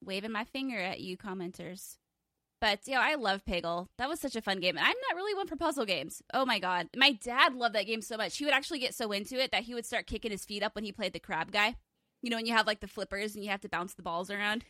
Waving my finger at you, commenters. But, yeah, I love Peggle. That was such a fun game. And I'm not really one for puzzle games. Oh my God. My dad loved that game so much. He would actually get so into it that he would start kicking his feet up when he played the crab guy. You know, when you have like the flippers and you have to bounce the balls around.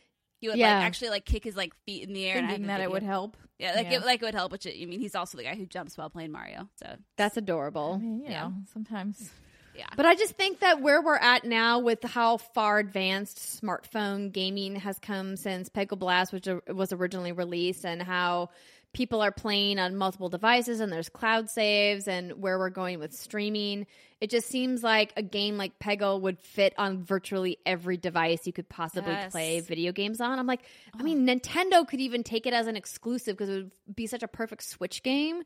He would Yeah. like actually like kick his like feet in the air. and Thinking a that it would help. Yeah, like Yeah. it like it would help. Which it, I mean, he's also the guy who jumps while playing Mario. So That's I adorable. mean, you Yeah. know, sometimes. yeah, But I just think that where we're at now with how far advanced smartphone gaming has come since Peggle Blast, which uh, was originally released, and how people are playing on multiple devices and there's cloud saves and where we're going with streaming, it just seems like a game like Peggle would fit on virtually every device you could possibly Yes. play video games on. I'm like, I oh. mean, Nintendo could even take it as an exclusive because it would be such a perfect Switch game.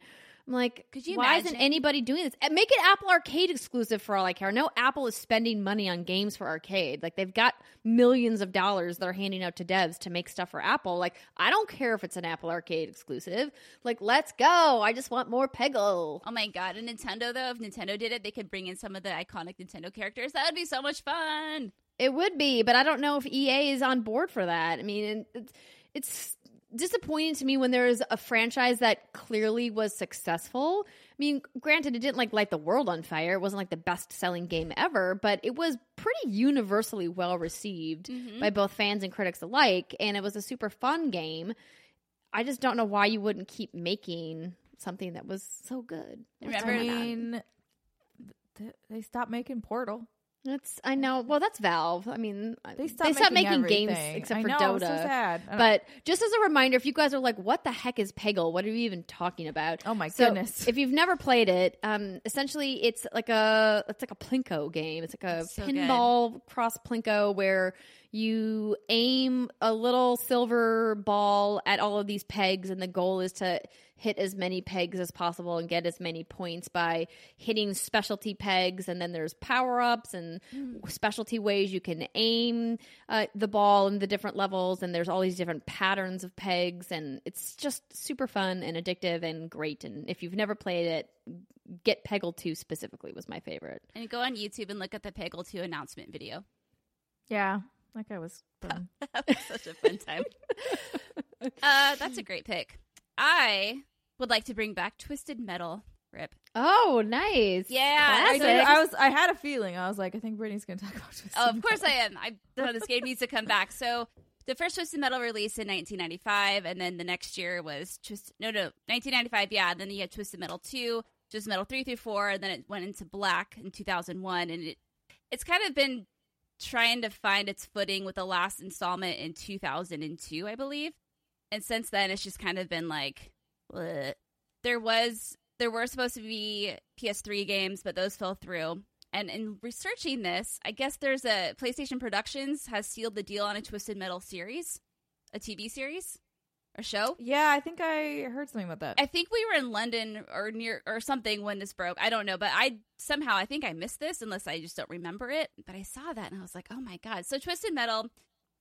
I'm like, Could you why isn't imagine? anybody doing this? Make it Apple Arcade exclusive for all I care. No, Apple is spending money on games for arcade. Like they've got millions of dollars they're handing out to devs to make stuff for Apple. Like I don't care if it's an Apple Arcade exclusive. Like let's go. I just want more Peggle. Oh my god! And Nintendo though, if Nintendo did it, they could bring in some of the iconic Nintendo characters. That would be so much fun. It would be, but I don't know if EA is on board for that. I mean, it's, it's disappointing to me when there is a franchise that clearly was successful. I mean, granted, it didn't like light the world on fire. It wasn't like the best selling game ever, but it was pretty universally well received Mhm. by both fans and critics alike, and it was a super fun game. I just don't know why you wouldn't keep making something that was so good. Remember I that? mean, th- they stopped making Portal. That's I know. Well, that's Valve. I mean, They stopped, making, games everything. except I for know, Dota. So don't- But just as a reminder, if you guys are like, "What the heck is Peggle? What are you even talking about?" oh my So, goodness, if you've never played it, um, essentially it's like a it's like a plinko game. It's like a So good. pinball cross plinko where you aim a little silver ball at all of these pegs, and the goal is to hit as many pegs as possible and get as many points by hitting specialty pegs. And then there's power ups and specialty ways you can aim uh, the ball in the different levels. And there's all these different patterns of pegs, and it's just super fun and addictive and great. And if you've never played it, get Peggle 2 specifically was my favorite. And go on YouTube and look at the Peggle 2 announcement video. yeah, that guy was. fun. That was such a fun time. uh, that's a great pick. I would like to bring back Twisted Metal. Rip. Oh, nice. Yeah, I, did, I was. I had a feeling. I was like, I think Brittany's going to talk about. Twisted Oh, of course Metal. I am. I know this game needs to come back. So the first Twisted Metal release in 1995, and then the next year was Twist. No, no, 1995. Yeah, then you had Twisted Metal 2, Twisted Metal 3 through 4, and then it went into Black in 2001, and it it's kind of been trying to find its footing with the last installment in 2002, I believe. And since then, it's just kind of been like, bleh. there was there were supposed to be PS3 games, but those fell through. And in researching this, I guess there's a PlayStation Productions has sealed the deal on a Twisted Metal series, a TV series, or show. Yeah, I think I heard something about that. I think we were in London or near or something when this broke. I don't know, but I somehow I think I missed this unless I just don't remember it. But I saw that and I was like, "Oh my god." So Twisted Metal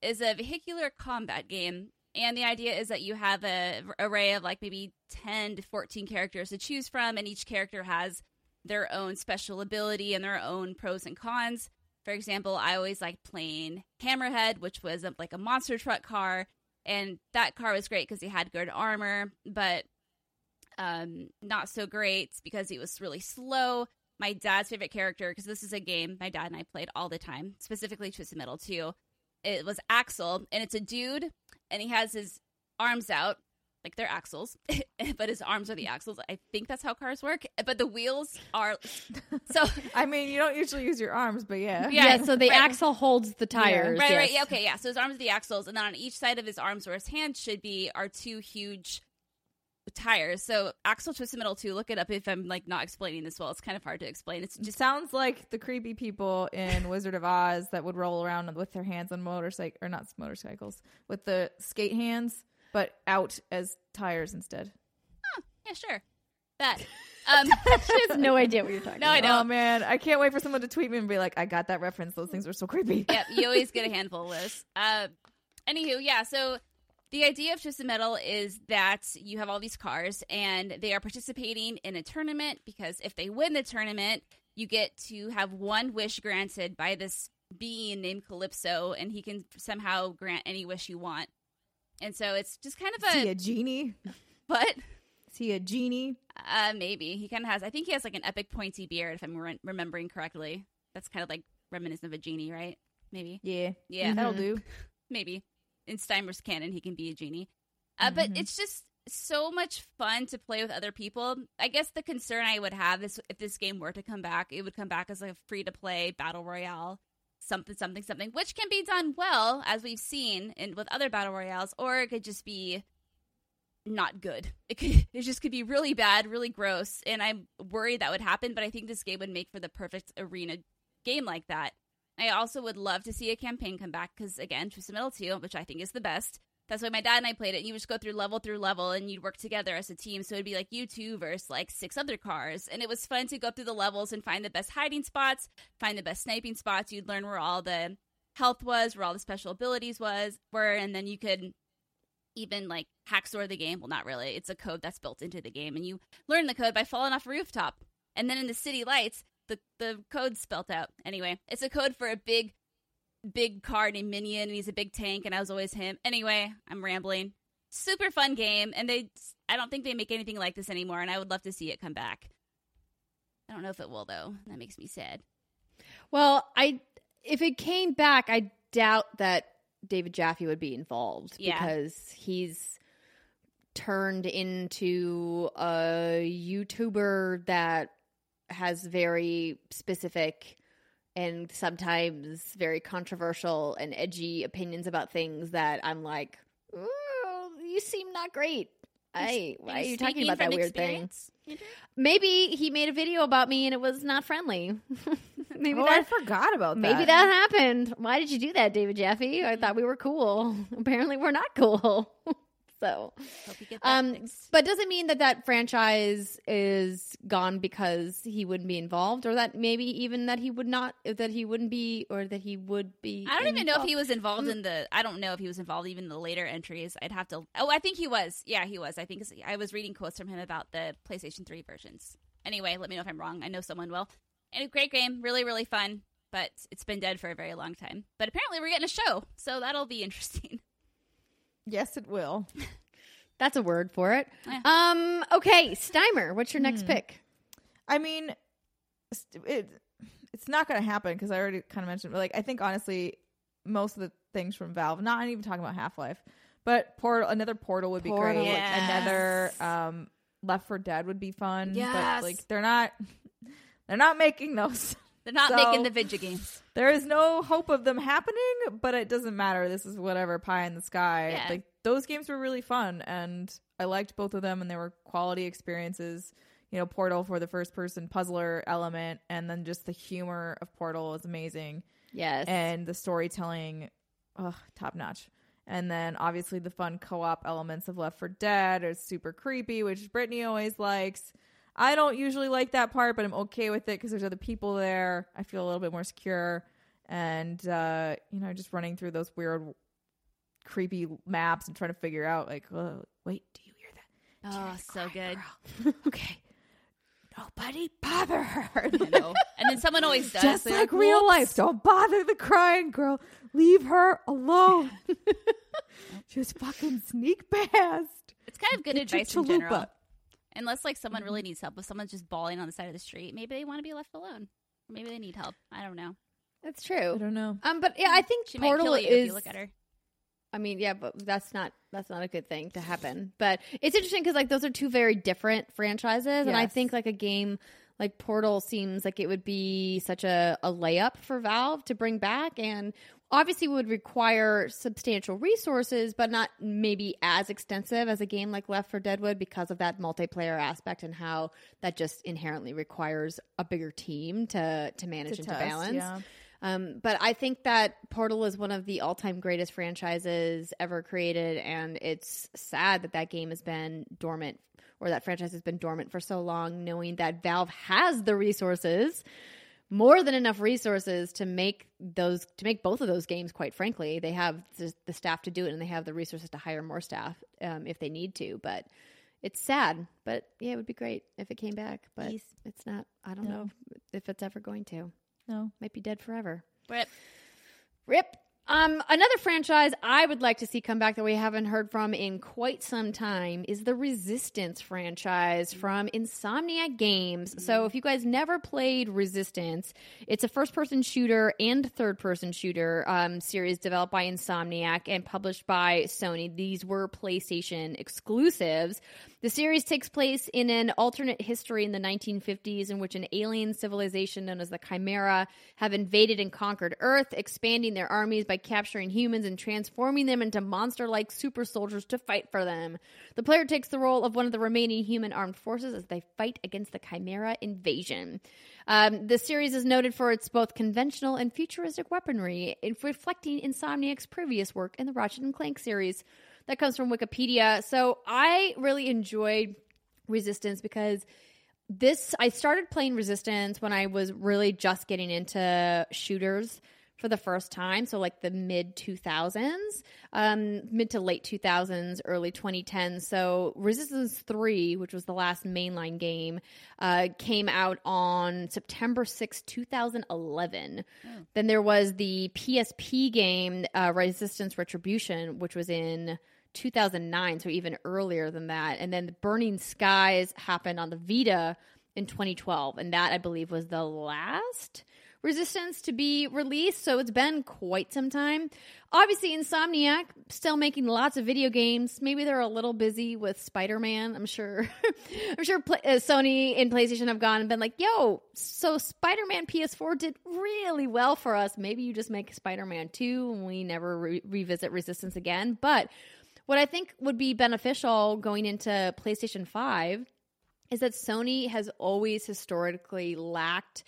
is a vehicular combat game and the idea is that you have a array of like maybe 10 to 14 characters to choose from and each character has their own special ability and their own pros and cons. For example, I always liked playing Hammerhead, which was a, like a monster truck car and that car was great because he had good armor, but um, not so great because he was really slow. My dad's favorite character, because this is a game my dad and I played all the time, specifically Twisted Metal 2. It was Axel, and it's a dude, and he has his arms out, like they're axles, but his arms are the axles. I think that's how cars work, but the wheels are. So, I mean, you don't usually use your arms, but yeah. Yeah. Yeah, so the right. axle holds the tires. right, right, yes. yeah, okay, yeah. So his arms are the axles, and then on each side of his arms or his hands should be are two huge tires. So axle Axel Twisted Metal 2, look it up if I'm like not explaining this well. It's kind of hard to explain. It's It sounds like the creepy people in Wizard of Oz that would roll around with their hands on motorcycle or not motorcycles with the skate hands. But out as tires instead. Yeah, sure. That. Um, she has no idea what you're talking about. No, I about. Oh man, I can't wait for someone to tweet me and be like, "I got that reference. Those things were so creepy." yep, you always get a handful of those. Uh, anywho, yeah, so the idea of Twisted Metal is that you have all these cars and they are participating in a tournament because if they win the tournament, you get to have one wish granted by this being named Calypso and he can somehow grant any wish you want. And so it's just kind of Is he a a genie? but Is he a genie? uh maybe he kind of has I think he has like an epic pointy beard if I'm re- remembering correctly. That's kind of like reminiscent of a genie, right? Maybe. Yeah, Yeah. that'll do. maybe in Steimer's canon he can be a genie. Uh, But Mhm. it's just so much fun to play with other people. I guess the concern I would have is if this game were to come back, it would come back as a free to play battle royale, something, something, something, which can be done well as we've seen in with other battle royales, or it could just be not good. It could it just could be really bad, really gross, and I'm worried that would happen. But I think this game would make for the perfect arena game like that. I also would love to see a campaign come back because again, Twisted Metal 2, which I think is the best. That's why my dad and I played it. And you would just go through level through level, and you'd work together as a team. So it'd be like you two versus like six other cars, and it was fun to go through the levels and find the best hiding spots, find the best sniping spots. You'd learn where all the health was, where all the special abilities was were, and then you could even like hack store the game. Well, not really. It's a code that's built into the game, and you learn the code by falling off a rooftop. And then in the city lights, the the code's spelt out. Anyway, it's a code for a big, big car named Minion, and he's a big tank, and I was always him. Anyway, I'm rambling. Super fun game, and they I don't think they make anything like this anymore, and I would love to see it come back. I don't know if it will though. That makes me sad. Well, I if it came back, I doubt that David Jaffe would be involved Yeah. because he's turned into a YouTuber that has very specific and sometimes very controversial and edgy opinions about things that I'm like, you seem not great. I, why are you talking about that weird thing? experience? Maybe he made a video about me and it was not friendly. maybe oh, I forgot about that. maybe that happened. Why did you do that, David Jaffe? I mm. thought we were cool. Apparently, we're not cool. so, Hope you get that um, fixed. but doesn't mean that that franchise is gone because he wouldn't be involved, or that maybe even that he would not, that he wouldn't be, or that he would be. I don't even know if he was involved Mm. in the. I don't know if he was involved even in the later entries. I'd have to. Oh, I think he was. Yeah, he was. I think I was reading quotes from him about the PlayStation Three versions. Anyway, let me know if I'm wrong. I know someone will. And a great game, really, really fun. But it's been dead for a very long time. But apparently, we're getting a show, so that'll be interesting. Yes, it will. That's a word for it. Yeah. Um. Okay, Steimer, what's your next Hmm. pick? I mean, it, it's not going to happen because I already kind of mentioned. But like, I think honestly, most of the things from Valve, not even talking about Half Life, but Portal, another Portal would be Portal, great. Like another um, Left 4 Dead would be fun. Yes. but like they're not, they're not making those. They're not So- making the video games. there is no hope of them happening, but it doesn't matter. This is whatever pie in the sky. Yeah. Like those games were really fun, and I liked both of them, and they were quality experiences. You know, Portal for the first person puzzler element, and then just the humor of Portal is amazing, Yes. and the storytelling, ugh, top notch. And then obviously the fun co-op elements of Left 4 Dead are super creepy, which Brittany always likes. I don't usually like that part, but I'm okay with it because there's other people there. I feel a little bit more secure, and uh, you know, just running through those weird, creepy maps and trying to figure out like, oh, wait, do you hear that? Oh, so good. Okay, nobody bother her. I know. And then someone always does. Just They're like real life. Don't bother the crying girl. Leave her alone. Just fucking sneak past. It's kind of good Get advice in general. Unless like someone really needs help, if someone's just bawling on the side of the street, maybe they want to be left alone. Or maybe they need help. I don't know. That's true. I don't know. Um, but yeah, I think She Portal might kill you is. if you look at her. I mean, yeah, but that's not that's not a good thing to happen. But it's interesting because like those are two very different franchises, and I think like a game like Portal seems like it would be such a, a layup for Valve to bring back, and obviously would require substantial resources, but not maybe as extensive as a game like Left 4 Dead would because of that multiplayer aspect and how that just inherently requires a bigger team to to manage To and to balance. yeah. Um, but I think that Portal is one of the all-time greatest franchises ever created, and it's sad that that game has been dormant or that franchise has been dormant for so long, knowing that Valve has the resources, more than enough resources to make those to make both of those games. Quite frankly, they have the, staff to do it, and they have the resources to hire more staff um, if they need to. But it's sad. But yeah, it would be great if it came back. But it's not. I don't No. know if it's ever going to. No. Might be dead forever. Rip. Rip. Um, another franchise I would like to see come back that we haven't heard from in quite some time is the Resistance franchise from Insomniac Games. So, if you guys never played Resistance, it's a first-person shooter and third-person shooter um, series developed by Insomniac and published by Sony. These were PlayStation exclusives. The series takes place in an alternate history in the 1950s in which an alien civilization known as the Chimera have invaded and conquered Earth, expanding their armies by capturing humans and transforming them into monster like super soldiers to fight for them. The player takes the role of one of the remaining human armed forces as they fight against the Chimera invasion. Um, the series is noted for its both conventional and futuristic weaponry, reflecting Insomniac's previous work in the Ratchet and Clank series. That comes from Wikipedia. So I really enjoyed Resistance because this I started playing Resistance when I was really just getting into shooters for the first time. So like the mid 2000s, um, mid to late 2000s, early 2010s. So Resistance 3, which was the last mainline game, uh, came out on September 6, 2011. Then there was the PSP game, uh, Resistance Retribution, which was in 2009, so even earlier than that. And then the Burning Skies happened on the Vita in 2012, and that I believe was the last Resistance to be released. So it's been quite some time. Obviously, Insomniac still making lots of video games. Maybe they're a little busy with Spider Man. I'm sure. I'm sure Pla uh, Sony and PlayStation have gone and been like, "Yo, so Spider Man PS4 did really well for us. Maybe you just make Spider Man 2 and we never re- revisit Resistance again." But what I think would be beneficial going into PlayStation 5 is that Sony has always historically lacked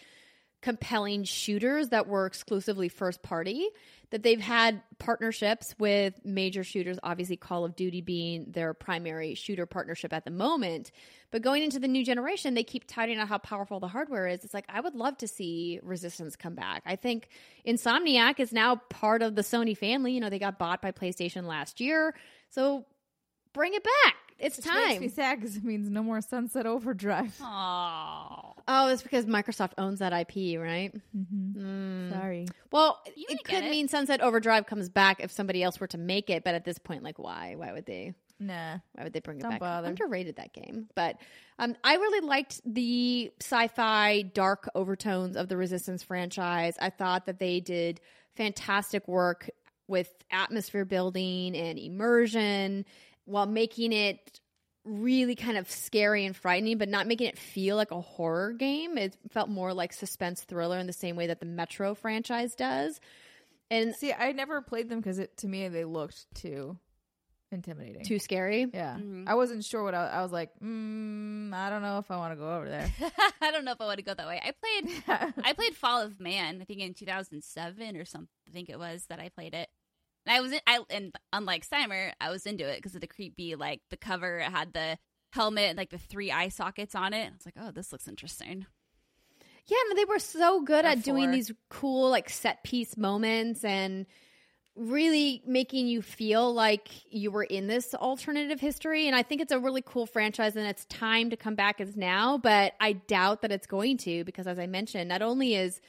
compelling shooters that were exclusively first party that they've had partnerships with major shooters obviously call of duty being their primary shooter partnership at the moment. But going into the new generation they keep touting on how powerful the hardware is. It's like i would love to see resistance come back. I think insomniac is now part of the sony family. You know they got bought by playstation last year. So bring it back it's Which makes time me sad because it means no more Sunset Overdrive. Aww. oh it's because microsoft owns that ip right Mm-hmm. Sorry. Well, You it could it. mean Sunset Overdrive comes back if somebody else were to make it, but at this point, like, why? Why would they? Nah. Why would they bring it Don't back? bother. Underrated that game, but um, I really liked the sci-fi dark overtones of the Resistance franchise. I thought that they did fantastic work with atmosphere building and immersion while making it really kind of scary and frightening, but not making it feel like a horror game. It felt more like suspense thriller in the same way that the Metro franchise does. And See, I never played them because it to me they looked too intimidating. too scary. yeah, Mhm. I wasn't sure what I, I was like. Mm, I don't know if I want to go over there. I don't know if I want to go that way. I played I played Fall of Man, I think in 2007 or something. I think it was that I played it. And I was in, I and unlike Steimer, I was into it because of the creepy like the cover it had the helmet and like the three eye sockets on it. I was like, "Oh, this looks interesting." Yeah, no, they were so good Or at doing these cool like set piece moments and really making you feel like you were in this alternative history and I think it's a really cool franchise and it's time to come back as now, but I doubt that it's going to because as I mentioned, not only is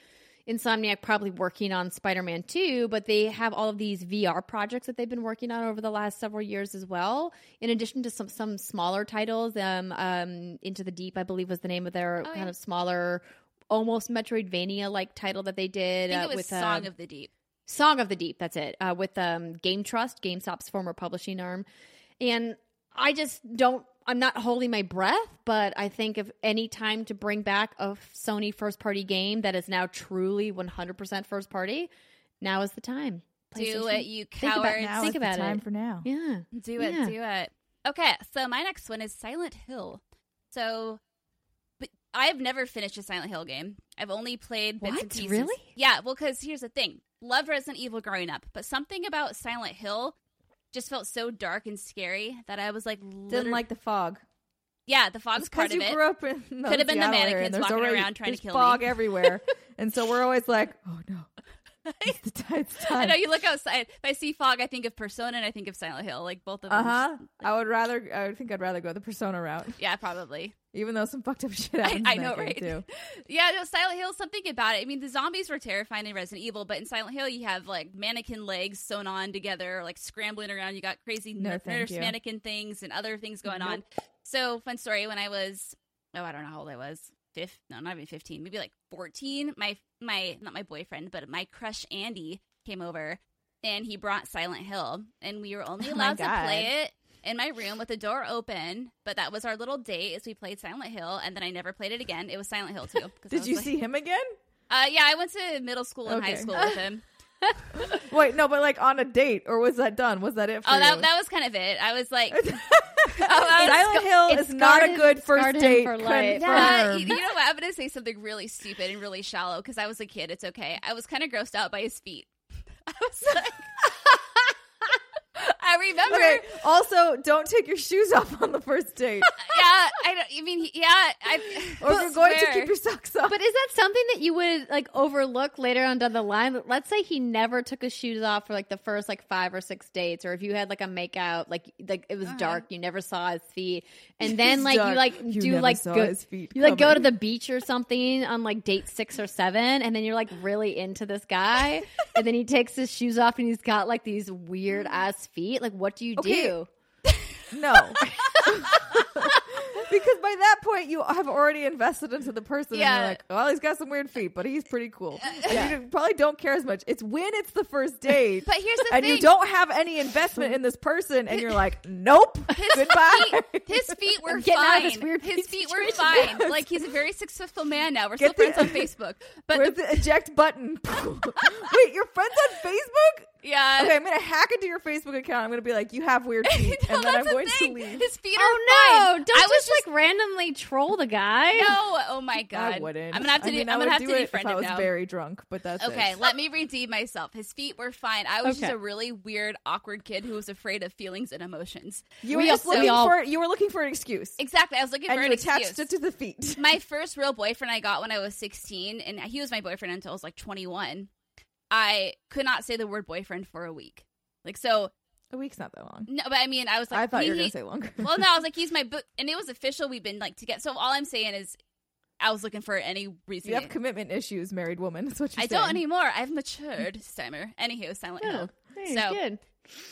Insomniac probably working on Spider-Man 2, but they have all of these VR projects that they've been working on over the last several years as well. In addition to some some smaller titles, um, um, Into the Deep, I believe was the name of their Oh, kind yeah. of smaller, almost Metroidvania like title that they did think uh, it was with Song uh, of the Deep. Song of the Deep. That's it. Uh, with um, GameTrust, GameStop's former publishing arm, and I just don't. I'm not holding my breath, but I think if any time to bring back a Sony first party game that is now truly 100% first party, now is the time. Do PlayStation. it, you Think about cowards. now. now think is about the time it. for now. Yeah. Do it, Yeah. do it. Okay, so my next one is Silent Hill. So, but I've never finished a Silent Hill game. I've only played bits and What? pieces. Really? Yeah. Well, because here's the thing: loved Resident Evil growing up, but something about Silent Hill just felt so dark and scary that I was like, Didn't like the fog. yeah, the fog's part because of you it. grew up in Could have been the mannequins walking already- around trying to kill fog me. Fog everywhere, and so we're always like, oh no, it's, the time. It's I know you look outside. If I see fog, I think of Persona and I think of Silent Hill. Like both of them. Uh huh. I would rather. I think I'd rather go the Persona route, Yeah, probably. even though some fucked up shit happens. I that know, right? Too. Yeah, no, Silent Hill, something about it. I mean, the zombies were terrifying in Resident Evil, but in Silent Hill, you have like mannequin legs sewn on together, like scrambling around. You got crazy No, nurse you. mannequin things and other things going on. So, fun story. When I was, oh, I don't know how old I was. Fifth, no, not even fifteen, maybe like fourteen. My my not my boyfriend, but my crush Andy came over, and he brought Silent Hill, and we were only Oh allowed to play it in my room with the door open. But that was our little date as we played Silent Hill, and then I never played it again. It was Silent Hill too. Did you like- see him again? Uh, yeah, I went to middle school and high school with him. Wait, no, but like on a date, or was that done? Was that it? For Oh, you? that that was kind of it. I was like, Silent Hill is not a good first date. for life. yeah, you, know what? I'm gonna say something really stupid and really shallow because I was a kid. It's okay. I was kind of grossed out by his feet. I was like, I remember. Okay. Also, don't take your shoes off on the first date, Yeah, I don't. I mean, yeah, I. or you're going to keep your socks off. But is that something that you would like overlook later on down the line? Let's say he never took his shoes off for like the first like five or six dates, or if you had like a makeout, like like it was Uh-huh. dark, you never saw his feet, and then like dark. you like You do never like saw go, his feet you like go to the beach or something on like date six or seven, and then you're like really into this guy, and then he takes his shoes off and he's got like these weird ass feet. Like, what do you Okay. do? No. because by that point you have already invested into the person and Yeah. you're like, well, he's got some weird feet, but he's pretty cool. And you probably don't care as much. It's when it's the first date But here's the thing. and thing. you don't have any investment in this person and you're like, nope, his goodbye. feet, his feet were I'm getting out of this fine. weird His feet were fine. Like he's a very successful man now. We're Get still the- friends on Facebook. But Where's the, the eject button? Wait, you're friends on Facebook? Yeah, Okay, I'm gonna hack into your Facebook account. I'm gonna be like, you have weird feet, No, and then I'm the going thing. to leave. His feet Oh are no! fine. Don't I was just, like randomly troll the guy. no. Oh my god! I wouldn't. I'm gonna have to. I do, I'm gonna have do to it if defriend I him was now. very drunk, but that's Okay, it. let me redeem myself. His feet were fine. I was just a really weird, awkward kid who was afraid of feelings and emotions. You We were just looking all- for you were looking for an excuse, Exactly. I was looking and for you an attached excuse. it to the feet. my first real boyfriend I got when I was 16, and he was my boyfriend until I was like 21. I could not say the word boyfriend for a week. Like so, A week's not that long. no, but I mean, I was like, I thought you were gonna say longer. well, no, I was like, he's my book, and it was official. We've been like together. So all I'm saying is, I was looking for any reason. you have commitment issues, married woman. That's what you're I saying. don't anymore. I've matured, Steimer. Anywho, Silent Hill. hey, So- good.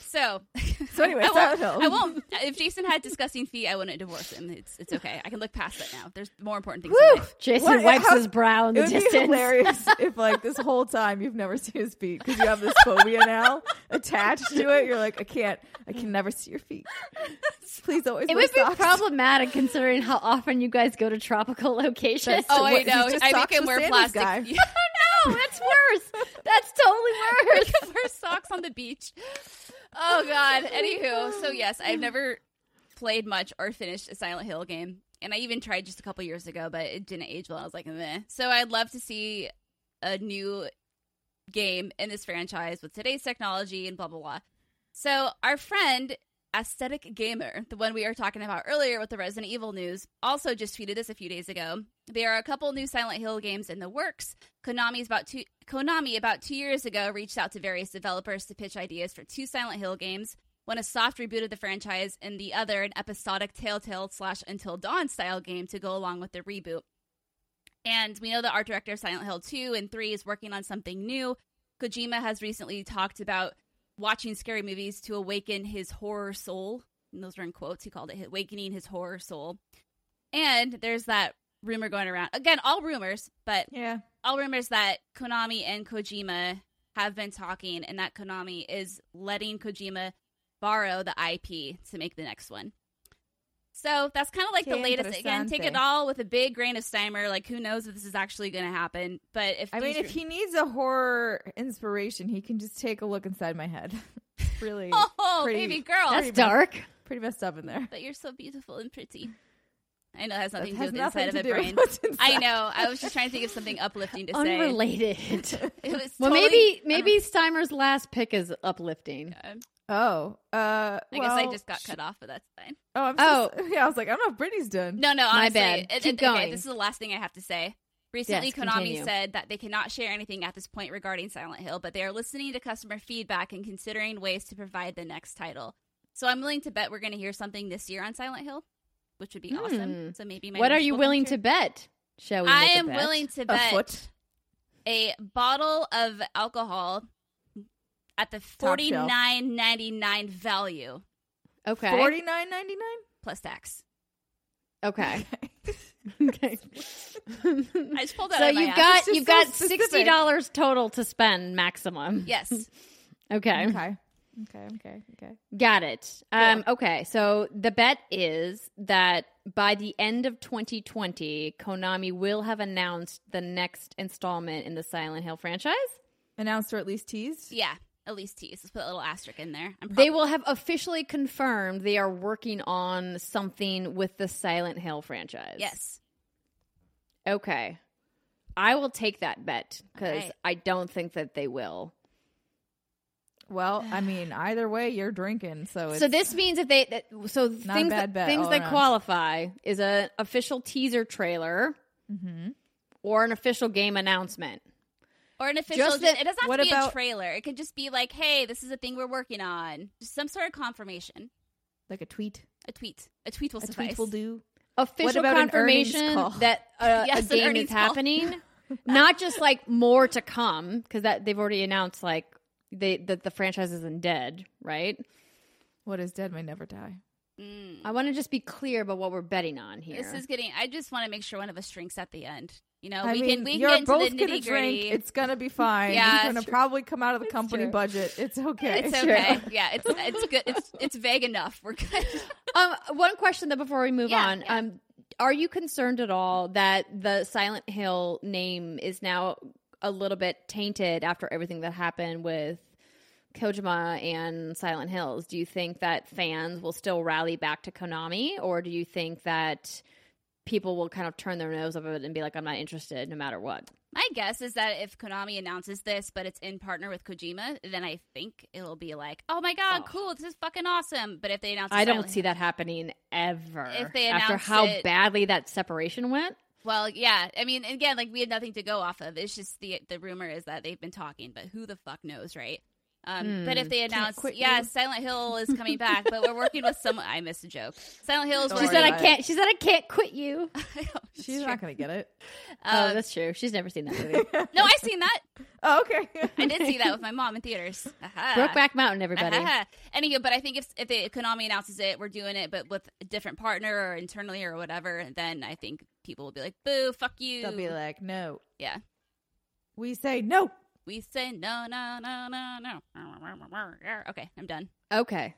So, So anyway, I won't, I won't. If Jason had disgusting feet, I wouldn't divorce him. It's it's okay. I can look past that now. There's more important things. in Woo! life. Jason What- wipes how- his brow in It would distance. be hilarious if, like, this whole time you've never seen his feet because you have this phobia now attached to it. You're like, I can't, I can never see your feet. Please always. It would be socks. problematic considering how often you guys go to tropical locations. That's- Oh, I know. is he just I socks make him wear Sandy's plastic. No, that's worse. That's totally worse. wear socks on the beach. Oh God. Anywho, so yes, I've never played much or finished a Silent Hill game, and I even tried just a couple years ago, but it didn't age well. I was like, meh. So I'd love to see a new game in this franchise with today's technology and blah blah blah. So our friend Aesthetic Gamer, the one we were talking about earlier with the Resident Evil news, also just tweeted this a few days ago. There are a couple new Silent Hill games in the works. Konami's about two Konami about two years ago reached out to various developers to pitch ideas for two Silent Hill games. One a soft reboot of the franchise, and the other an episodic Telltale slash Until Dawn style game to go along with the reboot. And we know the art director of Silent Hill 2 and 3 is working on something new. Kojima has recently talked about watching scary movies to awaken his horror soul. And those were in quotes. He called it awakening his horror soul. And there's that rumor going around. Again, all rumors, but Yeah. all rumors that Konami and Kojima have been talking and that Konami is letting Kojima borrow the IP to make the next one. So that's kind of like the latest. Again, take it all with a big grain of Steimer. Like, who knows if this is actually going to happen? But if I mean, if he needs a horror inspiration, he can just take a look inside my head. Really, oh, pretty- baby girl, That's pretty dark. pretty messed up in there. but you're so beautiful and pretty. I know it has nothing That to do with the inside of to the brain. I know. I was just trying to think of something uplifting to say. Unrelated. It was well, totally maybe maybe Steimer's last pick is uplifting. unrelated. Oh, uh, I guess I just got cut off, but that's fine. Oh, I'm Oh. yeah. I was like, I don't know if Brittany's done. No, no, My honestly, bad. it- Keep it- Okay, going. this is the last thing I have to say. Recently, Yes, Konami continue. said that they cannot share anything at this point regarding Silent Hill, but they are listening to customer feedback and considering ways to provide the next title. So I'm willing to bet we're going to hear something this year on Silent Hill, which would be Hmm. awesome. So maybe my What are you willing to bet? Shall we? I make a am bet? willing to A bet foot. a bottle of alcohol at the forty shelf. nine ninety nine value Okay. Forty nine ninety nine. plus tax. Okay. okay. I just pulled that so out of my you've ass. got you've so got specific. sixty dollars total to spend maximum. yes. Okay. Okay. Okay. Okay. Okay. Got it. Um, okay, so the bet is that by the end of 2020, Konami will have announced the next installment in the Silent Hill franchise. Announced or at least teased. Yeah, at least tease. Let's put a little asterisk in there. I'm They will have officially confirmed they are working on something with the Silent Hill franchise. yes. Okay. I will take that bet because Alright. I don't think that they will. Well, I mean, either way, you're drinking, so it's So this means that they that, so things that, bet things all that around. qualify is an official teaser trailer Mhm. or an official game announcement. Or an official. Just Just that- it doesn't have what to be about- a trailer. It could just be like, "Hey, this is a thing we're working on." Just some sort of confirmation. like a tweet. A tweet. A tweet will A suffice. tweet will do. official about an confirmation call? that uh, Yes, a game is call. happening, not just like more to come because that they've already announced like they that the franchise isn't dead, right? What is dead may never die. Mm. I want to just be clear about what we're betting on here. This is getting. I just want to make sure one of us drinks at the end. You know, I we mean, can we can you're get into both the gonna nitty drink. gritty. It's gonna be fine. Yeah, it's gonna true. probably come out of the It's company true. budget. It's okay. It's true. okay. yeah, it's it's good. It's it's vague enough. We're good. um, one question though before we move Yeah, on. yeah. Um, are you concerned at all that the Silent Hill name is now a little bit tainted after everything that happened with Kojima and Silent Hills? Do you think that fans will still rally back to Konami, or do you think that people will kind of turn their nose up at it and be like, "I'm not interested," no matter what? My guess is that if Konami announces this, but it's in partner with Kojima, then I think it'll be like, "Oh my god, Oh. cool! This is fucking awesome." But if they announce, I don't see that happening ever. If they after how it- badly that separation went. Well, yeah. I mean, again, like we had nothing to go off of. It's just the the rumor is that they've been talking, but who the fuck knows, right? Um, but if they announce, yeah, you. Silent Hill is coming back, but we're working with someone. I missed a joke. Silent Hill is She said, "I can't." She said, "I can't quit you." She's not gonna get it. oh, Um, that's true. She's never seen that movie. no, I've seen that. Oh, okay. I did see that with my mom in theaters. Aha. Brokeback Mountain, everybody. Aha. Anywho, but I think if if they, Konami announces it, we're doing it, but with a different partner or internally or whatever, then I think people will be like, "Boo, fuck you." They'll be like, no. yeah. We say no. We say no, no, no, no, no. Okay, I'm done. Okay,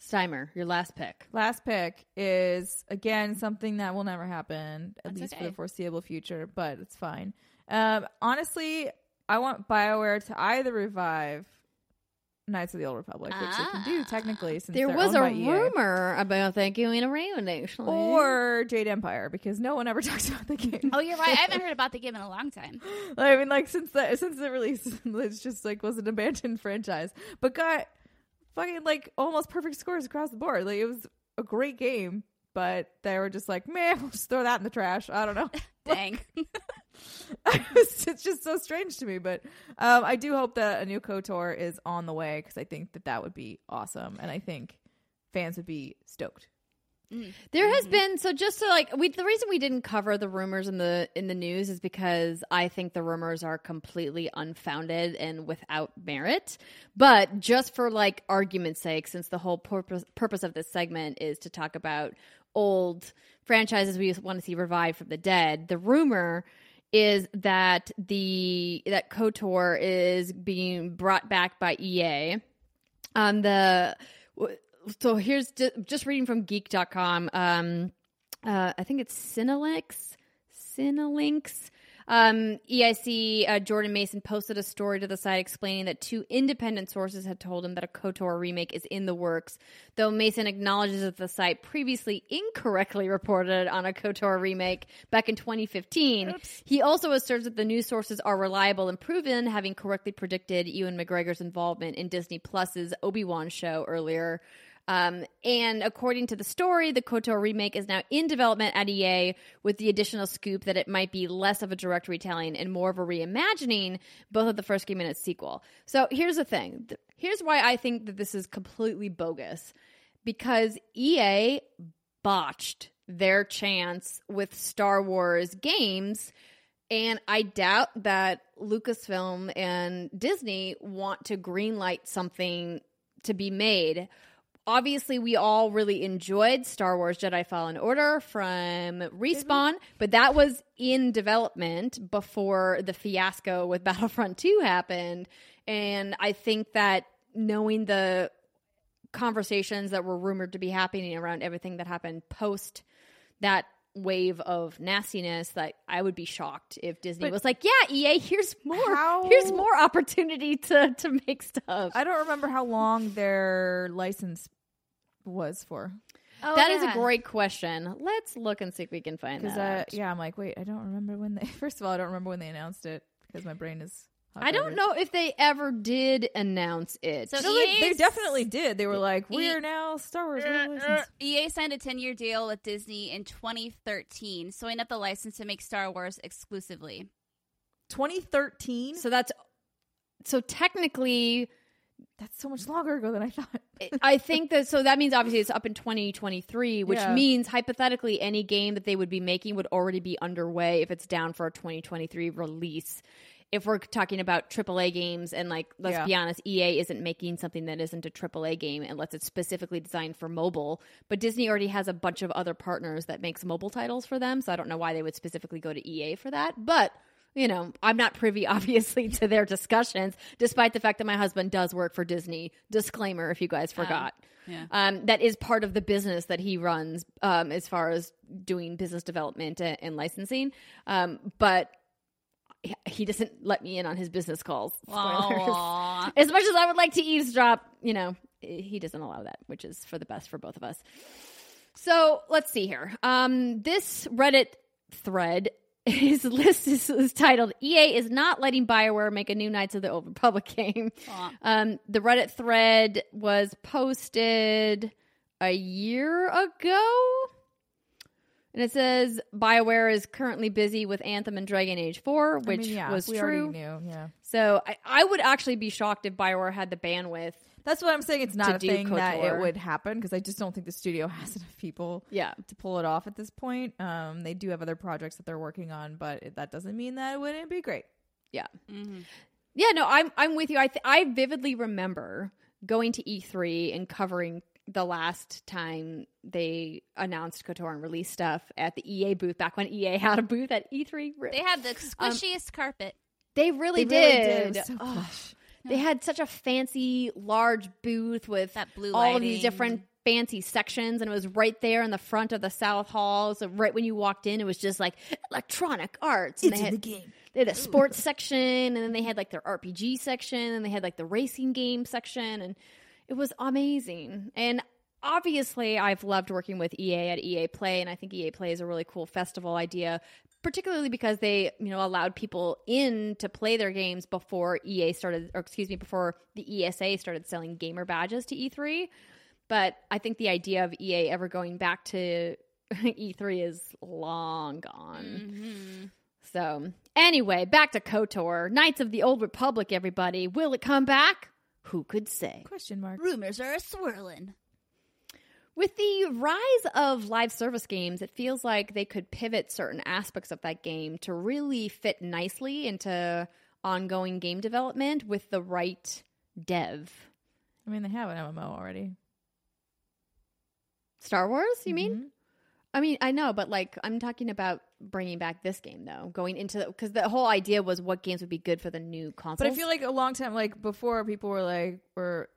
Steimer, your last pick. Last pick is again something that will never happen, at That's least for the foreseeable future, but it's fine. Um, honestly, I want BioWare to either revive Knights of the Old Republic, which they can do Ah. technically since There was a by EA, rumor about that going around, actually. or Jade Empire because no one ever talks about the game. Oh, you're right. I haven't heard about the game in a long time. I mean, like since the since the release, it's just like was an abandoned franchise, but got fucking like almost perfect scores across the board. Like it was a great game, but they were just like, man, we'll just throw that in the trash. I don't know. Dang. it's it's just so strange to me, but um, I do hope that a new Kotor is on the way because I think that that would be awesome, and I think fans would be stoked. There has been so just so like we the reason we didn't cover the rumors in the in the news is because I think the rumors are completely unfounded and without merit. But just for like argument's sake, since the whole purpose purpose of this segment is to talk about old franchises we want to see revived from the dead, the rumor is that the that KOTOR is being brought back by EA. Um, the so here's just reading from geek.com. Um, uh, I think it's Cinelinx. Cinelinx. Um, EIC uh, Jordan Maison posted a story to the site explaining that two independent sources had told him that a KOTOR remake is in the works. Though Mason acknowledges that the site previously incorrectly reported on a KOTOR remake back in 2015, he also asserts that the news sources are reliable and proven, having correctly predicted Ewan McGregor's involvement in Disney Plus's Obi Wan show earlier. Um, and according to the story, the KOTOR remake is now in development at EA with the additional scoop that it might be less of a direct retelling and more of a reimagining both of the first game and its sequel. So here's the thing. Here's why I think that this is completely bogus. Because EA botched their chance with Star Wars games. And I doubt that Lucasfilm and Disney want to greenlight something to be made. Obviously, we all really enjoyed Star Wars Jedi Fallen Order from Respawn, mm-hmm. but that was in development before the fiasco with Battlefront 2 happened. And I think that knowing the conversations that were rumored to be happening around everything that happened post that wave of nastiness that I would be shocked if Disney But- was like, "Yeah, EA, here's more. How- Here's more opportunity to to make stuff." I don't remember how long their license was for. Oh, That is yeah. a great question. Let's look and see if we can find that. uh, out. yeah, I'm like, wait, I don't remember when they. First of all, I don't remember when they announced it because my brain is. Hot I don't know if they ever did announce it. So No, they, they definitely did. They were like, E- we're now Star Wars. Uh, uh, we're. EA signed a 10 year deal with Disney in 2013, sewing up the license to make Star Wars exclusively. 2013. so that's so technically That's so much longer ago than I thought. I think that so that means obviously it's up in 2023, which Yeah. means hypothetically any game that they would be making would already be underway if it's down for a 2023 release. If we're talking about AAA games and like let's Yeah. be honest, EA isn't making something that isn't a AAA game unless it's specifically designed for mobile. But Disney already has a bunch of other partners that makes mobile titles for them, so I don't know why they would specifically go to EA for that. But you know, I'm not privy, obviously, to their discussions, despite the fact that my husband does work for Disney. Disclaimer if you guys forgot. yeah. Um, that is part of the business that he runs um, as far as doing business development and, and licensing. Um, but he- doesn't let me in on his business calls. Spoilers. As much as I would like to eavesdrop, you know, he doesn't allow that, which is for the best for both of us. So let's see here. Um, this Reddit thread, his list is, is titled "EA is not letting Bioware make a new Knights of the Old Republic game." Um, the Reddit thread was posted a year ago. And it says BioWare is currently busy with Anthem and Dragon Age 4, I which mean, yeah, was we true. knew. Yeah, So I, I would actually be shocked if BioWare had the bandwidth. that's what I'm saying. It's not a do thing that it would happen because I just don't think the studio has enough people Yeah. to pull it off at this point. Um, they do have other projects that they're working on, but it, that doesn't mean that it wouldn't be great. Yeah. Mhm. Yeah, no, I'm I'm with you. I th- I vividly remember going to E3 and covering the last time they announced KOTOR and released stuff at the EA booth back when EA had a booth at E3. They had the um, squishiest carpet. They really They really did. It so Oh, plush. They had such a fancy, large booth with That blue all of these different fancy sections, and it was right there in the front of the South Hall. So right when you walked in, it was just like electronic arts. And It's they in had, the game. they had a sports section, and then they had like their RPG section, and they had like the racing game section, and it was amazing. And obviously, I've loved working with EA at EA Play, and I think EA Play is a really cool festival idea, particularly because they, you know, allowed people in to play their games before EA started, or excuse me, before the ESA started selling gamer badges to E3. But I think the idea of EA ever going back to E3 is long gone. Mhm. So, anyway, back to KOTOR. Knights of the Old Republic, everybody. Will it come back? Who could say? Question mark. Rumors are a swirling. With the rise of live service games, it feels like they could pivot certain aspects of that game to really fit nicely into ongoing game development with the right dev. I mean, they have an MMO already. Star Wars, you mean? Mhm. I mean, I know, but like, I'm talking about bringing back this game though, going into because the whole idea was what games would be good for the new console. But I feel like a long time, like before, people were like, were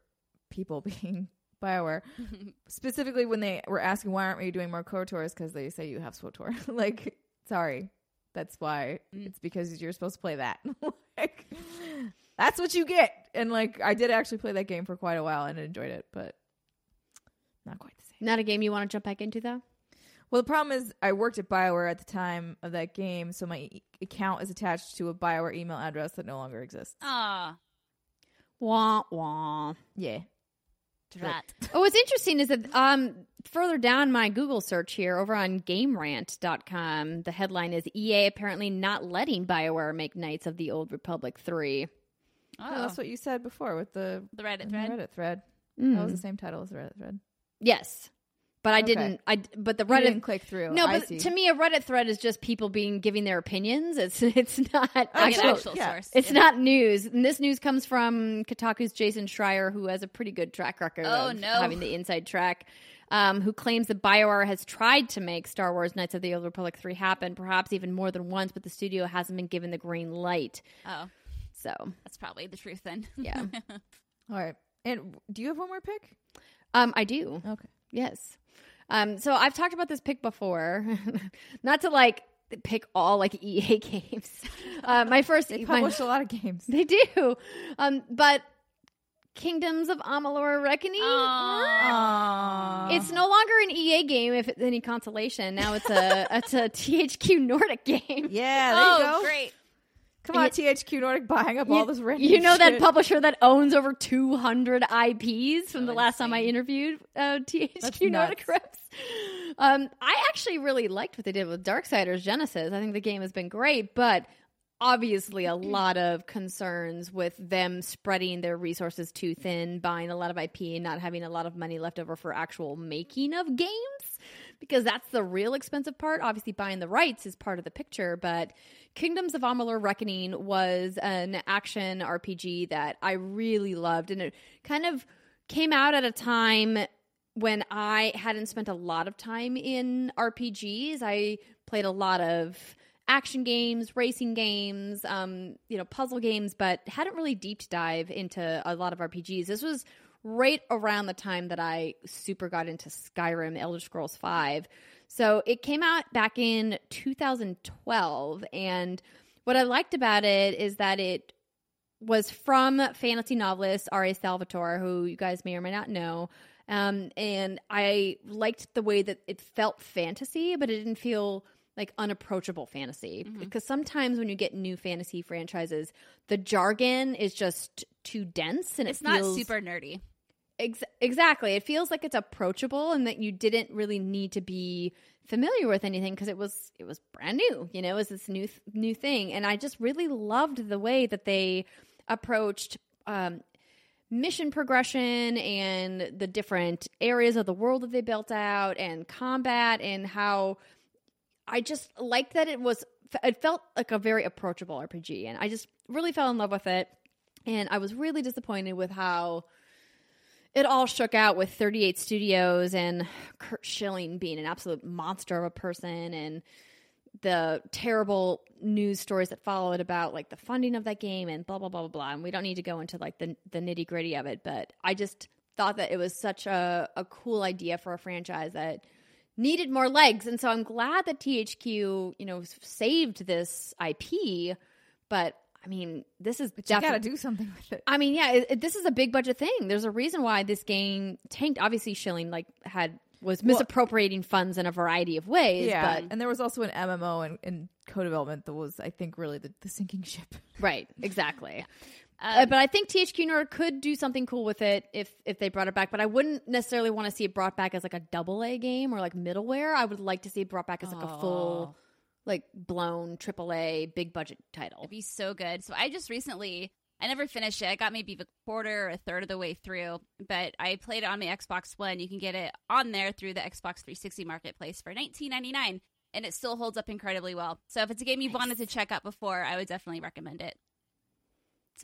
people being Bioware, specifically when they were asking why aren't we doing more KOTORs because they say you have SWTOR. like, sorry, That's why Mm. it's because you're supposed to play that. like, that's what you get. And like, I did actually play that game for quite a while and enjoyed it, but not quite the same. Not a game you want to jump back into though. Well, the problem is I worked at Bioware at the time of that game, so my e- account is attached to a Bioware email address that no longer exists. Aw, Wah wah. Yeah. drat. Oh, what's interesting is that um, further down my Google search here, over on GameRant.com, the headline is EA apparently not letting BioWare make Knights of the Old Republic 3. Oh, Oh, that's what you said before with the the Reddit the thread. Reddit thread. Mm. That was the same title as the Reddit thread. Yes. But I Okay. didn't. I but the You didn't Reddit. click through. No, I but see. to me, a Reddit thread is just people being giving their opinions. It's it's not Like actual. actual yeah. source. It's Yeah. not news. And this news comes from Kotaku's Jason Schreier, who has a pretty good track record Oh, of no. having the inside track, um, who claims that BioWare has tried to make Star Wars Knights of the Old Republic 3 happen, perhaps even more than once, but the studio hasn't been given the green light. Oh, So, that's probably the truth then. yeah. All right. And do you have one more pick? um, I do. Okay. Yes. Um, so I've talked about this pick before. Not to like pick all like EA games. Uh, my first They my- published a lot of games. They do. Um, but Kingdoms of Amalur Reckoning. Aw. It's no longer an EA game if it's any consolation. Now it's a it's a THQ Nordic game. Yeah, there oh, you go. great. Come on, THQ Nordic buying up You, all this random you know that publisher that owns over 200 IPs from So the last time I interviewed uh, That's THQ Nordic nuts. reps. Um, I actually really liked what they did with Darksiders Genesis. I think the game has been great, but obviously a lot of concerns with them spreading their resources too thin, buying a lot of IP and not having a lot of money left over for actual making of games because that's the real expensive part. Obviously, buying the rights is part of the picture, but Kingdoms of Amalur Reckoning was an action RPG that I really loved, and it kind of came out at a time when I hadn't spent a lot of time in RPGs. I played a lot of action games, racing games, um, you know, puzzle games, but hadn't really deep dive into a lot of RPGs. This was right around the time that I super got into Skyrim, Elder Scrolls 5. So it came out back in 2012 and what I liked about it is that it was from fantasy novelist R.A. Salvatore, who you guys may or may not know. Um, and I liked the way that it felt fantasy, but it didn't feel like unapproachable fantasy. Because sometimes when you get new fantasy franchises, the jargon is just too dense and It's it not super nerdy. Ex- exactly. It feels like it's approachable and that you didn't really need to be familiar with anything because it was it was brand new. You know, it was this new th- new thing, and I just really loved the way that they approached um, mission progression and the different areas of the world that they built out and combat and how I just liked that it was it felt like a very approachable RPG and I just really fell in love with it and I was really disappointed with how it all shook out with 38 studios and Curt Schilling being an absolute monster of a person and the terrible news stories that followed about like the funding of that game and blah blah blah blah blah. And we don't need to go into like the the nitty gritty of it, but I just thought that it was such a, a cool idea for a franchise that needed more legs. And so I'm glad that THQ, you know, saved this IP. But I mean, this is But you got to do something with it. I mean, yeah, it, it- this is a big budget thing. There's a reason why this game tanked. Obviously, Schilling like had was misappropriating funds in a variety of ways. Yeah, but and there was also an MMO and, and co-development that was, I think, really the, the sinking ship. right, exactly. Um, Uh, but I think THQ Nordic could do something cool with it if if they brought it back. But I wouldn't necessarily want to see it brought back as like a double A game or like middleware. I would like to see it brought back as like a full, like blown triple A big budget title. It'd be so good. So I just recently, I never finished it. I got maybe a quarter or a third of the way through, but I played it on my Xbox One. You can get it on there through the Xbox 360 marketplace for 19.99, and it still holds up incredibly well. So if it's a game you've wanted to check out before, I would definitely recommend it.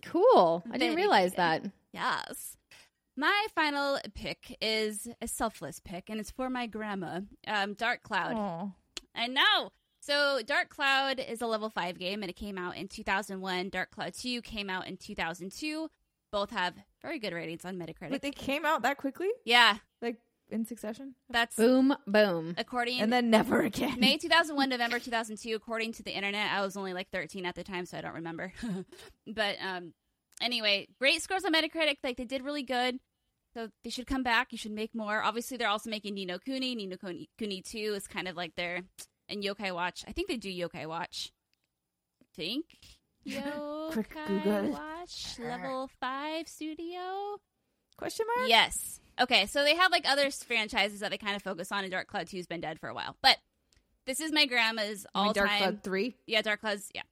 Cool. I didn't realize that. Yes. My final pick is a selfless pick, and it's for my grandma, um, Dark Cloud. Oh, I know. So Dark Cloud is a level 5 game and it came out in 2001. Dark Cloud 2 came out in 2002. Both have very good ratings on Metacritic. but they came out that quickly. yeah. Like in succession, That's Boom, boom. according and then never again. May 2001, November 2002. According to the internet, I was only like 13 at the time, so I don't remember. but um, anyway, great scores on Metacritic. Like they did really good. So they should come back. You should make more. Obviously, they're also making Ni no Kuni. Ni no Kuni, Kuni 2 is kind of like their and Yokai Watch. I think they do Yokai Watch. think Quick Yokai. Watch level five studio. Question mark? Yes. Okay, so they have like other franchises that they kind of focus on, and Dark Cloud 2's been dead for a while. But this is my grandma's all Dark time. Cloud three. Yeah, Dark Cloud's, yeah.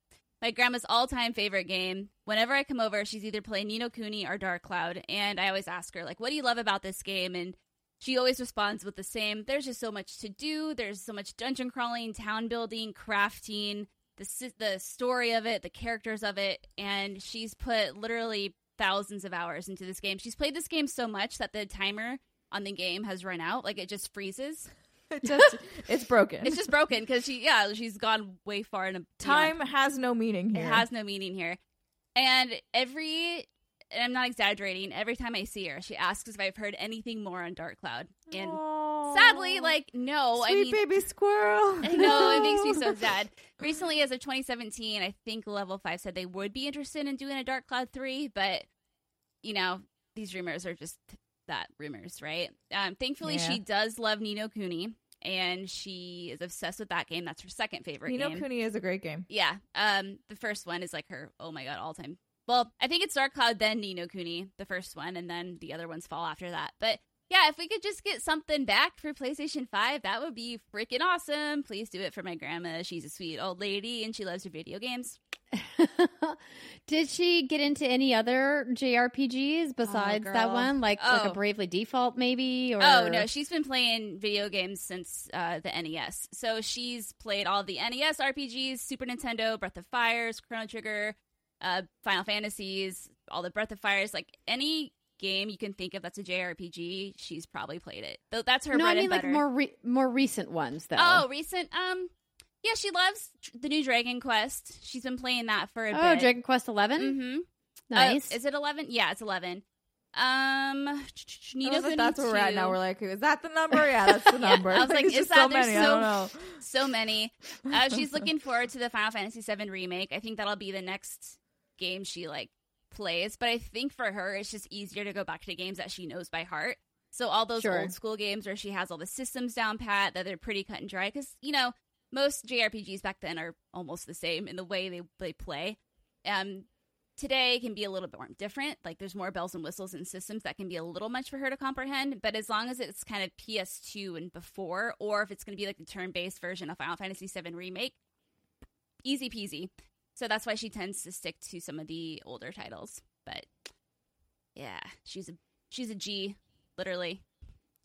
My grandma's all time favorite game. Whenever I come over, she's either playing Ni no Kuni or Dark Cloud. And I always ask her, like, what do you love about this game? And she always responds with the same there's just so much to do. There's so much dungeon crawling, town building, crafting, the, the story of it, the characters of it. And she's put literally thousands of hours into this game. She's played this game so much that the timer on the game has run out. Like, it just freezes. It just it's broken. It's just broken because she, yeah, she's gone way far in a time has no meaning here. it has no meaning here. And every, and I'm not exaggerating, every time I see her, she asks if I've heard anything more on Dark Cloud. And Aw. sadly, like, no. sweet I mean, baby squirrel. I know, it makes me so sad. Recently, as of 2017, I think Level 5 said they would be interested in doing a Dark Cloud 3, but, you know, these rumors are just that rumors, right? Um, thankfully, Yeah. she does love Ni no Kuni and she is obsessed with that game. That's her second favorite Nino game. Kuni is a great game. Yeah. Um, the first one is like her. Oh my god, all time. Well, I think it's Dark Cloud, then Ni no Kuni, the first one, and then the other ones fall after that. But yeah, if we could just get something back for PlayStation Five, that would be freaking awesome. Please do it for my grandma. She's a sweet old lady, and she loves her video games. Did she get into any other JRPGs besides that one, like like a Oh. Bravely Default, maybe? Or Oh no, she's been playing video games since uh, the NES. So she's played all the NES RPGs, Super Nintendo, Breath of Fires, Chrono Trigger, uh, Final Fantasies, all the Breath of Fires, like any game you can think of that's a JRPG, she's probably played it. Though that's her no, bread I mean and like more re- more recent ones though. oh, recent. Um, yeah, she loves the new Dragon Quest. She's been playing that for a bit. oh, bit. Dragon Quest Eleven. Mm-hmm. Nice. is it eleven? Yeah, it's eleven. Um, I Nino like, that's where we're at now. We're like, is that the number? Yeah, that's the Yeah, number. I was like, It's is that- so there's many? I so- don't know. so many. Uh, she's looking forward to the Final Fantasy VII remake. I think that'll be the next game she like plays. But I think for her, it's just easier to go back to games that she knows by heart. So all those Sure. old school games where she has all the systems down pat, that they're pretty cut and dry. Because you know most JRPGs back then are almost the same in the way they they play. Um, today can be a little bit more different. Like there's more bells and whistles and systems that can be a little much for her to comprehend. But as long as it's kind of PS2 and before, or if it's going to be like the turn-based version of Final Fantasy VII remake, easy peasy. So that's why she tends to stick to some of the older titles. But yeah, she's a she's a G, literally.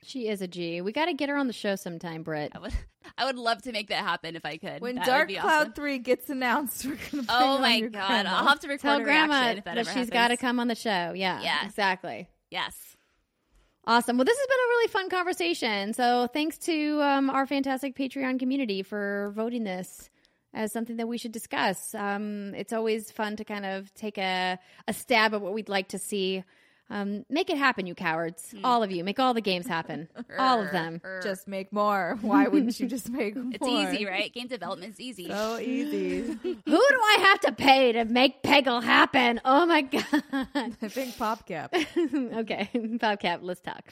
She is a G. We got to get her on the show sometime, Britt. I would I would love to make that happen if I could. When That would Dark be Cloud awesome. 3 gets announced, we're going to Oh my god, I'll have to record Tell a Grandma if that, that, ever she's got to come on the show. Yeah, Yeah. exactly. Yes. Awesome. Well, this has been a really fun conversation. So, thanks to um, our fantastic Patreon community for voting this as something that we should discuss. Um, it's always fun to kind of take a, a stab at what we'd like to see. Um, make it happen, you cowards. All of you. Make all the games happen. all of them. Err. Just make more. Why wouldn't you just make more? It's easy, right? Game development's easy. So easy. Who do I have to pay to make Peggle happen? Oh my God. I think PopCap. okay, PopCap, let's talk.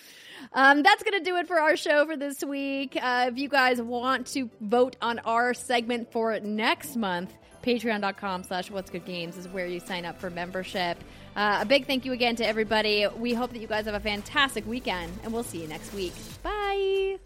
Um, that's going to do it for our show for this week. Uh, if you guys want to vote on our segment for next month, patreon.com slash what's good games is where you sign up for membership. Uh, a big thank you again to everybody. We hope that you guys have a fantastic weekend, and we'll see you next week. Bye.